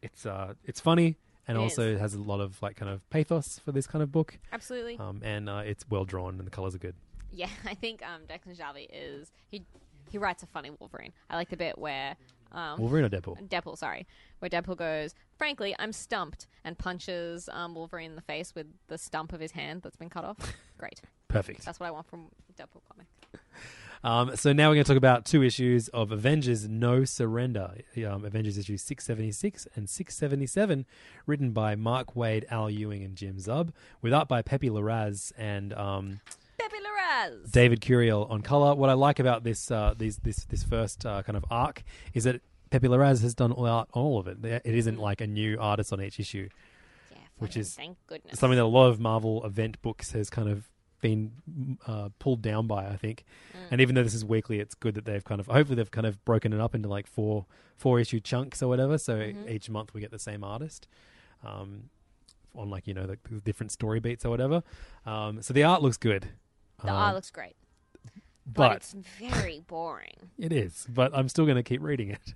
it's uh, it's funny and It also is. has a lot of like kind of pathos for this kind of book. Absolutely. Um, and uh, it's well drawn and the colors are good. Yeah, I think um, Declan Shalvey is he he writes a funny Wolverine. I like the bit where um, Wolverine or Deadpool? Deadpool, sorry, where Deadpool goes, "Frankly, I'm stumped," and punches um, Wolverine in the face with the stump of his hand that's been cut off. Great, Perfect. That's what I want from Deadpool comic. Um, so now we're going to talk about two issues of Avengers No Surrender. Um, Avengers issue 676 and 677, written by Mark Waid, Al Ewing, and Jim Zub, with art by Pepe Larraz and um. David Curiel on color. What I like about this uh, these, this this first uh, kind of arc is that Pepe Larraz has done all, art, all of it. It isn't like a new artist on each issue, which is thank goodness. something that a lot of Marvel event books has kind of been uh, pulled down by. I think, Mm. and even though this is weekly, it's good that they've kind of hopefully they've kind of broken it up into like four four issue chunks or whatever. So Mhm. each month we get the same artist. Um, on like you know the, the different story beats or whatever, um, so the art looks good. The Um, art looks great, but, but it's very boring. it is, but I'm still going to keep reading it.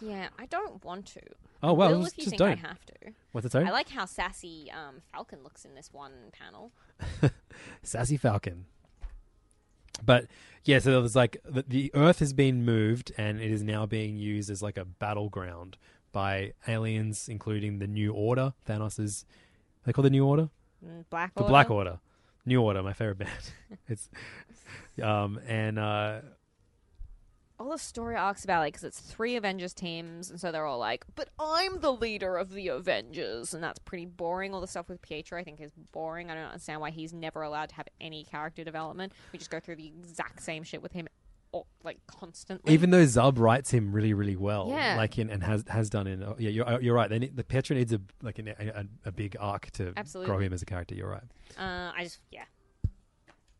Yeah, I don't want to. Oh, well, Will just- if you just think I don't. have to. What's it, sorry? I like how sassy um, Falcon looks in this one panel. Sassy Falcon. But yeah, so there was like the, the Earth has been moved and it is now being used as like a battleground by aliens, including the New Order. Thanos's they call the New Order Mm, Black the Order. Black Order. New Order, my favorite band. it's um and uh all the story arcs about like because it's three Avengers teams, and so they're all like, "But I'm the leader of the Avengers," and that's pretty boring. All the stuff with Pietro, I think, is boring. I don't understand why he's never allowed to have any character development. We just go through the exact same shit with him, all, like constantly. even though Zub writes him really, really well, Yeah. like in, and has has done in, yeah, you're you're right. They need, the Pietro needs a like an, a, a big arc to Absolutely. grow him as a character. You're right. uh, I just yeah,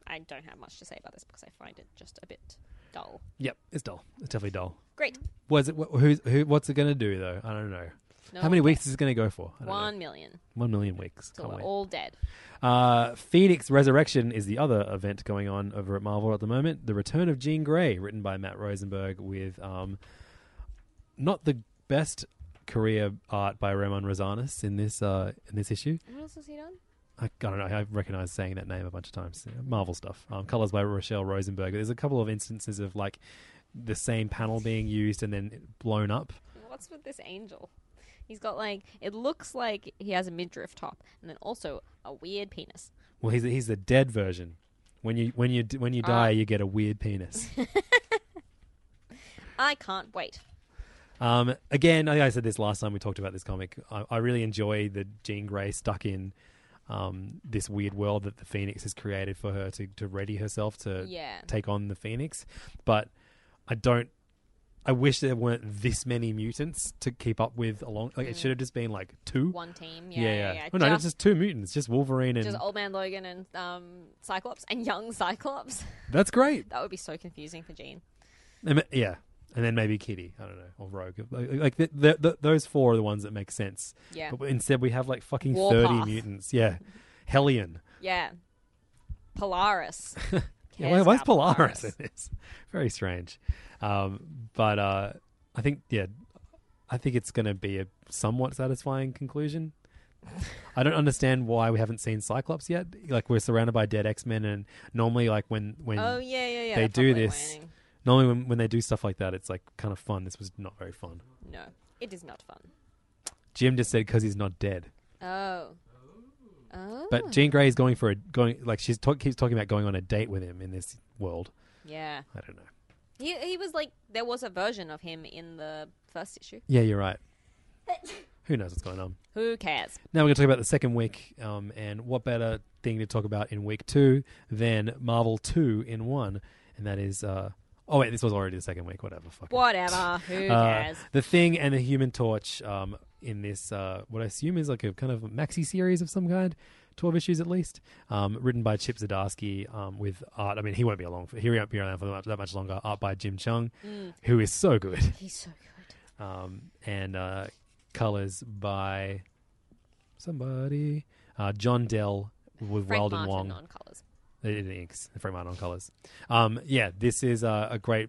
I don't have much to say about this because I find it just a bit dull. Yep, it's dull. It's definitely dull. Great. Was it? wh- Who's who? What's it going to do though? I don't know. No How many one weeks is it going to go for? I don't know. One million. One million weeks. So Can't we're wait. all dead. Uh, Phoenix Resurrection is the other event going on over at Marvel at the moment. The Return of Jean Grey, written by Matt Rosenberg, with um, not the best career art by Ramon Rosanas in this uh, in this issue. What else has he done? I, I don't know. I recognize saying that name a bunch of times. Marvel stuff. Um, colors by Rochelle Rosenberg. There's a couple of instances of like the same panel being used and then blown up. What's with this angel? He's got like it looks like he has a midriff top, and then also a weird penis. Well, he's he's the dead version. When you when you when you die, Ah. you get a weird penis. I can't wait. Um, again, I I said this last time we talked about this comic. I, I really enjoy the Jean Grey stuck in um, this weird world that the Phoenix has created for her to, to ready herself to Yeah. take on the Phoenix. But I don't. I wish there weren't this many mutants to keep up with along. Like it should have just been like two. Mm. One team, yeah, yeah, yeah, yeah. Oh, no, Just- it's just two mutants. Just Wolverine and Just old man Logan and um, Cyclops and young Cyclops. that's great. that would be so confusing for Jean. Yeah, and then maybe Kitty. I don't know, or Rogue. Like, the, the, the, those four are the ones that make sense. Yeah. But instead, we have like fucking thirty mutants. Yeah, Hellion. Yeah. Polaris. Yeah, why, is about Polaris in this? Very strange. Um, but uh, I think, yeah, I think it's going to be a somewhat satisfying conclusion. I don't understand why we haven't seen Cyclops yet. Like we're surrounded by dead X Men, and normally, like when when Oh, yeah, yeah, yeah, they do this, waning. Normally when when they do stuff like that, it's like kind of fun. This was not very fun. No, it is not fun. Jim just said because he's not dead. Oh. Oh. But Jean Grey is going for a going like she's talk, keeps talking about going on a date with him in this world. Yeah. I don't know. He, he was like, there was a version of him in the first issue. Yeah, you're right. Who knows what's going on? Who cares? Now we're going to talk about the second week, um, and what better thing to talk about in week two than Marvel two in one, and that is. Uh, oh wait, this was already the second week. Whatever. Fuck. it. Whatever. Who Uh, cares? the Thing and the Human Torch um, in this, uh, what I assume is like a kind of maxi series of some kind, twelve issues at least, um, written by Chip Zdarsky um, with art. I mean, he won't be along. For, he won't be around for that much, that much longer. Art by Jim Cheung, Mm. who is so good. He's so good. Um, and uh, colors by somebody, uh, John Dell with Frank Weldon Martin Wong on colours. The, the inks, Frank Martin on colors. Um, yeah, this is a, a great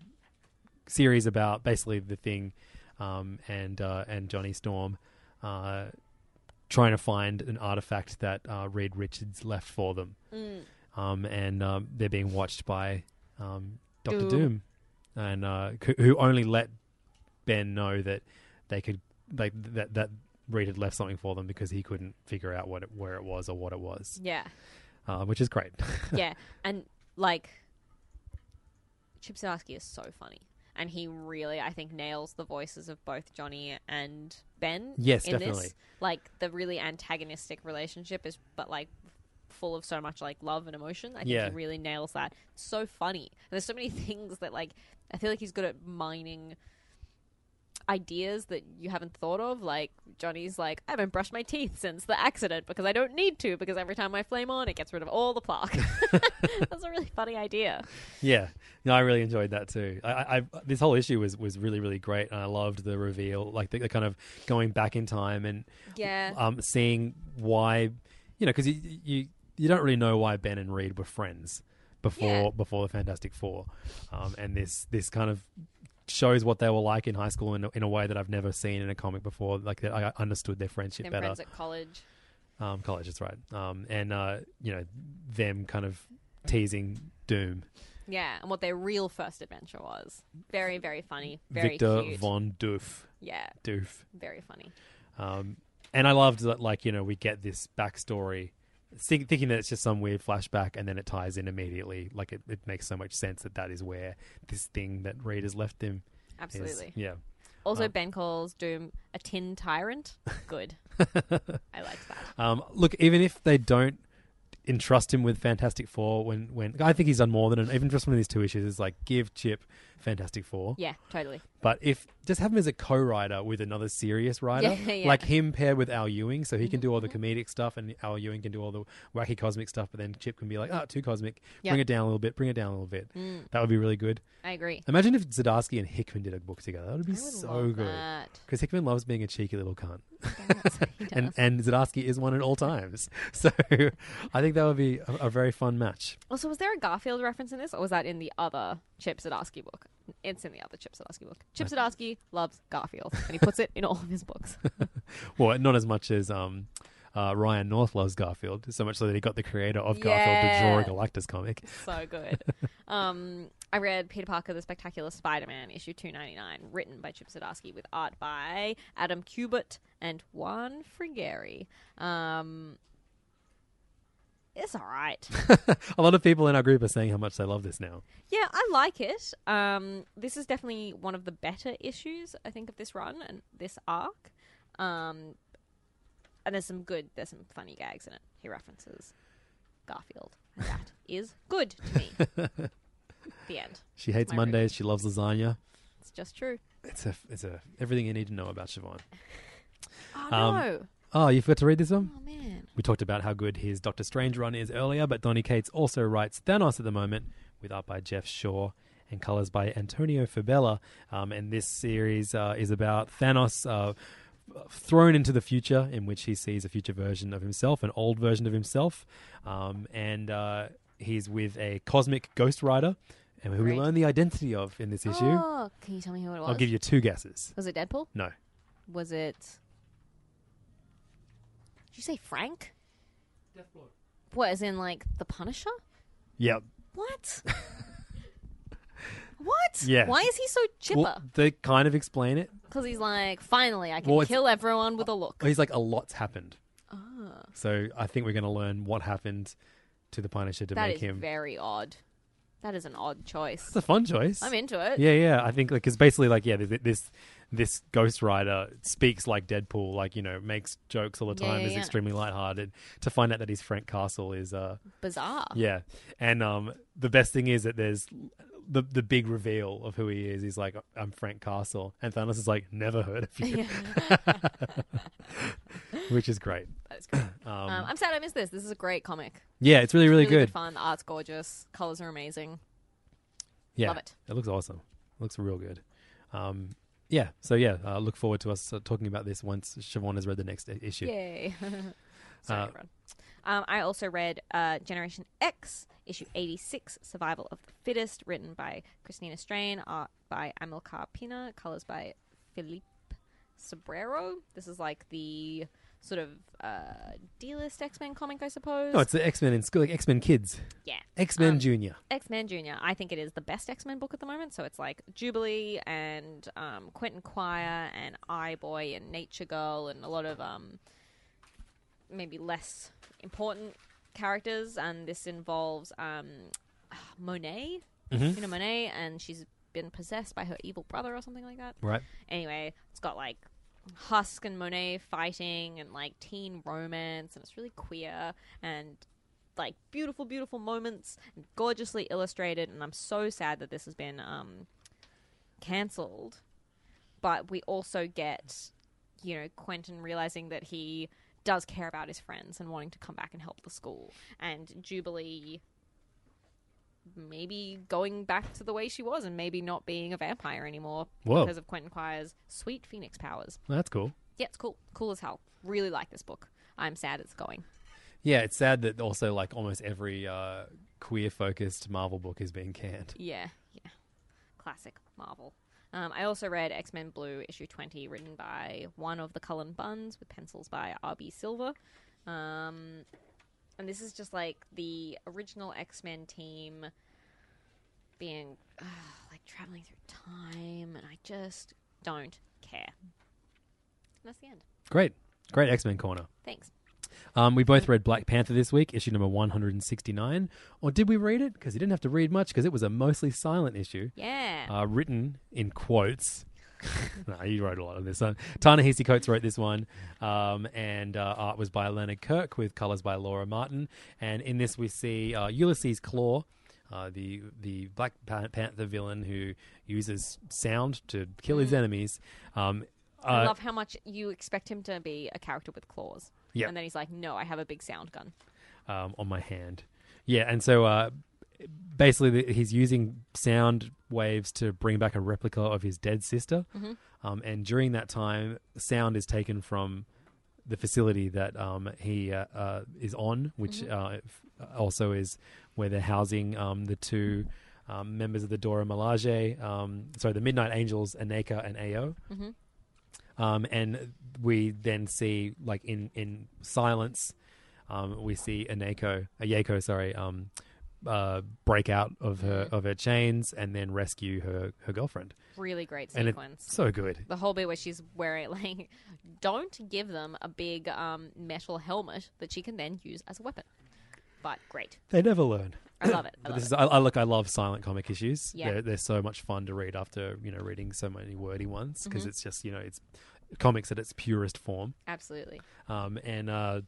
series about basically the thing, um, and uh, and Johnny Storm, uh, trying to find an artifact that uh, Reed Richards left for them, Mm. um, and um, they're being watched by um, Doctor Doom. Doom, and uh, c- who only let Ben know that they could like that that Reed had left something for them because he couldn't figure out what it, where it was or what it was, Yeah. Uh, which is great. yeah, and like Chip Zdarsky is so funny, and he really, I think, nails the voices of both Johnny and Ben. Yes, in definitely. This. Like the really antagonistic relationship is, but like full of so much like love and emotion. I think Yeah. he really nails that. It's so funny. And there's so many things that like I feel like he's good at mining ideas that you haven't thought of. Like Johnny's like, I haven't brushed my teeth since the accident because I don't need to because every time I flame on, it gets rid of all the plaque. That's a really funny idea. Yeah, no, I really enjoyed that too. I, I, this whole issue was was really really great, and I loved the reveal, like the, the kind of going back in time and Yeah. um, seeing why, you know, because you, you you don't really know why Ben and Reed were friends before Yeah. before the Fantastic Four, um, and this this kind of shows what they were like in high school in a, in a way that I've never seen in a comic before. Like that I understood their friendship Them better. friends at college. Um, college, that's right. Um, and uh, you know them kind of teasing Doom. Yeah, and what their real first adventure was. Very, very funny. Very Victor cute. von Doof. Yeah. Doof. Very funny. Um, and I loved that, like, you know, we get this backstory, think, thinking that it's just some weird flashback, and then it ties in immediately. Like, it, it makes so much sense that that is where this thing that Reed has left him. is. Absolutely. yeah. Also, Um, Ben calls Doom a tin tyrant. Good. I liked that. Um, look, even if they don't entrust him with Fantastic Four, when, when I think he's done more than an, even just one of these two issues is like give Chip Fantastic Four. Yeah, totally. But if just have him as a co-writer with another serious writer, Yeah, yeah. Mm-hmm. like him paired with Al Ewing, so he can do all the comedic stuff, and Al Ewing can do all the wacky cosmic stuff. But then Chip can be like, "Ah, too cosmic. Yeah. Bring it down a little bit. Bring it down a little bit." Mm. That would be really good. I agree. Imagine if Zdarsky and Hickman did a book together. That would be I would so love good. that. Because Hickman loves being a cheeky little cunt, He and does. and Zdarsky is one at all times. So I think that would be a, a very fun match. Also, was there a Garfield reference in this, or was that in the other Chip Zdarsky book? It's in the other Chip Zdarsky book. Chip Zdarsky loves Garfield, and he puts it in all of his books. well, not as much as um, uh, Ryan North loves Garfield, so much so that he got the creator of Garfield to draw a Galactus comic. so good. um, I read Peter Parker: The Spectacular Spider-Man, issue two ninety nine, written by Chip Zdarsky with art by Adam Kubert and Juan Frigeri. Um, it's all right. a lot of people in our group are saying how much they love this now. Yeah, I like it. Um, this is definitely one of the better issues I think of this run and this arc. Um, and there's some good, there's some funny gags in it. He references Garfield, and that is good to me. the end. She hates Mondays. She loves lasagna. It's just true. It's a, it's a everything you need to know about Siobhan. Oh Um, no! Oh, you forgot to read this one? Oh man. We talked about how good his Doctor Strange run is earlier, but Donny Cates also writes Thanos at the moment, with art by Geoff Shaw and colors by Antonio Fabela. Um, and this series uh, is about Thanos uh, thrown into the future, in which he sees a future version of himself, an old version of himself, um, and uh, he's with a cosmic Ghost Rider, and who we learn the identity of in this issue. Oh, can you tell me who it was? I'll give you two guesses. Was it Deadpool? No. Was it? Did you say Frank? What, as in like the Punisher? Yep. What? what? Yeah. Why is he so chipper? Well, they kind of explain it. Because he's like, finally, I can Well, it's- kill everyone with a look. He's like, a lot's happened. Ah. So I think we're going to learn what happened to the Punisher to That make is him. very odd. That is an odd choice. It's a fun choice. I'm into it. Yeah, yeah. I think like because basically like yeah, th- this this Ghost Rider speaks like Deadpool, like you know makes jokes all the time, yeah, is yeah. extremely lighthearted. To find out that he's Frank Castle is uh Bizarre. yeah, and um the best thing is that there's the the big reveal of who he is. He's like I'm Frank Castle, and Thanos is like never heard of you, which is great. That is great. Um, Um, I'm sad I missed this. This is a great comic. Yeah, it's really, really good. fun. The art's gorgeous. Colors are amazing. Yeah, Love it. It looks awesome. It looks real good. Um, yeah. So yeah, uh, look forward to us uh, talking about this once Siobhan has read the next i- issue. Yay. Sorry, Uh, everyone. Um, I also read uh, Generation X, issue 86, Survival of the Fittest, written by Christina Strain, art by Amilcar Pina, colors by Felipe Sobreiro. This is like the sort of uh, D-list X-Men comic, I suppose. No, it's the X Men in school, like X Men Kids, yeah. X Men Um, Junior. X-Men Junior. I think it is the best X-Men book at the moment. So it's like Jubilee and um, Quentin Quire and Eye Boy and Nature Girl and a lot of um, maybe less important characters. And this involves um, Monet. Mhm. You know Monet, and she's been possessed by her evil brother or something like that. Right. Anyway, it's got like Husk and Monet fighting and like teen romance, and it's really queer and like beautiful, beautiful moments, and gorgeously illustrated. And I'm so sad that this has been um, cancelled. But we also get, you know, Quentin realizing that he does care about his friends and wanting to come back and help the school, and Jubilee maybe going back to the way she was and maybe not being a vampire anymore Whoa. because of Quentin Quire's sweet phoenix powers. That's cool. Yeah, it's cool. Cool as hell. Really like this book. I'm sad it's going. Yeah, it's sad that also like almost every uh, queer focused Marvel book is being canned. Yeah, yeah. Classic Marvel. Um, I also read X Men Blue issue 20, written by one of the Cullen Bunns with pencils by R.B. Silva. Um, and this is just like the original X Men team being uh, like traveling through time, and I just don't care. And that's the end. Great, great X Men corner. Thanks. Um, we both read Black Panther this week, issue number 169. Or did we read it? Because you didn't have to read much because it was a mostly silent issue. Yeah. Uh, written in quotes. no, you wrote a lot of this. Uh, Ta-Nehisi Coates wrote this one, um, and uh, art was by Leonard Kirk with colors by Laura Martin. And in this, we see uh, Ulysses Klaw, uh, the the Black Pan- Panther villain who uses sound to kill his enemies. Um, I uh, love how much you expect him to be a character with claws. Yeah. And then he's like, no, I have a big sound gun. um, on my hand. Yeah, and so uh, basically he's using sound waves to bring back a replica of his dead sister. Mhm. Um, and during that time, sound is taken from the facility that um, he uh, uh, is on, which uh, also is where they're housing um, the two um, members of the Dora Milaje, um, sorry, the Midnight Angels, Aneka and Ayo. Mhm. Um, and we then see, like in in silence, um, we see Aneko, Ayeko, sorry, um, uh, break out of her of her chains and then rescue her her girlfriend. Really great And sequence. it's so good. The whole bit where she's wearing, like, don't give them a big um, metal helmet that she can then use as a weapon. But great. They never learn. I love it. I love this it. is I, I look. I love silent comic issues. Yeah. They're, they're so much fun to read after you know reading so many wordy ones because Mhm. it's just you know it's comics at its purest form. Absolutely. Um, and uh,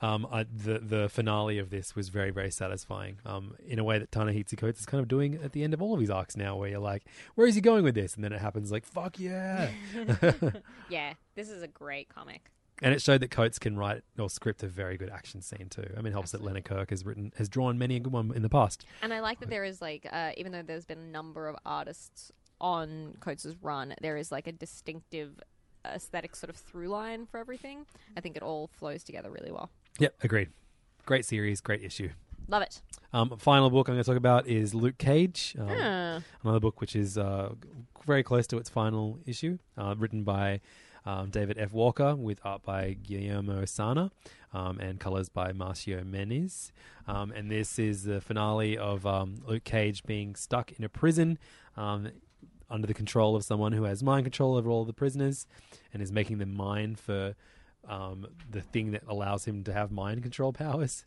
um, I, the the finale of this was very very satisfying. Um, in a way that Ta-Nehisi Coates is kind of doing at the end of all of his arcs now, where you're like, where is he going with this? And then it happens like, fuck yeah. yeah, this is a great comic. And it showed that Coates can write or script a very good action scene too. I mean, it helps that Leonard Kirk has written has drawn many a good one in the past. And I like that there is, like, uh, even though there's been a number of artists on Coates' run, there is, like, a distinctive aesthetic sort of through line for everything. I think it all flows together really well. Yep, agreed. Great series, great issue. Love it. Um, final book I'm going to talk about is Luke Cage, um, Ah. another book which is uh, very close to its final issue, uh, written by um, David F. Walker with art by Guillermo Sanna um, and colors by Marcio Menyz. Um, and this is the finale of um, Luke Cage being stuck in a prison um, under the control of someone who has mind control over all the prisoners and is making them mine for um, the thing that allows him to have mind control powers.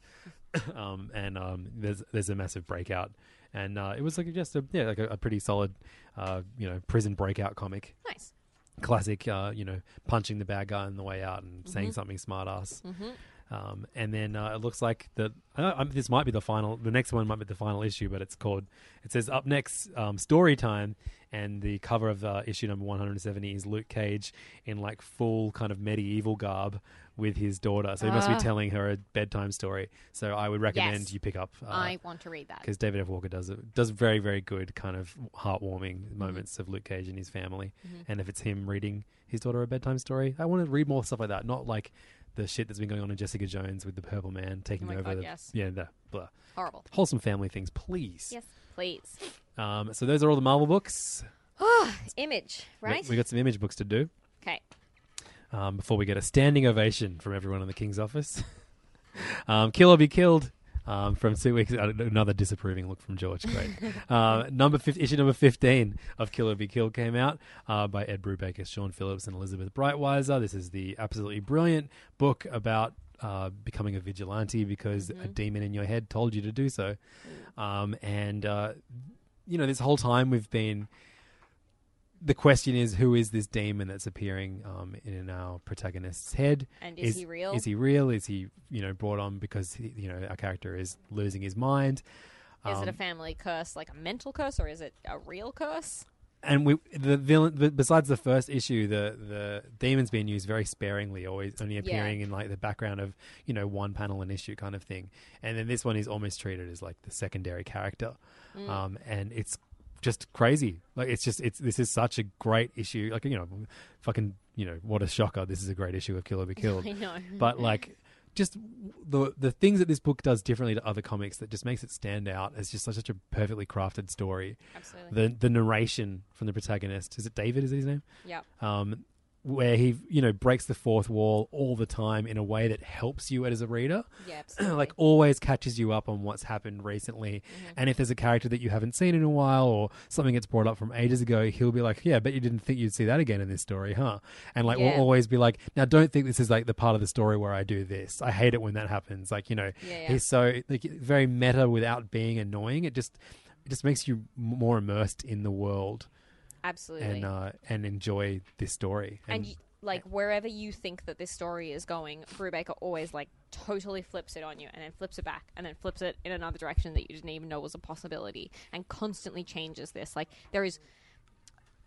um, and um, there's there's a massive breakout, and uh, it was like just a yeah like a, a pretty solid uh, you know prison breakout comic. Nice. Classic, uh, you know, punching the bad guy on the way out and saying Mhm. something smart ass. Mhm. Um, and then uh, it looks like the uh, this might be the final. The next one might be the final issue, but it's called. It says up next, um, story time, and the cover of uh, issue number one hundred and seventy is Luke Cage in like full kind of medieval garb with his daughter. So he must be Ah. telling her a bedtime story. So I would recommend Yes. you pick up. Uh, I want to read that. because David F. Walker does it does very very good kind of heartwarming moments of Luke Cage and his family, Mhm. and if it's him reading his daughter a bedtime story, I want to read more stuff like that. Not like the shit that's been going on in Jessica Jones with the Purple Man taking Oh over. God, the, yes. Yeah, the blah. Horrible. Wholesome family things, please. Yes, please. Um, so those are all the Marvel books. Image, We- right? We got some image books to do. Okay. um, before we get a standing ovation from everyone in the King's office. um, Kill or Be Killed um, from two weeks. uh, Another disapproving look from George. Great. uh, number issue number fifteen of Kill or Be Killed came out uh, by Ed Brubaker, Sean Phillips, and Elizabeth Breitweiser. This is the absolutely brilliant book about. Uh, becoming a vigilante because a demon in your head told you to do so, um, and uh, you know this whole time we've been the question is who is this demon that's appearing um, in our protagonist's head And is he real? is he real is he you know brought on because he, you know our character is losing his mind Is it a Um, family curse, like a mental curse, or is it a real curse? and we the villain but besides the first issue the the demon's being used very sparingly always only appearing in like the background of you know one panel an issue kind of thing and then this one is almost treated as like the secondary character Mm. um and it's just crazy like it's just it's this is such a great issue like you know fucking you know what a shocker this is a great issue of kill or be killed I know. but like just the the things that this book does differently to other comics that just makes it stand out as just such a perfectly crafted story. Absolutely. The the narration from the protagonist is it David? Is his name? Yeah. Um, where he you know breaks the fourth wall all the time in a way that helps you as a reader. Yeah, like always catches you up on what's happened recently. Mm-hmm. And if there's a character that you haven't seen in a while or something gets brought up from ages ago, he'll be like, "Yeah, but you didn't think you'd see that again in this story, huh?" And like Yeah. we'll always be like, "Now don't think this is like the part of the story where I do this. I hate it when that happens." Like, you know, Yeah, he's so like very meta without being annoying. It just it just makes you m- more immersed in the world Absolutely. and uh and enjoy this story. and y- like wherever you think that this story is going, Brubaker always like totally flips it on you, and then flips it back, and then flips it in another direction that you didn't even know was a possibility, and constantly changes this. Like there is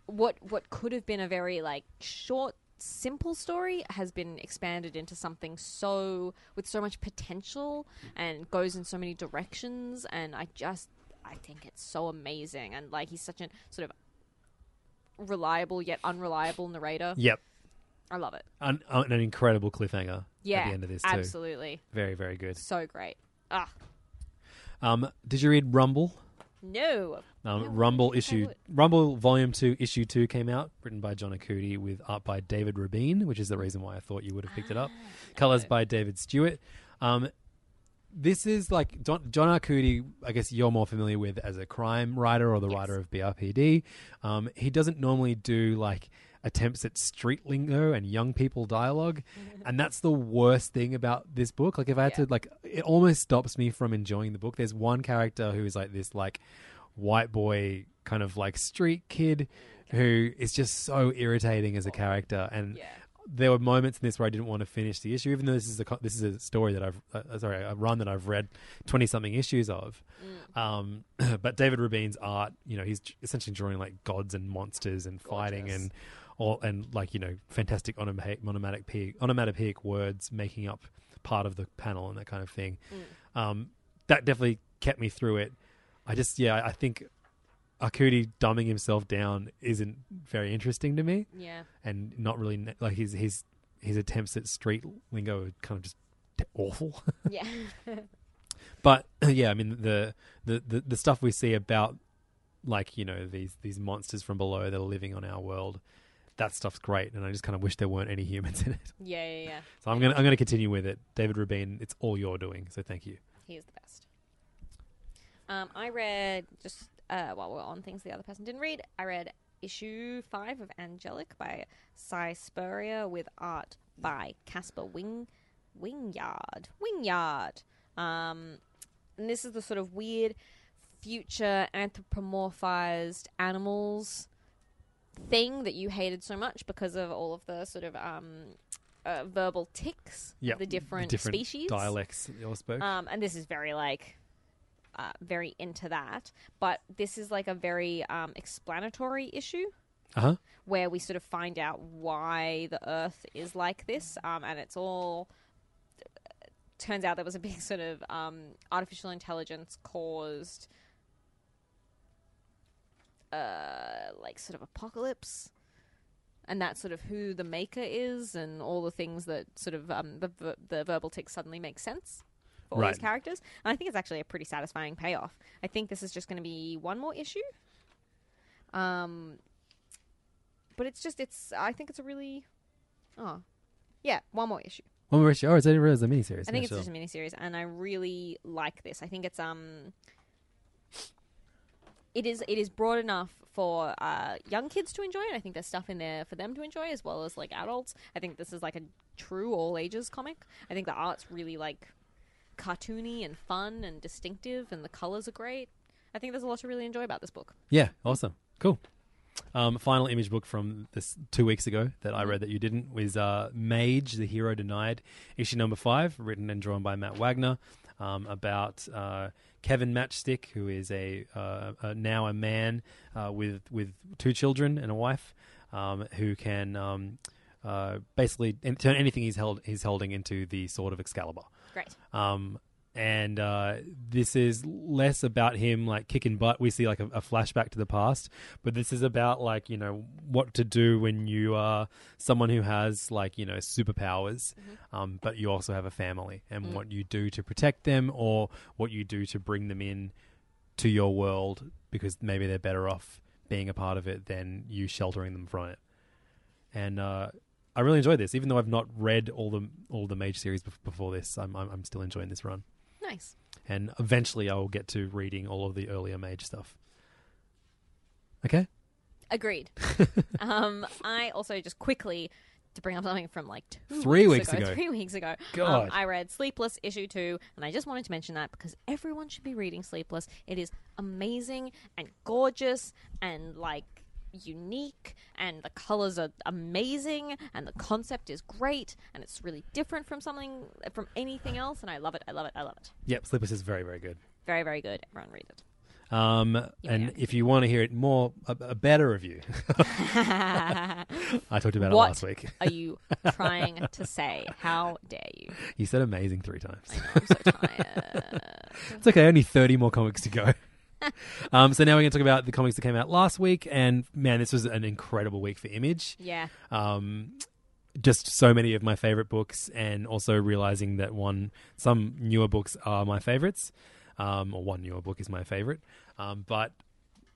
what what could have been a very like short simple story has been expanded into something so with so much potential and goes in so many directions and i just i think it's so amazing and like he's such a sort of reliable yet unreliable narrator Yep. I love it. An, an incredible cliffhanger Yeah, at the end of this too. absolutely. Very, very good. So great. Ah, Um, did you read Rumble? no. Um, Rumble issue Rumble Volume Two Issue Two came out, written by John Arcudi with art by David Rubin, which is the reason why I thought you would have picked it up. Colors by David Stewart. Um, this is like John, John Arcudi. I guess you're more familiar with as a crime writer or the writer of BPRD. Um, he doesn't normally do like attempts at street lingo and young people dialogue, and that's the worst thing about this book. Like if I had to like, it almost stops me from enjoying the book. There's one character who is like this like white boy kind of like street kid who is just so irritating as a character and there were moments in this where I didn't want to finish the issue, even though this is a this is a story that I've uh, sorry a run that I've read twenty something issues of. Um, but David Rubin's art, you know, he's essentially drawing like gods and monsters and fighting and all and like you know fantastic onomatopoeic, onomatopoeic, onomatopoeic words making up part of the panel and that kind of thing. Um, that definitely kept me through it. I just yeah I think Arcudi dumbing himself down isn't very interesting to me. Yeah. and not really ne- like his his his attempts at street lingo are kind of just t- awful. Yeah. but yeah, I mean the, the the the stuff we see about like you know these these monsters from below that are living on our world. That stuff's great, and I just kind of wish there weren't any humans in it. Yeah, yeah, yeah. So I'm gonna I'm gonna continue with it, David Rubin. It's all you're doing, so thank you. He is the best. Um, I read just uh, while we're on things the other person didn't read. I read issue five of Angelic by Si Spurrier with art by Casper Wing Wijngaard Wijngaard. Um, and this is the sort of weird future anthropomorphized animals thing that you hated so much because of all of the sort of um, uh, verbal ticks of the different, different species dialects that you all spoke. um, and this is very like uh, very into that, but this is like a very um, explanatory issue Uh huh. where we sort of find out why the Earth is like this, um, and it's all turns out there was a big sort of um, artificial intelligence caused uh, like sort of apocalypse. And that's sort of who the maker is and all the things that sort of um, the, ver- the verbal tick suddenly makes sense for all these characters and i think it's actually a pretty satisfying payoff i think this is just going to be one more issue um, but it's just it's. I think it's a really. Oh, yeah. One more issue. One more issue. Oh, it's a, it's a miniseries. I think it's just a miniseries, and I really like this. I think it's um, it is it is broad enough for uh, young kids to enjoy it. I think there's stuff in there for them to enjoy as well as like adults. I think this is like a true all ages comic. I think the art's really like cartoony and fun and distinctive, and the colors are great. I think there's a lot to really enjoy about this book. Yeah, awesome. Cool. Um, final image book from this two weeks ago that I read that you didn't was uh, Mage, the Hero Denied, issue number five, written and drawn by Matt Wagner, um, about uh, Kevin Matchstick, who is a, uh, a now a man uh, with with two children and a wife, um, who can um, uh, basically turn anything he's held he's holding into the sword of Excalibur. Great. Um, and uh, this is less about him like kicking butt. We see like a, a flashback to the past, but this is about like you know what to do when you are someone who has like you know superpowers, um, but you also have a family, and what you do to protect them, or what you do to bring them in to your world because maybe they're better off being a part of it than you sheltering them from it. And uh, I really enjoyed this, even though I've not read all the all the Mage series before this. I'm, I'm I'm still enjoying this run, Nice. and eventually I will get to reading all of the earlier Mage stuff. Okay, Agreed. um, I also just quickly to bring up something from like two Three weeks, weeks ago. Three weeks ago. God. Um, I read Sleepless issue two, and I just wanted to mention that because everyone should be reading Sleepless. It is amazing and gorgeous and like unique and the colors are amazing and the concept is great and it's really different from something from anything else and I love it I love it I love it yep, Sleepless is very very good. very very good everyone read it Um, and if you want to hear it more, a, a better review, I talked about what it last week. are you trying to say how dare you You said amazing three times. I'm so tired It's okay, only 30 more comics to go. um, so now we're going to talk about the comics that came out last week. And man, this was an incredible week for Image. yeah Um, just so many of my favorite books, and also realizing that one, some newer books are my favorites, um, or one newer book is my favorite. Um, but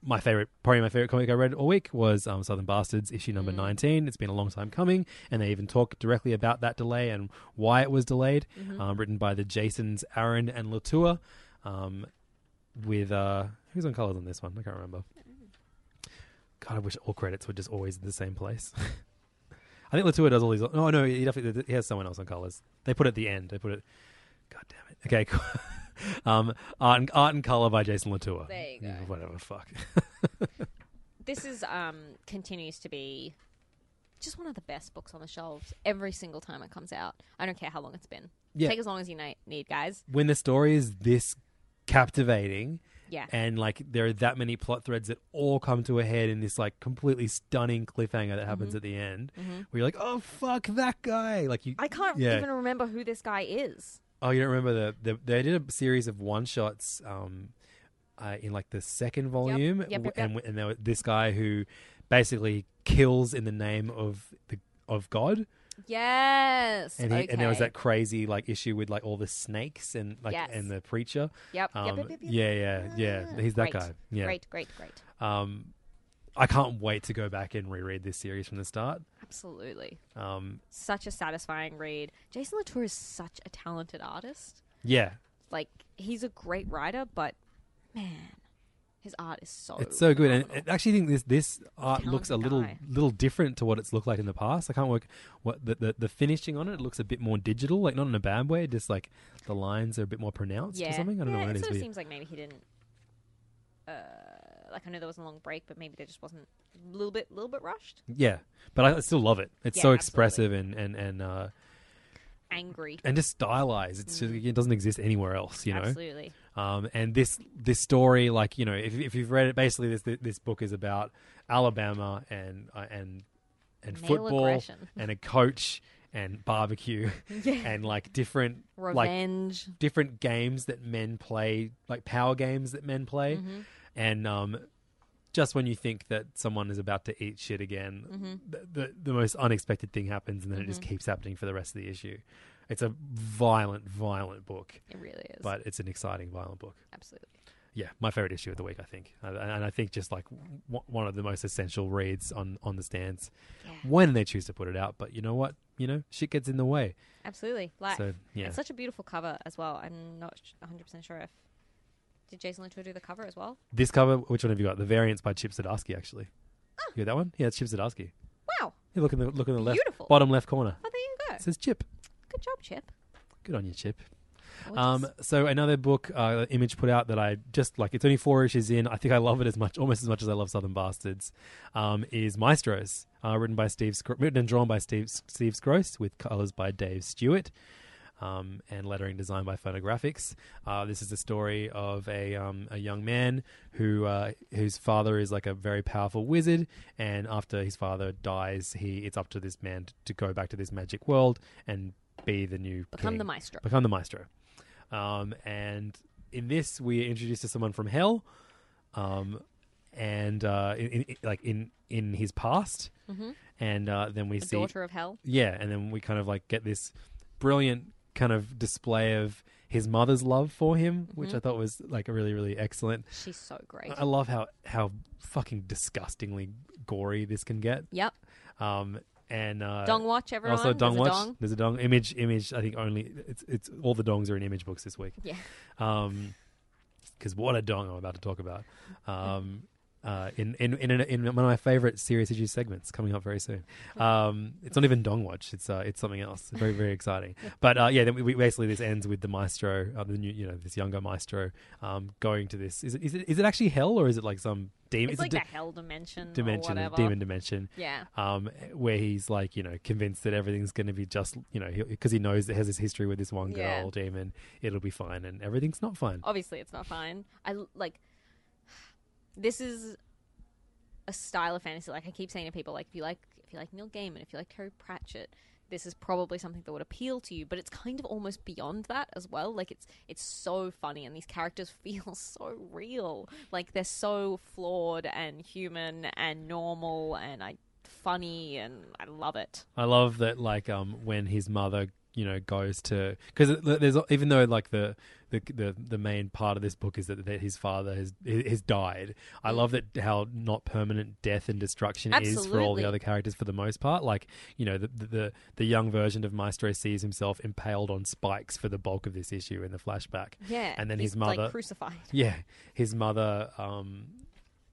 my favorite, probably my favorite comic I read all week was um, Southern Bastards, issue number 19. It's been a long time coming, and they even talk directly about that delay and why it was delayed. Um, written by the Jasons, Aaron, and Latour. Um, with, uh, who's on colors on this one? I can't remember. God, I wish all credits were just always in the same place. I think Latour does all these. Oh no, he definitely he has someone else on colors. They put it at the end. They put it. God damn it. Okay, cool. um, art and, art and color by Jason Latour. There you go. Yeah, whatever. Fuck. this is um continues to be just one of the best books on the shelves every single time it comes out. I don't care how long it's been. Yeah. Take as long as you na- need, guys. when the story is this captivating, Yeah. and like there are that many plot threads that all come to a head in this like completely stunning cliffhanger that happens at the end, where you're like, oh fuck that guy. Like you, Mm-hmm. I can't yeah. even remember who this guy is. Oh, you don't remember the, the they did a series of one shots um, uh, in like the second volume, Yep, yep, yep. and and there was this guy who basically kills in the name of the of God, Yes. and he, okay. and there was that crazy like issue with like all the snakes and like Yes. and the preacher. Yep. Um, yep, yep, yep, yep. Yeah, yeah, yeah. He's that Great. guy. Yeah. Great, great, great. Um, I can't wait to go back and reread this series from the start. Absolutely. Um, Such a satisfying read. Jason Latour is such a talented artist. yeah, Like he's a great writer, but man, his art is so it's so good, and phenomenal. I actually think this this art looks a little guy. little different to what it's looked like in the past. I can't work what the, the the finishing on it. It looks a bit more digital, like not in a bad way. Just like the lines are a bit more pronounced yeah. or something. I don't yeah, know what it is. sort of seems like maybe he didn't. Uh, like I know there was a long break, but maybe there just wasn't a little bit, little bit rushed, Yeah, but I still love it. It's Yeah, so absolutely. expressive and and and uh, angry. and just stylized. It's just, it doesn't exist anywhere else. You know. Mm. Absolutely. Um, and this this story, like you know, if, if you've read it, basically this this book is about Alabama and uh, and and Male football aggression. and a coach and barbecue and like different like different games that men play, like power games that men play, Mm-hmm. and um, just when you think that someone is about to eat shit again, Mm-hmm. the, the the most unexpected thing happens, and then it just keeps happening for the rest of the issue. It's a violent, violent book, it really is. but it's an exciting, violent book. Absolutely. yeah, my favorite issue of the week, I think, and I think just like w- one of the most essential reads on on the stands when they choose to put it out. But you know what? You know, shit gets in the way. Absolutely. Like, So, yeah. it's such a beautiful cover as well. I'm not 100% sure if. Did Jason Little do the cover as well? This cover, which one have you got? The variants by Chip Zdarsky, actually. Oh. You got that one? Yeah, it's Chip Zdarsky. Wow. You look in the look in the left Beautiful. bottom left corner. Oh, there you go. It says Chip. Good job, Chip. Good on you, Chip. Um, so another book, uh, Image put out that I just like. It's only four issues in. I think I love it as much, almost as much as I love Southern Bastards. Um, is Maestros, uh, written by Steve, Scro- written and drawn by Steve Steve Skroce, with colors by Dave Stewart, um, and lettering designed by Fonografiks. Uh, this is the story of a um, a young man who uh, whose father is like a very powerful wizard, and after his father dies, he it's up to this man to, to go back to this magic world and be the new Become king. the maestro. Become the maestro. Um, and in this, we are introduced to someone from hell, um, and uh, in, in, like in in his past, Mhm. and uh, then we The see daughter of hell. Yeah, and then we kind of like get this brilliant kind of display of his mother's love for him, which Mhm. I thought was like a really really excellent. She's so great. I love how how fucking disgustingly gory this can get. Yep. Um, and uh, Dong watch, everyone. Also, dong There's a watch. dong. There's a dong image. Image. I think only it's it's all the dongs are in image books this week. Yeah. Um, because what a dong I'm about to talk about. Um, uh, in in in, in, one of my favorite serious issues segments coming up very soon. Um, it's not even Dong Watch. It's uh, it's something else. Very very exciting. But uh, yeah, then we, we basically this ends with the maestro, uh, the new you know this younger maestro, um, going to this. Is it is it is it actually hell or is it like some demon? It's like de- the hell dimension. dimension, or whatever. demon dimension. Yeah. Um, where he's like, you know, convinced that everything's going to be just, you know, because he knows it has his history with this one girl, Yeah. demon. It'll be fine, and everything's not fine. Obviously, it's not fine. I like. This is a style of fantasy. Like I keep saying to people, like if you like, if you like Neil Gaiman, if you like Terry Pratchett, this is probably something that would appeal to you. But it's kind of almost beyond that as well. Like it's it's so funny, and these characters feel so real. Like they're so flawed and human and normal, and I funny, and I love it. I love that, like, um, when his mother, you know, goes to because there's even though like the, the the the main part of this book is that, that his father has has died. I love that how not permanent death and destruction is for all the other characters for the most part. Like, you know, the the the young version of Maestro sees himself impaled on spikes for the bulk of this issue in the flashback. Yeah, and then his mother like, crucified. Yeah, his mother. Um,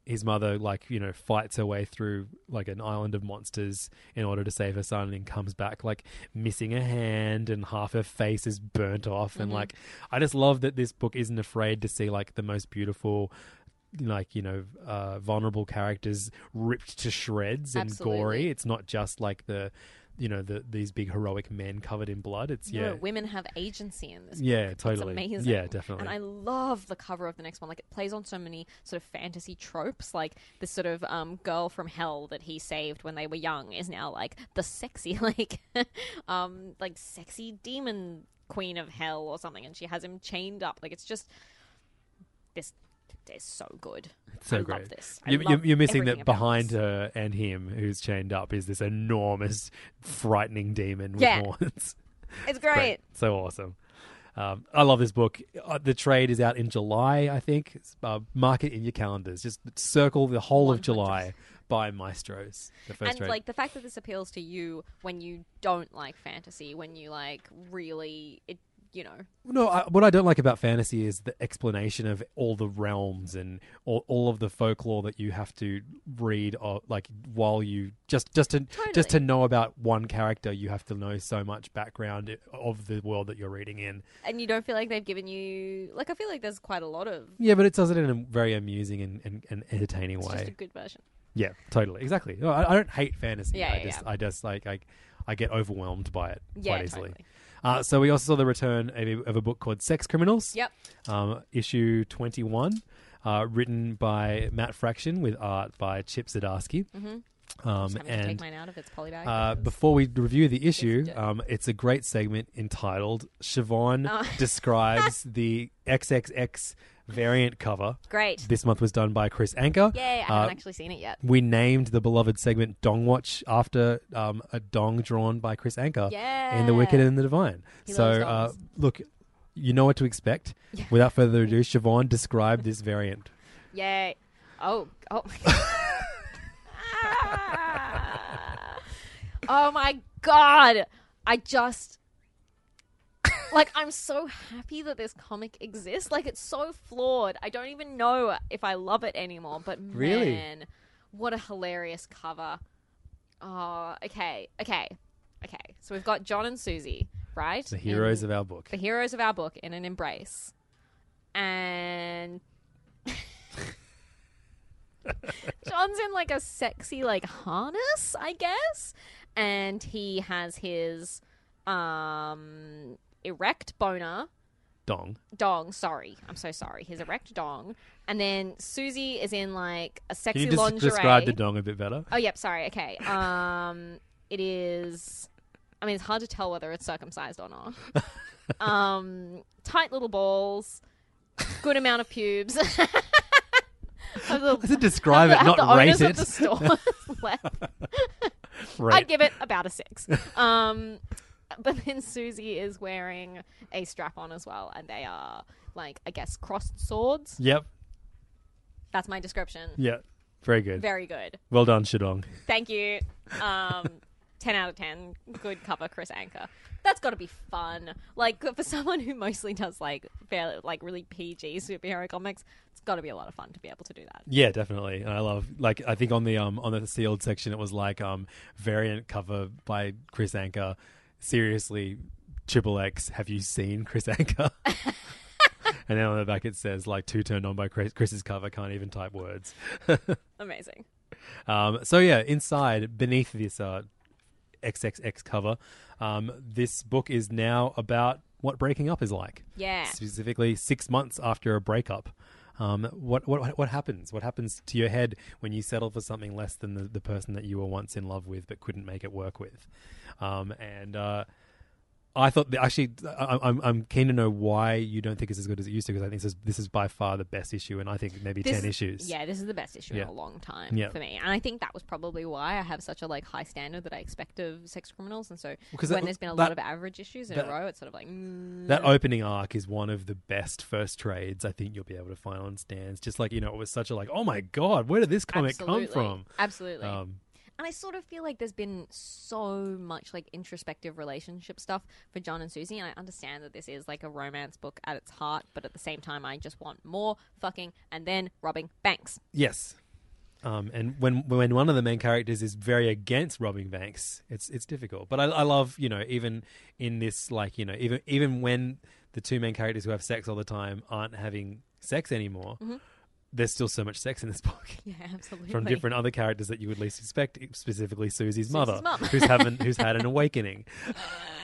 his mother, like you know, fights her way through like an island of monsters in order to save her son, and comes back like missing a hand and half her face is burnt off, and Mhm. like I just love that this book isn't afraid to see like the most beautiful. Like you know, uh, vulnerable characters ripped to shreds and gory. It's not just like the, you know, the these big heroic men covered in blood. It's No, yeah, women have agency in this. Yeah, book. totally. It's amazing. Yeah, definitely. And I love the cover of the next one. Like it plays on so many sort of fantasy tropes. Like this sort of um, girl from hell that he saved when they were young is now like the sexy, like, um, like sexy demon queen of hell or something, and she has him chained up. Like it's just this. Is so good. It's so I great. love this. I You, you're missing that behind this. her and him, who's chained up, is this enormous, frightening demon with Yeah. horns. It's great. So awesome. Um, I love this book. Uh, the trade is out in July, I think. Uh, mark it in your calendars. Just circle the whole of July by Maestros. The first and trade. like the fact that this appeals to you when you don't like fantasy, when you like really, it, you know, No, I, what I don't like about fantasy is the explanation of all the realms and all, all of the folklore that you have to read, or like while you just just to just to know about one character, you have to know so much background of the world that you're reading in. and you don't feel like they've given you like I feel like there's quite a lot of Yeah, but it does it in a very amusing and, and, and entertaining it's way. just a good version. Yeah, totally, exactly. No, I, I don't hate fantasy. Yeah, I yeah, just, yeah. I just like I, I get overwhelmed by it Yeah, quite easily. totally. Uh, so we also saw the return of a, of a book called Sex Criminals. Yep. Um, issue twenty one, uh, written by Matt Fraction with art by Chip Zdarsky. Mhm. Um, Just having to and take mine out of its polybag uh, before we review the issue, um, it's a great segment entitled "Siobhan Oh. describes the XXX variant cover." Great. This month was done by Kris Anka. Yay, I Uh, haven't actually seen it yet. We named the beloved segment "Dong Watch" after um, a dong drawn by Kris Anka Yeah. in "The Wicked Yeah. and the Divine." He so, loves uh, dongs. look, you know what to expect. Without further ado, Siobhan, describe this variant. Yay. Oh, oh my god. oh my god. I just like I'm so happy that this comic exists. Like it's so flawed. I don't even know if I love it anymore, but Really? man, what a hilarious cover. Oh, okay. Okay. Okay. So we've got John and Susie, right? The heroes In- of our book. the heroes of our book in an embrace. And John's in like a sexy like harness, I guess. And he has his um erect boner Dong. dong, sorry. I'm so sorry. His erect dong. And then Susie is in like a Can sexy you just lingerie. describe the dong a bit better? Oh, yep. Sorry. Okay. Um, it is. I mean, it's hard to tell whether it's circumcised or not. um, tight little balls, good amount of pubes. The- Does it describe have it, not the rate it? The store left. Right. I'd give it about a six. Um, but then Susie is wearing a strap on as well, and they are like I guess crossed swords. Yep. That's my description. Yeah. Very good. Very good. Well done, Shadong. Thank you. Um, 10 out of 10. Good cover, Kris Anka. That's got to be fun. Like, for someone who mostly does, like, fairly, like, really PG superhero comics, it's got to be a lot of fun to be able to do that. Yeah, definitely. And I love like I think on the um on the sealed section it was like um variant cover by Kris Anka. Seriously, Triple X, have you seen Kris Anka? and then on the back it says like two turned on by Chris, Chris's cover, can't even type words. Amazing. Um, so yeah, inside beneath this uh, XXX cover, um, this book is now about what breaking up is like. Yeah. Specifically, six months after a breakup. Um, what what what happens? What happens to your head when you settle for something less than the, the person that you were once in love with but couldn't make it work with? Um, and uh, I thought that actually, I, I'm I'm keen to know why you don't think it's as good as it used to because I think this is this is by far the best issue, and I think maybe This ten issues. Yeah, this is the best issue Yeah. in a long time Yeah. for me, and I think that was probably why I have such a like high standard that I expect of sex criminals, and so Because when that- there's been a that- lot of average issues in that- a row, it's sort of like mm, That opening arc is one of the best first trades I think you'll be able to find on stands. Just like you know, it was such a like, oh my god, where did this comic Absolutely. come from? Absolutely. Um, And I sort of feel like there's been so much like introspective relationship stuff for John and Susie, and I understand that this is like a romance book at its heart, but at the same time, I just want more fucking and then robbing banks. yes, um, and when when one of the main characters is very against robbing banks, it's it's difficult. But I, I love you know even in this like you know even even when the two main characters who have sex all the time aren't having sex anymore. Mhm. There's still so much sex in this book. Yeah, absolutely. From different other characters that you would least expect, specifically Susie's, Susie's mother, mum. who's having who's had an awakening.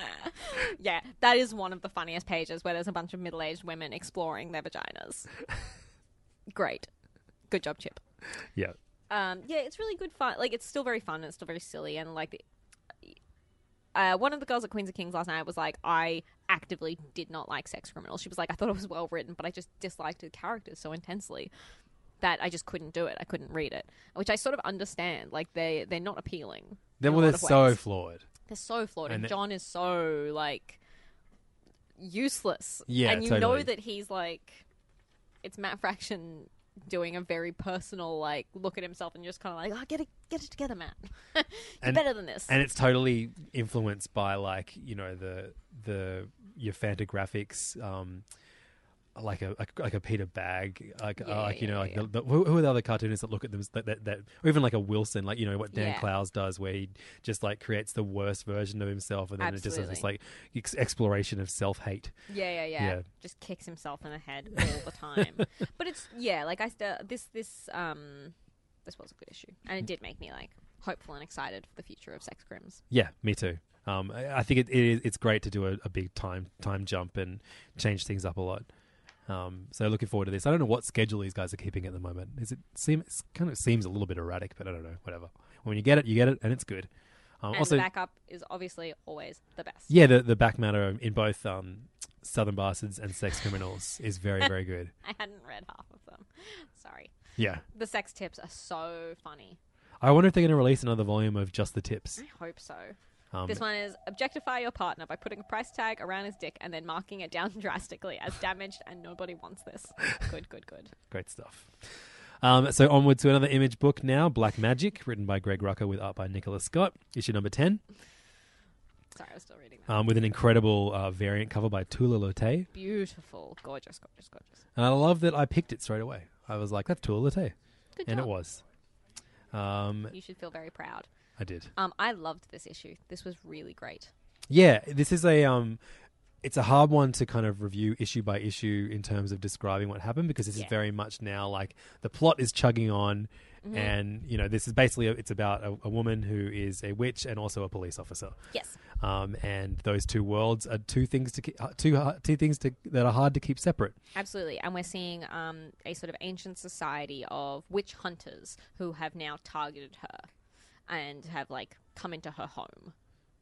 yeah, that is one of the funniest pages where there's a bunch of middle-aged women exploring their vaginas. Great, good job, Chip. Yeah. Um, yeah, it's really good fun. Like, it's still very fun. And it's still very silly, and like, the, uh, one of the girls at Queens of Kings last night was like, I actively did not like Sex Criminals. She was like, I thought it was well written, but I just disliked the characters so intensely that I just couldn't do it. I couldn't read it, which I sort of understand. Like, they they're not appealing. Then well, they're so flawed. They're so flawed, and, And John is so like useless. Yeah, and you totally. know that he's like, it's Matt Fraction doing a very personal like look at himself and just kind of like, oh, get it, get it together, Matt. You're And- better than this. And it's totally influenced by like you know the the your Fantagraphics, um, like a like, like a Peter Bagge, like Yeah, uh, like you yeah, know like yeah. The, the, who, are the other cartoonists that look at them that, that, that or even like a Wilson, like you know what Dan. Clowes does, where he just like creates the worst version of himself, and then it just has this like ex- exploration of self hate. Yeah, yeah, yeah, Yeah. Just kicks himself in the head all the time. but it's yeah, like I st- this this um this was a good issue, and it did make me like hopeful and excited for the future of sex crims. Yeah, me too. Um, I, I think it, it is, it's great to do a, a big time time jump and change things up a lot. Um, so looking forward to this. I don't know what schedule these guys are keeping at the moment. Is it seem it's kind of seems a little bit erratic, but I don't know. Whatever. When you get it, you get it, and it's good. Um, and also, the backup is obviously always the best. yeah, the the back matter in both um, Southern Bastards and Sex Criminals is very very good. I hadn't read half of them. Sorry. Yeah, The sex tips are so funny. I wonder if they're going to release another volume of just the tips. I hope so. Um, This one is objectify your partner by putting a price tag around his dick and then marking it down drastically as damaged, and nobody wants this. Good, good, good. Great stuff. Um, so onward to another image book now, Black Magick, written by Greg Rucka with art by Nicola Scott, issue number 10, Sorry, I was still reading that. um, with an incredible uh, variant cover by Tula Lotay. Beautiful, gorgeous, gorgeous, gorgeous. And I love that I picked it straight away. I was like, that's Tula Lotay. Good and job. it was. Um, You should feel very proud. I did. Um, I loved this issue. This was really great. Yeah, this is a um it's a hard one to kind of review issue by issue in terms of describing what happened because this Yeah. is very much now like the plot is chugging on Mhm. and you know this is basically it's about a, a woman who is a witch and also a police officer. Yes. Um, and those two worlds are two things to keep, uh, two two things to, that are hard to keep separate. Absolutely. And we're seeing um, a sort of ancient society of witch hunters who have now targeted her and have like come into her home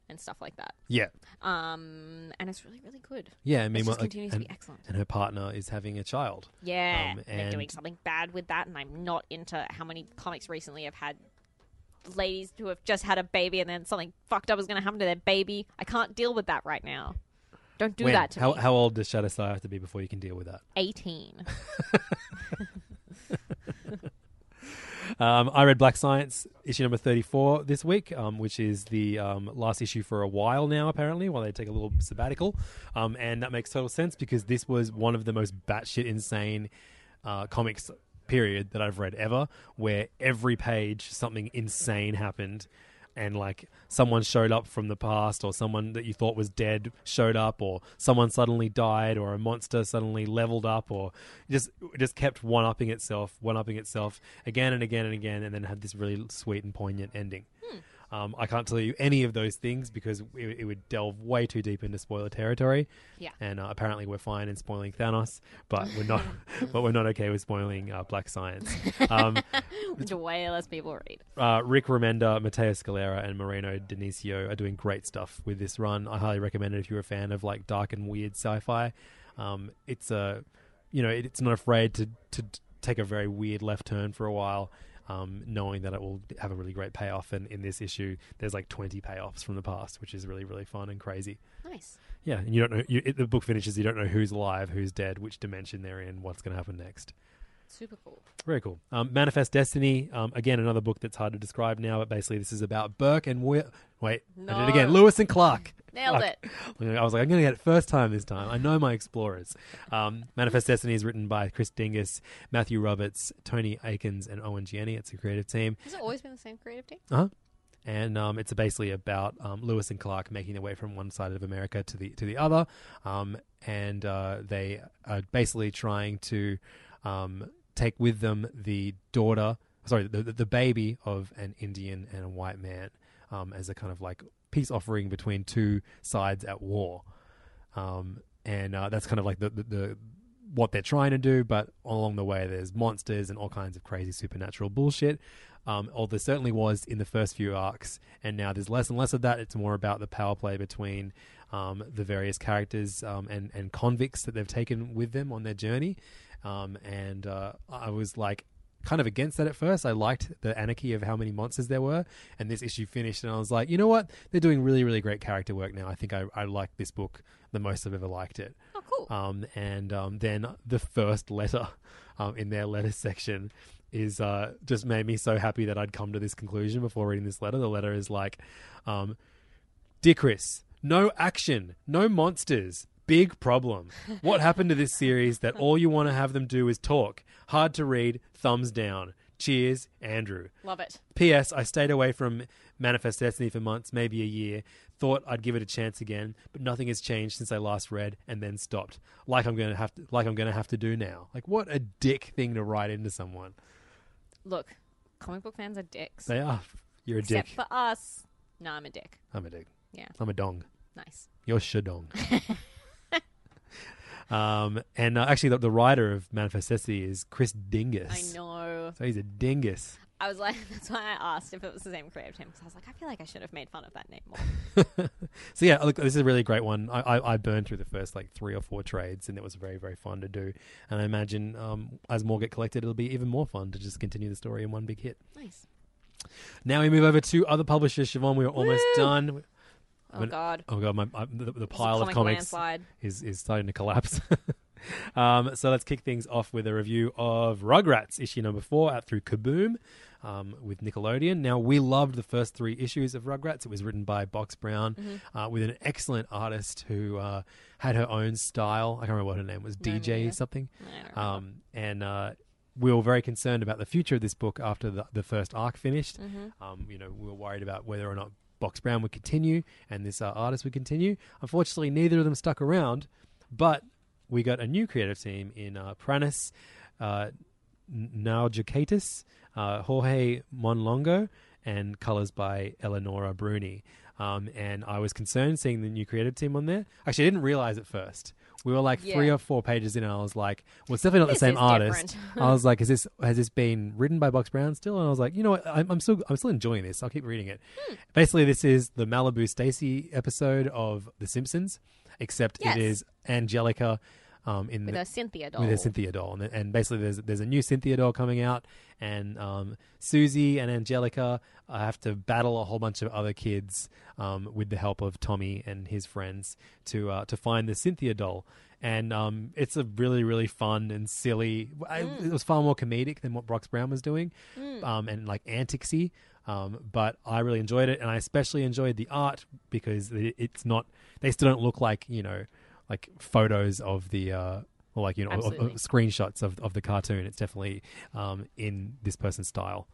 and stuff like that. Yeah. Um, and it's really, really good. Yeah, I It mean, just like, continues and, to be excellent. and her partner is having a child. Yeah, Um, they're doing something bad with that, and I'm not into how many comics recently have had ladies who have just had a baby and then something fucked up is going to happen to their baby. I can't deal with that right now. Don't do When? that to how, me. How old does Shatterstar have to be before you can deal with that? 18. Um, I read Black Science issue number 34 this week, um, which is the um, last issue for a while now, apparently, while they take a little sabbatical. Um, and that makes total sense because this was one of the most batshit insane uh, comics, period, that I've read ever, where every page something insane happened. And like someone showed up from the past, or someone that you thought was dead showed up, or someone suddenly died, or a monster suddenly leveled up, or just just kept one upping itself, one upping itself again and again and again, and then had this really sweet and poignant ending. Um, I can't tell you any of those things because it, it would delve way too deep into spoiler territory. Yeah. and uh, apparently we're fine in spoiling Thanos, but we're not. but we're not okay with spoiling uh, Black Science. Um, Which way less people read. uh, Rick Remender, Matteo Scalera, and Moreno Dinisio are doing great stuff with this run. I highly recommend it if you're a fan of like dark and weird sci-fi. Um, it's a, you know, it, it's not afraid to to take a very weird left turn for a while, um, knowing that it will have a really great payoff. And in this issue, there's like 20 payoffs from the past, which is really really fun and crazy. Nice. Yeah, and you don't know. You, it, the book finishes. You don't know who's alive, who's dead, which dimension they're in, what's going to happen next. Super cool. Very cool. Um, Manifest Destiny. Um, again, another book that's hard to describe now, but basically this is about Burke and Will. Wait, I did it again. Lewis and Clark. Nailed it. I was like, I'm going to get it first time this time. I know my explorers. Um, Manifest Destiny is written by Chris Dingess, Matthew Roberts, Tony Akins, and Owen Gieni. It's a creative team. Has it always been the same creative team? Uh huh. And um, it's basically about um, Lewis and Clark making their way from one side of America to the to the other, um, and uh, they are basically trying to um, take with them the daughter, sorry, the, the, baby of an Indian and a white man, um, as a kind of like peace offering between two sides at war, um, and uh, that's kind of like the, the, the what they're trying to do, but along the way there's monsters and all kinds of crazy supernatural bullshit. Um, or there certainly was in the first few arcs, and now there's less and less of that. It's more about the power play between um, the various characters um, and and convicts that they've taken with them on their journey. Um, and uh, I was like kind of against that at first. I liked the anarchy of how many monsters there were, and this issue finished, and I was like, you know what? They're doing really really great character work now. I think I, I like this book the most I've ever liked it. Oh, cool. Um, and um, then the first letter um, in their letter section is uh, just made me so happy that I'd come to this conclusion before reading this letter. The letter is like, um, Dear Chris, no action, no monsters. Big problem. What happened to this series that all you want to have them do is talk? Hard to read, thumbs down. Cheers, Andrew. Love it. P.S. I stayed away from Manifest Destiny for months, maybe a year. Thought I'd give it a chance again, but nothing has changed since I last read and then stopped. Like I'm going to have to, like I'm to have to do now. Like what a dick thing to write into someone. Look, comic book fans are dicks. They are. You're a dick. Except dick. for us. No, I'm a dick. I'm a dick. Yeah. I'm a dong. Nice. You're shadong. um, and uh, actually, the, the writer of Manifest Destiny is Chris Dingess. I know. So he's a dingus. I was like, that's why I asked if it was the same creative team because I was like, I feel like I should have made fun of that name more. So yeah, look, this is a really great one. I, I, I burned through the first like three or four trades, and it was very very fun to do. And I imagine um, as more get collected, it'll be even more fun to just continue the story in one big hit. Nice. Now we move over to other publishers. Siobhan, we're almost Woo! done. Oh, God. Oh god, my, my the, the pile of comics landslide. is is starting to collapse. um, so let's kick things off with a review of Rugrats issue number four out through Kaboom. Um, with Nickelodeon. Now, we loved the first three issues of Rugrats. It was written by Box Brown Mm-hmm. uh, with an excellent artist who uh, had her own style. I can't remember what her name was, No, DJ neither. something. I. Um, and uh, we were very concerned about the future of this book after the, the first arc finished. Mm-hmm. Um, you know, we were worried about whether or not Box Brown would continue and this uh, artist would continue. Unfortunately, neither of them stuck around, but we got a new creative team in uh, Pranas uh, Naujokaitis, uh, Jorge Monlongo, and colors by Eleonora Bruni. Um, and I was concerned seeing the new creative team on there. Actually, I didn't realize at first. We were like three Yeah. or four pages in, and I was like, "Well, it's definitely not This the same is artist." different. I was like, "Is this has this been written by Box Brown still?" And I was like, "You know what? I'm, I'm still I'm still enjoying this. I'll keep reading it." Hmm. Basically, this is the Malibu Stacy episode of The Simpsons, except Yes. it is Angelica um, in With the, a Cynthia doll. with a Cynthia doll, and, and basically there's there's a new Cynthia doll coming out, and um, Susie and Angelica uh, have to battle a whole bunch of other kids um, with the help of Tommy and his friends to uh, to find the Cynthia doll. And um, it's a really, really fun and silly. I, Mm. It was far more comedic than what Brox Brown was doing, um, and like anticsy. Um, but I really enjoyed it, and I especially enjoyed the art because it, it's not. They still don't look like you know, like photos of the. Uh, or like you know, of- of screenshots of, of the cartoon. It's definitely um, in this person's style,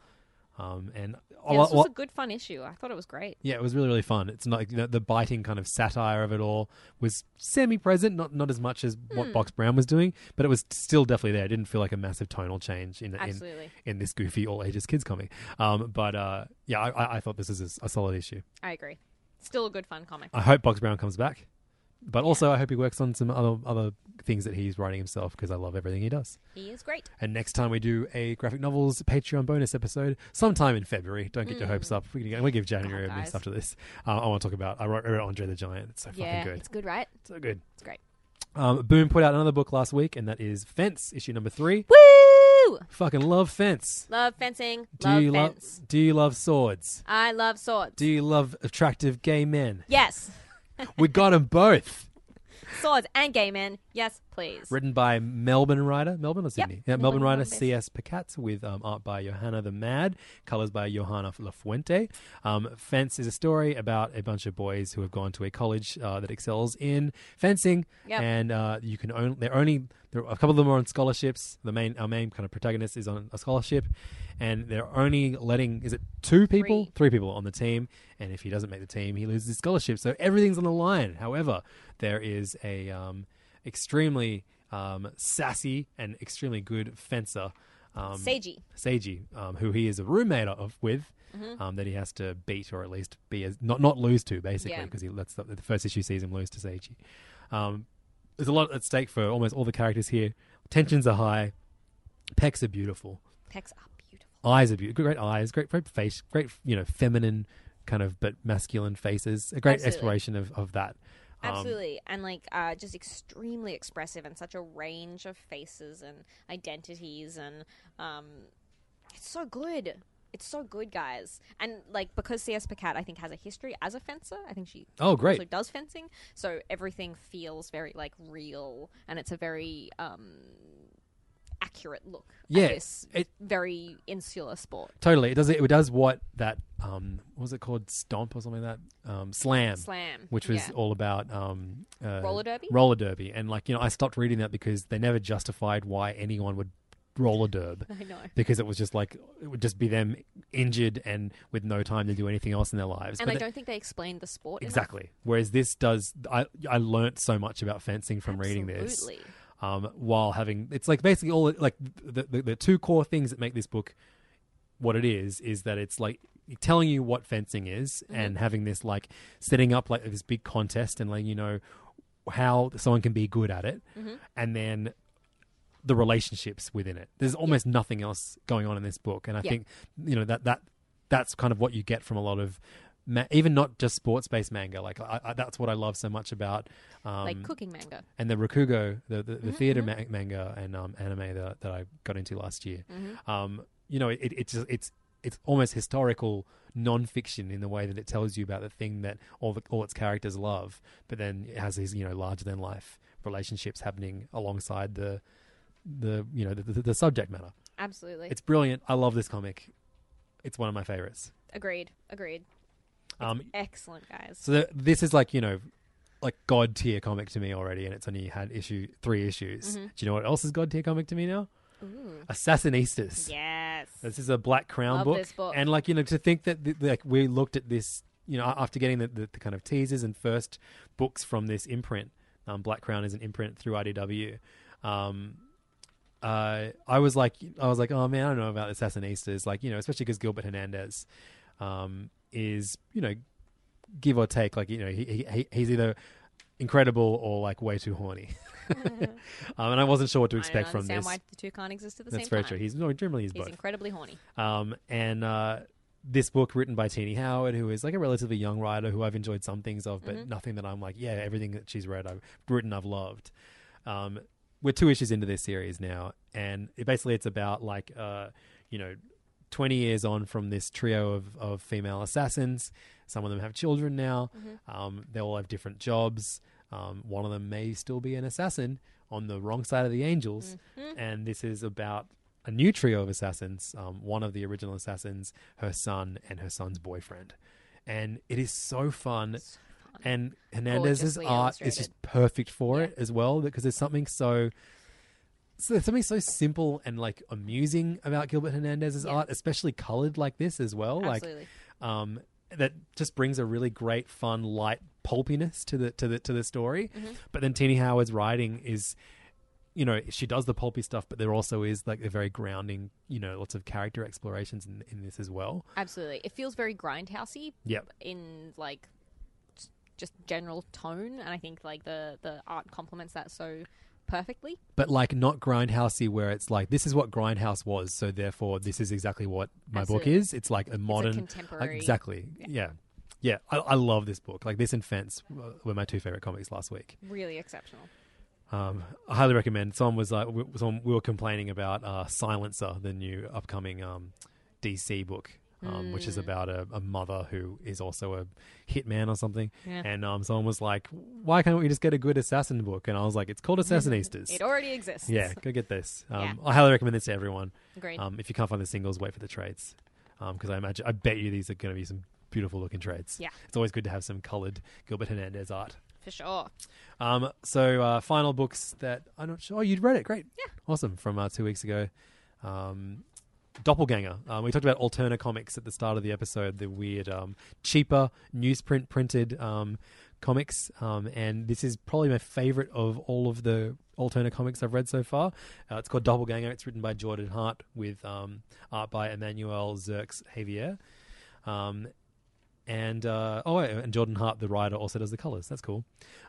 um, and Yeah, this was lot- a good fun issue. I thought it was great. yeah, it was really really fun. It's not you know, the biting kind of satire of it all was semi present, not not as much as what Box Brown was doing, but it was still definitely there. It didn't feel like a massive tonal change in in, in this goofy all ages kids comic. Um, but uh, yeah, I, I- I thought this is a, a solid issue. I agree. Still a good fun comic. I hope Box Brown comes back, but also I hope he works on some other other things that he's writing himself because I love everything he does. He is great. And next time we do a graphic novels Patreon bonus episode, sometime in February. Don't get your hopes up. We're gonna, we give January Mm. God, a guys. after this. Uh, I want to talk about. I wrote, I wrote Andre the Giant. It's so yeah, fucking good. it's good, right? So good. It's great. Um, Boom put out another book last week, and that is Fence, issue number three. Woo! Fucking love Fence. Love fencing. Do love you love? Do you love swords? I love swords. Do you love attractive gay men? yes. We got them both. Swords and gay men. Yes, please. Written by Melbourne writer, Melbourne or Sydney? Yeah, Melbourne, Melbourne, writer. C.S. Pacat with um, art by Johanna the Mad, colors by Joana LaFuente. Um, Fence is a story about a bunch of boys who have gone to a college uh, that excels in fencing, Yep. and uh, you can only they're only there a couple of them are on scholarships. The main our main kind of protagonist is on a scholarship, and they're only letting is it two people, Three. people on the team, and if he doesn't make the team, he loses his scholarship. So everything's on the line. However, there is a um, extremely um, sassy and extremely good fencer, um, Seiji. Seiji, um, who he is a roommate of with. Mm-hmm. Um, that he has to beat or at least be as not not lose to basically Yeah. because he lets the, the first issue sees him lose to Seiji. Um, there's a lot at stake for almost all the characters here. Tensions are high. Pecs are beautiful. Pecs are beautiful. Eyes are beautiful. Great eyes. Great, great face. Great, you know, feminine kind of but masculine faces. A great Absolutely. exploration of, of that. Um, Absolutely. and like uh, just extremely expressive and such a range of faces and identities and um, it's so good. It's so good, guys. And like because CS Pacat I think has a history as a fencer. I think she Oh, great. also does fencing. So everything feels very like real and it's a very um accurate look Yeah, this it- very insular sport. Totally. It does it, it does what that um what was it called Stomp or something like that? Um Slam. Slam, Which was yeah. all about um uh, Roller derby? Roller derby. And like, you know, I stopped reading that because they never justified why anyone would roller derb. I know. Because it was just like it would just be them injured and with no time to do anything else in their lives. And But I the- don't think they explained the sport enough. Exactly. Whereas this does, I I learnt so much about fencing from reading this. Um, while having, it's like basically all like the, the the two core things that make this book what it is is that it's like telling you what fencing is Mm-hmm. and having this like setting up like this big contest and letting you know how someone can be good at it, Mm-hmm. and then the relationships within it. There's almost nothing else going on in this book, and I Yeah. think you know that that that's kind of what you get from a lot of. Ma- even not just sports-based manga, like I, I, that's what I love so much about um, like cooking manga. and the Rakugo, the the, Mm-hmm, the theater ma- manga and um, anime that, that I got into last year. Mm-hmm. Um, you know, it, it's it's it's almost historical non-fiction in the way that it tells you about the thing that all the, all its characters love, but then it has these you know larger than life relationships happening alongside the the you know the, the, the subject matter. Absolutely. It's brilliant. I love this comic. It's one of my favorites. agreed. Agreed. Um, Excellent, guys. so this is like you know, like god tier comic to me already, and it's only had issue three issues. Mhm. Do you know what else is god tier comic to me now? Ooh. Assassinistas. Yes. This is a Black Crown Love book. this book. and like you know, to think that th- like we looked at this, you know, after getting the, the, the kind of teasers and first books from this imprint. Um, Black Crown is an imprint through IDW. Um, uh, I was like, I was like, oh man, I don't know about Assassinistas. Like, you know, especially because Gilbert Hernandez um, is, you know, give or take, like, you know, he, he he's either incredible or like way too horny. um, and I wasn't sure what to expect from this. why the two can't exist at the That's same very true. He's no, generally he's, He's both. incredibly horny. Um, and uh, this book written by Tini Howard, who is like a relatively young writer who I've enjoyed some things of, but Mhm. nothing that I'm like, yeah, everything that she's read, I've written, I've loved. Um, we're two issues into this series now, and it, basically it's about like, uh, you know, 20 years on from this trio of, of female assassins. Some of them have children now. Um, they all have different jobs. Um, one of them may still be an assassin on the wrong side of the angels. And this is about a new trio of assassins. Um, one of the original assassins, her son, and her son's boyfriend. And it is so fun. And Hernandez's Gorgeously art is just perfect for it as well because there's something so so there's something so simple and like amusing about Gilbert Hernandez's Yeah. art, especially colored like this as well. Absolutely. Like, um, that just brings a really great, fun, light pulpiness to the to the to the story. Mm-hmm. But then Tini Howard's writing is, you know, she does the pulpy stuff, but there also is like a very grounding, you know, lots of character explorations in in this as well. Absolutely. It feels very grindhousey. Yep. In like just general tone, and I think like the the art complements that so perfectly. but like not grindhousey where it's like this is what grindhouse was so therefore this is exactly what my book is. It's like a modern contemporary- exactly. Yeah. Yeah, I, I love this book. Like this and fence uh, were my two favorite comics last week. Really exceptional. um, I highly recommend. Someone was like, we, someone, we were complaining about uh, Silencer, the new upcoming um, DC book, um, which is about a, a mother who is also a hitman or something. Yeah. And um, someone was like, "Why can't we just get a good assassin book?" And I was like, "It's called Assassinistas." It already exists. yeah, go get this. Um, Yeah. I highly recommend this to everyone. Agreed. Um, if you can't find the singles, wait for the trades, because I imagine, I bet you these are going to be some beautiful looking trades. Yeah. it's always good to have some colored Gilbert Hernandez art. For sure. Um, so uh, final books that I'm not sure. Oh, you'd read it. Great. Yeah. Awesome. From uh, two weeks ago. Um, Doppelganger. Um, we talked about Alterna Comics at the start of the episode, the weird, um, cheaper newsprint printed um, comics. Um, and this is probably my favorite of all of the Alterna comics I've read so far. Uh, it's called Doppelganger. It's written by Jordan Hart with um, art by Emmanuel Xerx Javier. And uh, oh, and Jordan Hart, the writer, also does the colors. That's cool.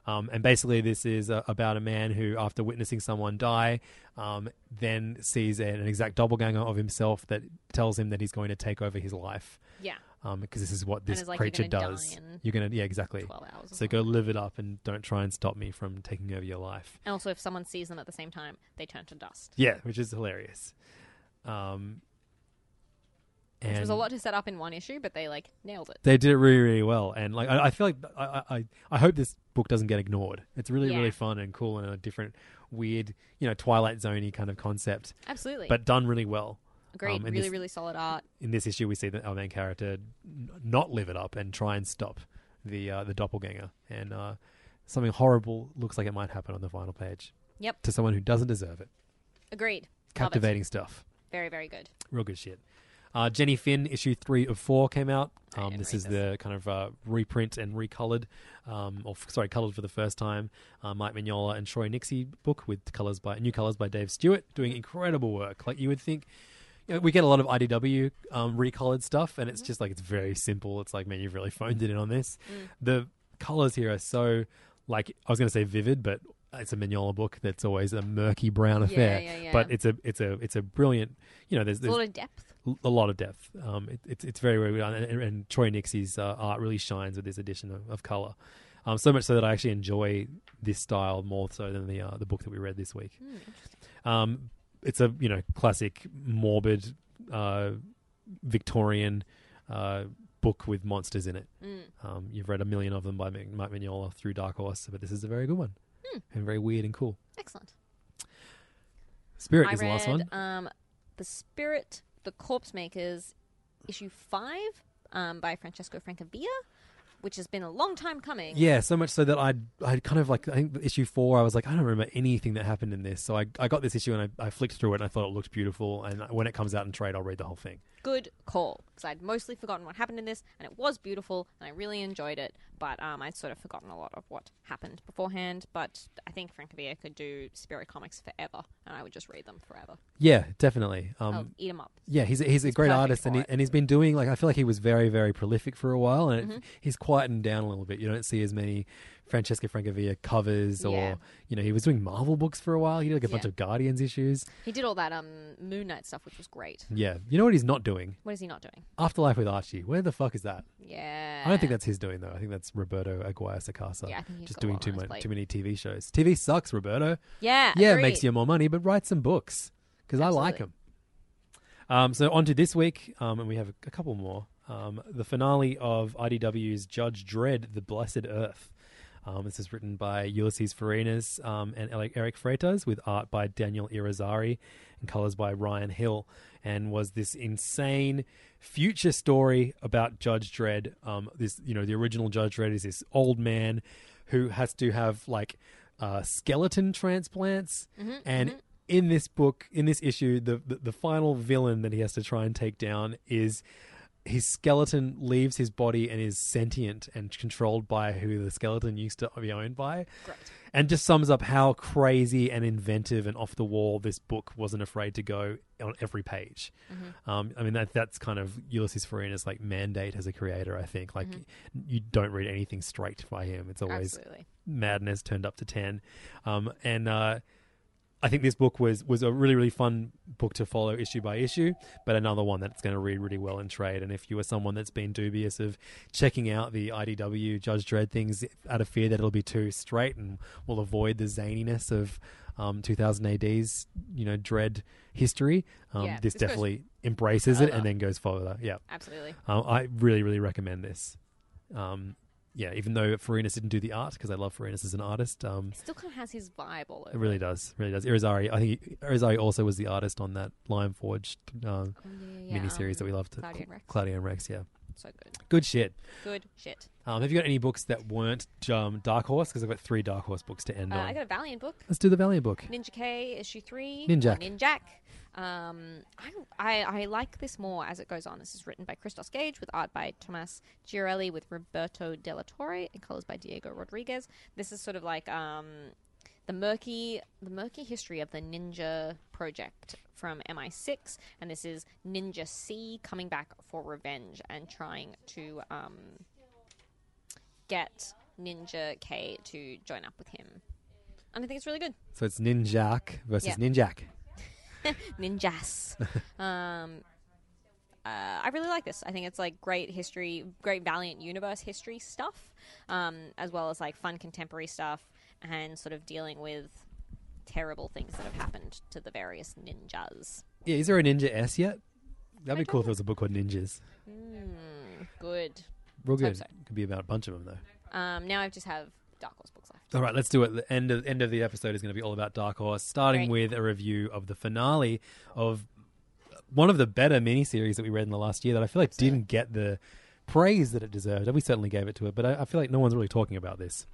Um, and basically, this is uh, about a man who, after witnessing someone die, um, then sees an, an exact doppelganger of himself that tells him that he's going to take over his life. Yeah. Um, because this is what this is like, you're creature die does. You're gonna, yeah, exactly. 12 hours So go live it up and don't try and stop me from taking over your life. And also, if someone sees them at the same time, they turn to dust. Yeah, which is hilarious. Um, Which was a lot to set up in one issue, but they like nailed it. They did it really, really well, and like I, I feel like I, I, I hope this book doesn't get ignored. It's really, Yeah. really fun and cool and a different, weird, you know, Twilight Zoney kind of concept. Absolutely. but done really well. Agreed. Um, in really, this- really solid art. In this issue, we see that our main character n- not live it up and try and stop the uh, the doppelganger, and uh, something horrible looks like it might happen on the final page. Yep. To someone who doesn't deserve it. Agreed. Love it. Captivating stuff. Very, very good. Real good shit. Uh, Jenny Finn issue three of four came out. Um, this is the kind of uh, reprint and recolored, um, or f- sorry, colored for the first time. Uh, Mike Mignola and Troy Nixey book with colors by new colors by Dave Stewart, doing incredible work. Like you would think, you know, we get a lot of IDW um, recolored stuff, and it's just like it's very simple. It's like man, you've really phoned it in on this. The colors here are so like I was going to say vivid, but it's a Mignola book that's always a murky brown affair. yeah, yeah. But it's a it's a it's a brilliant. You know, there's, It's a lot of depth. A lot of depth. Um, it, it's it's very very done, and, and Troy Nixey's uh, art really shines with this addition of, of color. Um, so much so that I actually enjoy this style more so than the uh, the book that we read this week. Hmm, Um, it's a you know classic morbid uh, Victorian uh, book with monsters in it. Mm. Um, you've read a million of them by Mike Mignola through Dark Horse, but this is a very good one Hmm. and very weird and cool. Excellent. Spirit I is the last one. Um, the Spirit, the Corpse Makers, issue five, um, by Francesco Francavilla, which has been a long time coming. Yeah, so much so that I I kind of like I think issue four I was like I don't remember anything that happened in this, so I I got this issue and I, I flicked through it and I thought it looked beautiful, and when it comes out in trade I'll read the whole thing. Good call, because I'd mostly forgotten what happened in this, and it was beautiful, and I really enjoyed it. But um, I'd sort of forgotten a lot of what happened beforehand. But I think Francavilla could do Spirit comics forever, and I would just read them forever. Yeah, definitely. Um, I'll eat 'em up. Yeah, he's a, he's a great artist, and he, and he's been doing like I feel like he was very very prolific for a while, and it, Mhm. he's quietened down a little bit. You don't see as many Francesco Francavilla covers, or Yeah. you know he was doing Marvel books for a while. He did like a bunch Yeah. of Guardians issues. He did all that um, Moon Knight stuff, which was great. Yeah, you know what he's not doing? What is he not doing? Afterlife with Archie. Where the fuck is that? Yeah. I don't think that's his doing though. I think that's Roberto Aguirre Sacasa. Yeah, I think he's just got a doing lot too on his much, plate. too many TV shows. TV sucks, Roberto. Yeah, yeah, it agreed. makes you more money, but write some books because I like them. Um, so on to this week, um, and we have a, a couple more. Um, the finale of IDW's Judge Dredd: The Blessed Earth. Um, this is written by Ulises Farinas um, and Eric Freitas, with art by Daniel Irizarry and colors by Ryan Hill, and was this insane future story about Judge Dredd. Um, this, you know, the original Judge Dredd is this old man who has to have like uh, skeleton transplants, Mhm, and mhm. in this book, in this issue, the, the the final villain that he has to try and take down is his skeleton leaves his body and is sentient and controlled by who the skeleton used to be owned by. And just sums up how crazy and inventive and off the wall this book wasn't afraid to go on every page. Mhm. Um, I mean, that that's kind of Ulises Farina's like mandate as a creator. I think like Mhm. you don't read anything straight by him. It's always Absolutely. madness turned up to ten. Um, and uh, I think this book was was a really really fun book to follow issue by issue, but another one that's going to read really well in trade. And if you are someone that's been dubious of checking out the IDW Judge Dredd things out of fear that it'll be too straight and will avoid the zaniness of um, 2000 AD's you know Dredd history, um, Yeah, this this definitely embraces it and then goes further. Yeah, Absolutely. Um, I really really recommend this. Um, yeah, even though Farinas didn't do the art because I love Farinas as an artist. Um, Still kind of has his vibe all over. it really does, really does. Irizarry, I think Irizarry also was the artist on that Lion Forged um, Oh, yeah, yeah, miniseries um, that we loved. Claudia and Rex. Claudia and Rex, yeah. So good. Good shit. Good shit. Um, have you got any books that weren't um, Dark Horse? Because I've got three Dark Horse books to end Uh, on. I got a Valiant book. Let's do the Valiant book. Ninja K issue three. Ninjak. Ninjak. Um, I, I I like this more as it goes on. This is written by Christos Gage with art by Tomas Giorello with Roberto Della Torre and colors by Diego Rodriguez. This is sort of like um, the murky the murky history of the Ninja Project from MI6, and this is Ninja C coming back for revenge and trying to um, get Ninja K to join up with him. And I think it's really good. So it's Ninjak versus Yeah. Ninjak. Ninjas. um, uh, I really like this. I think it's like great history, great Valiant universe history stuff, um, as well as like fun contemporary stuff, and sort of dealing with terrible things that have happened to the various ninjas. Yeah, is there a Ninja S yet? That'd be cool if there was a book called Ninjas. Mm, good. Real good. so. Could be about a bunch of them though. Um, now I just have Dark Horse books. All right, let's do it. The end of end of the episode is going to be all about Dark Horse, starting Great. with a review of the finale of one of the better miniseries that we read in the last year that I feel like didn't get the praise that it deserved. And we certainly gave it to it, but I, I feel like no one's really talking about this.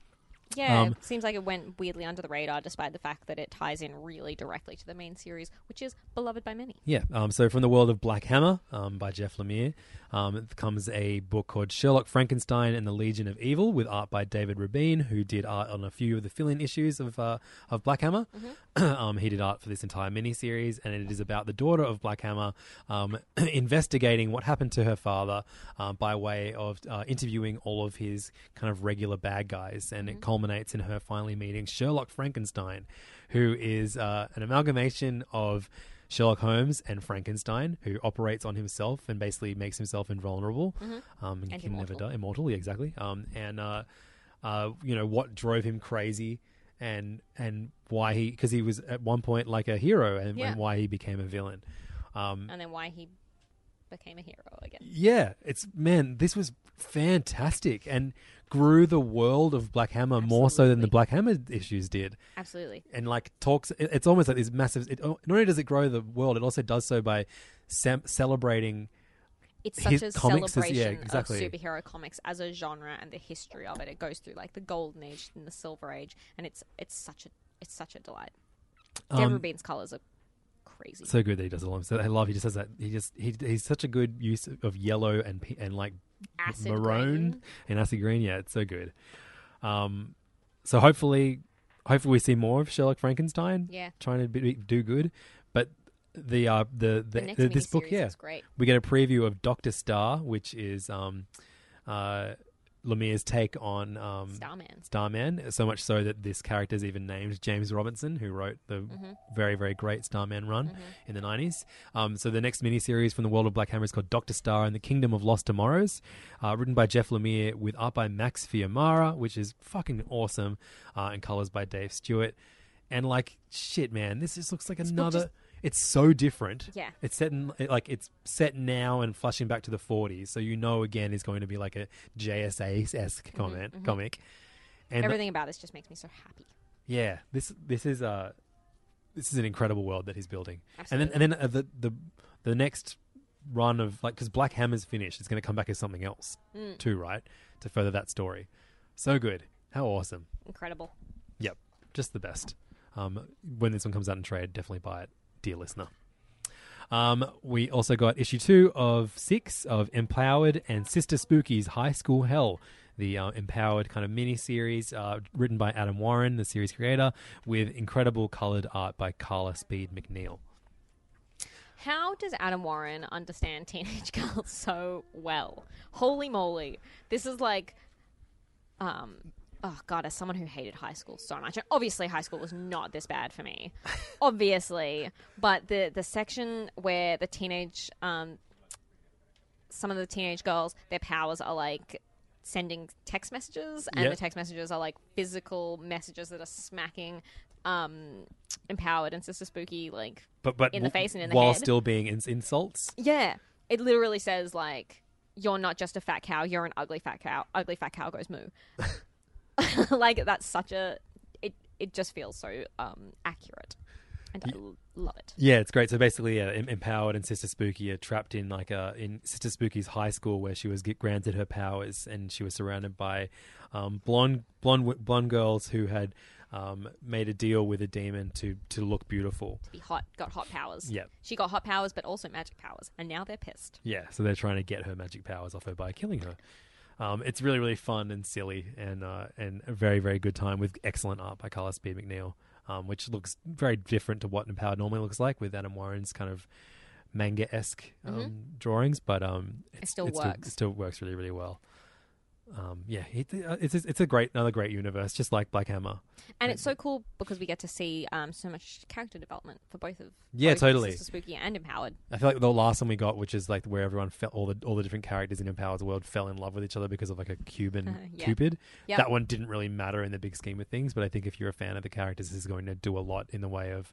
Yeah, Um, it seems like it went weirdly under the radar, despite the fact that it ties in really directly to the main series, which is beloved by many. Yeah. Um, so from the world of Black Hammer um, by Jeff Lemire um, comes a book called Sherlock Frankenstein and the Legion of Evil with art by David Rubín, who did art on a few of the fill-in issues of uh, of Black Hammer. um, he did art for this entire miniseries, and it is about the daughter of Black Hammer um, investigating what happened to her father uh, by way of uh, interviewing all of his kind of regular bad guys, and it culminates in her finally meeting Sherlock Frankenstein, who is uh, an amalgamation of Sherlock Holmes and Frankenstein, who operates on himself and basically makes himself invulnerable Mhm. um, and, And can never immortal. die. Immortal, yeah, exactly. Um, and uh, uh, you know what drove him crazy, and and why he because he was at one point like a hero, and, Yeah. and why he became a villain. Um, and then why he became a hero again. Yeah, it's man, this was fantastic and grew the world of Black Hammer more so than the Black Hammer issues did. Absolutely. And like talks, it- it's almost like this massive. It, not only does it grow the world, it also does so by sem- celebrating. It's such a celebration yeah, exactly. of superhero comics as a genre and the history of it. It goes through like the golden age and the silver age, and it's it's such a it's such a delight. Deborah Um, Bean's colors are crazy. So good that he does all of them. So I love he just says that he just he, he's such a good use of yellow and and like Acid maroon green. and acid green. Yeah, it's so good. Um, so hopefully, hopefully we see more of Sherlock Frankenstein. Yeah. trying to be, do good. But the uh the the, The the- this book, yeah, great. we get a preview of Doctor Star, which is um uh Lemire's take on um Starman. Starman. So much so that this character is even named James Robinson, who wrote the Mhm. very very great Starman run Mm-hmm. in the nineties. Um, so the next miniseries from the world of Black Hammer is called Doctor Star and the Kingdom of Lost Tomorrows, uh, written by Jeff Lemire with art by Max Fiumara, which is fucking awesome, uh, and colors by Dave Stewart. And like shit, man, this just looks like book another. It's so different. Yeah. It's set in like it's set now and flashing back to the 40s, so you know again is going to be like a JSA esque comment mhm. comic. And Everything about this just makes me so happy. yeah, this this is a this is an incredible world that he's building. Absolutely. And then and then uh, the the the next run of like because Black Hammer's finished, it's going to come back as something else Mm. too, right? To further that story. So good. How awesome. Incredible. Yep, just the best. Um, when this one comes out in trade, definitely buy it, dear listener. Um, we also got issue two of six of Empowered and Sister Spooky's High School Hell, the uh, Empowered kind of mini series uh, written by Adam Warren, the series creator, with incredible colored art by Carla Speed McNeil. How does Adam Warren understand teenage girls so well? Holy moly. This is like um oh god, as someone who hated high school so much. And obviously high school was not this bad for me. obviously. But the the section where the teenage um some of the teenage girls, their powers are like sending text messages and Yep. the text messages are like physical messages that are smacking um empowered and sister spooky like But but in the face and in the head. while head. still being ins- insults. Yeah, it literally says like, "You're not just a fat cow. You're an ugly fat cow. Ugly fat cow goes moo." like that's such a. It it just feels so um accurate, and I l- love it. Yeah, it's great. So basically, yeah, Em- empowered and Sister Spooky are trapped in like a in Sister Spooky's high school where she was granted her powers, and she was surrounded by um, blonde blonde blonde girls who had um, made a deal with a demon to to look beautiful. Be hot, got hot powers. Yeah, she got hot powers, but also magic powers, and now they're pissed. Yeah, so they're trying to get her magic powers off her by killing her. Um, it's really really fun and silly and uh, and a very very good time with excellent art by Carla Speed McNeil, um, which looks very different to what Empowered normally looks like with Adam Warren's kind of manga esque um, Mhm. drawings, but um, It still it works. it still works really really well. Um, yeah, it, uh, it's it's a great another great universe, just like Black Hammer. And it's so cool because we get to see um, so much character development for both of Yeah, both totally. Sister Spooky and Empowered. I feel like the last one we got, which is like where everyone fell, all the all the different characters in Empowered's world fell in love with each other because of like a Cuban Uh, yeah. Cupid. Yep. That one didn't really matter in the big scheme of things, but I think if you're a fan of the characters, this is going to do a lot in the way of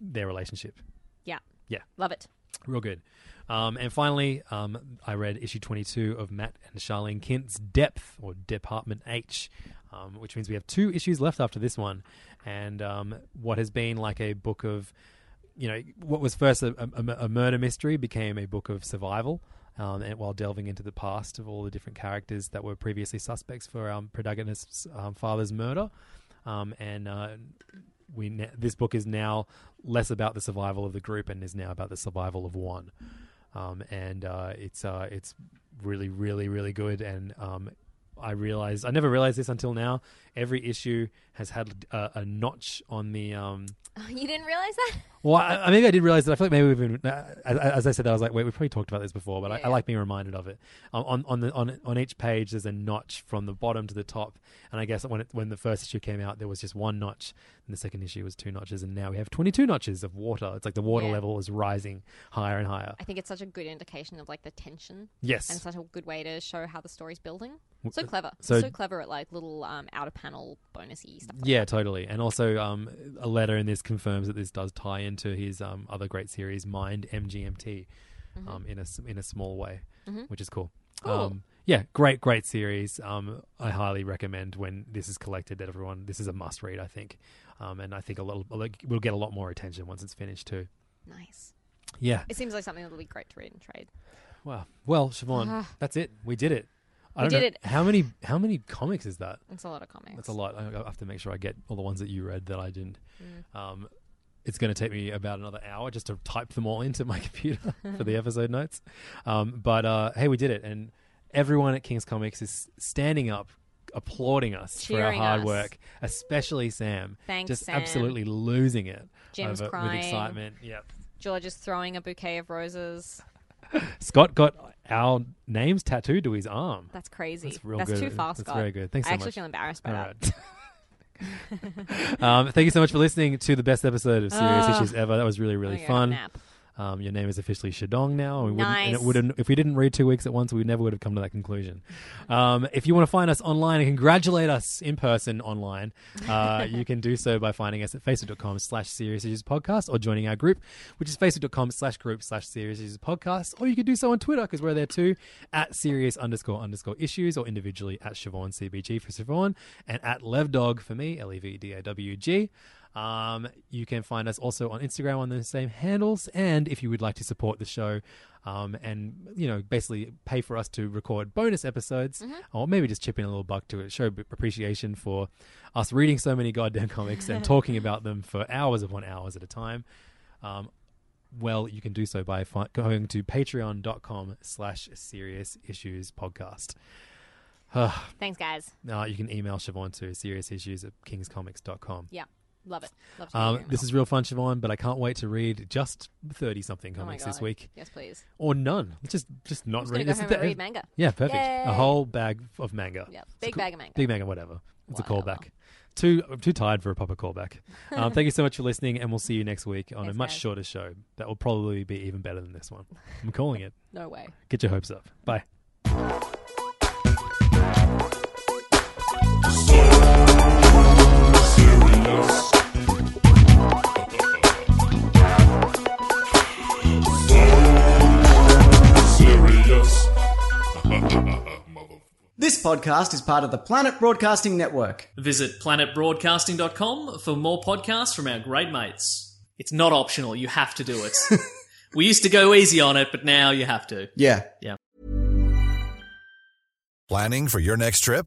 their relationship. Yeah, Yeah, love it. Real good. Um, and finally, um, I read issue 22 of Matt and Sharlene Kindt's Depth or Department H, um, which means we have two issues left after this one. And um, what has been like a book of, you know, what was first a, a, a murder mystery became a book of survival. Um, and while delving into the past of all the different characters that were previously suspects for our protagonist's um, father's murder, and uh, we this book is now less about the survival of the group and is now about the survival of one. Um, and uh, it's uh, it's really really really good. And um, I realized I never realized this until now. Every issue has had a, a notch on the. Um, You didn't realize that? Well, I, maybe I did realize that. I feel like maybe we've been, uh, as, as I said, I was like, wait, we've probably talked about this before, but I, I like being reminded of it. Um, on on the on on each page, there's a notch from the bottom to the top, and I guess when it, when the first issue came out, there was just one notch, and the second issue was two notches, and now we have 22 notches of water. It's like the water Yeah. level is rising higher and higher. I think it's such a good indication of like the tension. Yes. and such a good way to show how the story's building. So clever, so- so, clever at like little um, outer panel bonusy stuff. Like Yeah, totally. And also, um, a letter in this confirms that this does tie into his um, other great series, Mind MGMT, um, in a in a small way, Mhm. which is cool. Cool. Um, yeah, great, great series. Um, I highly recommend when this is collected that everyone. This is a must read, I think, um, and I think a lot will get a lot more attention once it's finished too. Nice. Yeah. It seems like something that'll be great to read and trade. Wow. Well, Siobhan, Ah. that's it. We did it. I We don't did know, it. How many how many comics is that? It's a lot of comics. That's a lot. I I have to make sure I get all the ones that you read that I didn't. Mm. Um, it's going to take me about another hour just to type them all into my computer for the episode notes. Um, but uh, hey, we did it, and everyone at King's Comics is standing up, applauding us for our hard us. work. Especially Sam, Thanks, just Sam. absolutely losing it Jim's over, crying. with excitement. Yep. George is throwing a bouquet of roses. Scott got our names tattooed to his arm. That's crazy. That's real That's good. too fast, That's Scott. very good. Thanks I so actually feel embarrassed by All that. right. um, thank you so much for listening to the best episode of Serious. Issues ever. That was really, really I'm gonna have a fun. nap. Um, your name is officially Shadong now. and We wouldn't, and Nice. it wouldn't, if we didn't read two weeks at once, we never would have come to that conclusion. Um, if you want to find us online and congratulate us in person online, uh, you can do so by finding us at facebook.com slash serious issues podcast or joining our group, which is facebook.com slash group slash serious issues podcast. Or you could do so on Twitter because we're there too at serious underscore underscore issues or individually at Siobhan CBG for Siobhan and at Levdog for me, L E V D A W G. Um, you can find us also on Instagram on the same handles. And if you would like to support the show um, and, you know, basically pay for us to record bonus episodes or maybe just chip in a little buck to it, show appreciation for us reading so many goddamn comics and talking about them for hours upon hours at a time. Um, well, you can do so by fi- going to patreon.com slash serious issues podcast. Thanks, guys. Uh, you can email Siobhan to seriousissues at kingscomics.com. Yeah, love it. Love Um, this is real fun, Siobhan, but I can't wait to read just 30 something Oh comics this week. Yes, please. Or none. Just just not read. go home read manga. Yeah, perfect. Yay. A whole bag of manga. Yep. Big cool- bag of manga. Big manga, whatever. It's a callback. Too I'm too tired for a proper callback. um, thank you so much for listening, and we'll see you next week on a much guys. shorter show. That will probably be even better than this one. I'm calling it. No way. Get your hopes up. Bye. This podcast is part of the Planet Broadcasting Network. Visit planetbroadcasting.com for more podcasts from our great mates. It's not optional, you have to do it. we used to go easy on it, but now you have to. Yeah. Yeah. Planning for your next trip?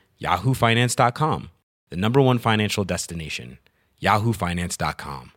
yahoofinance.com, the number one financial destination, yahoofinance.com.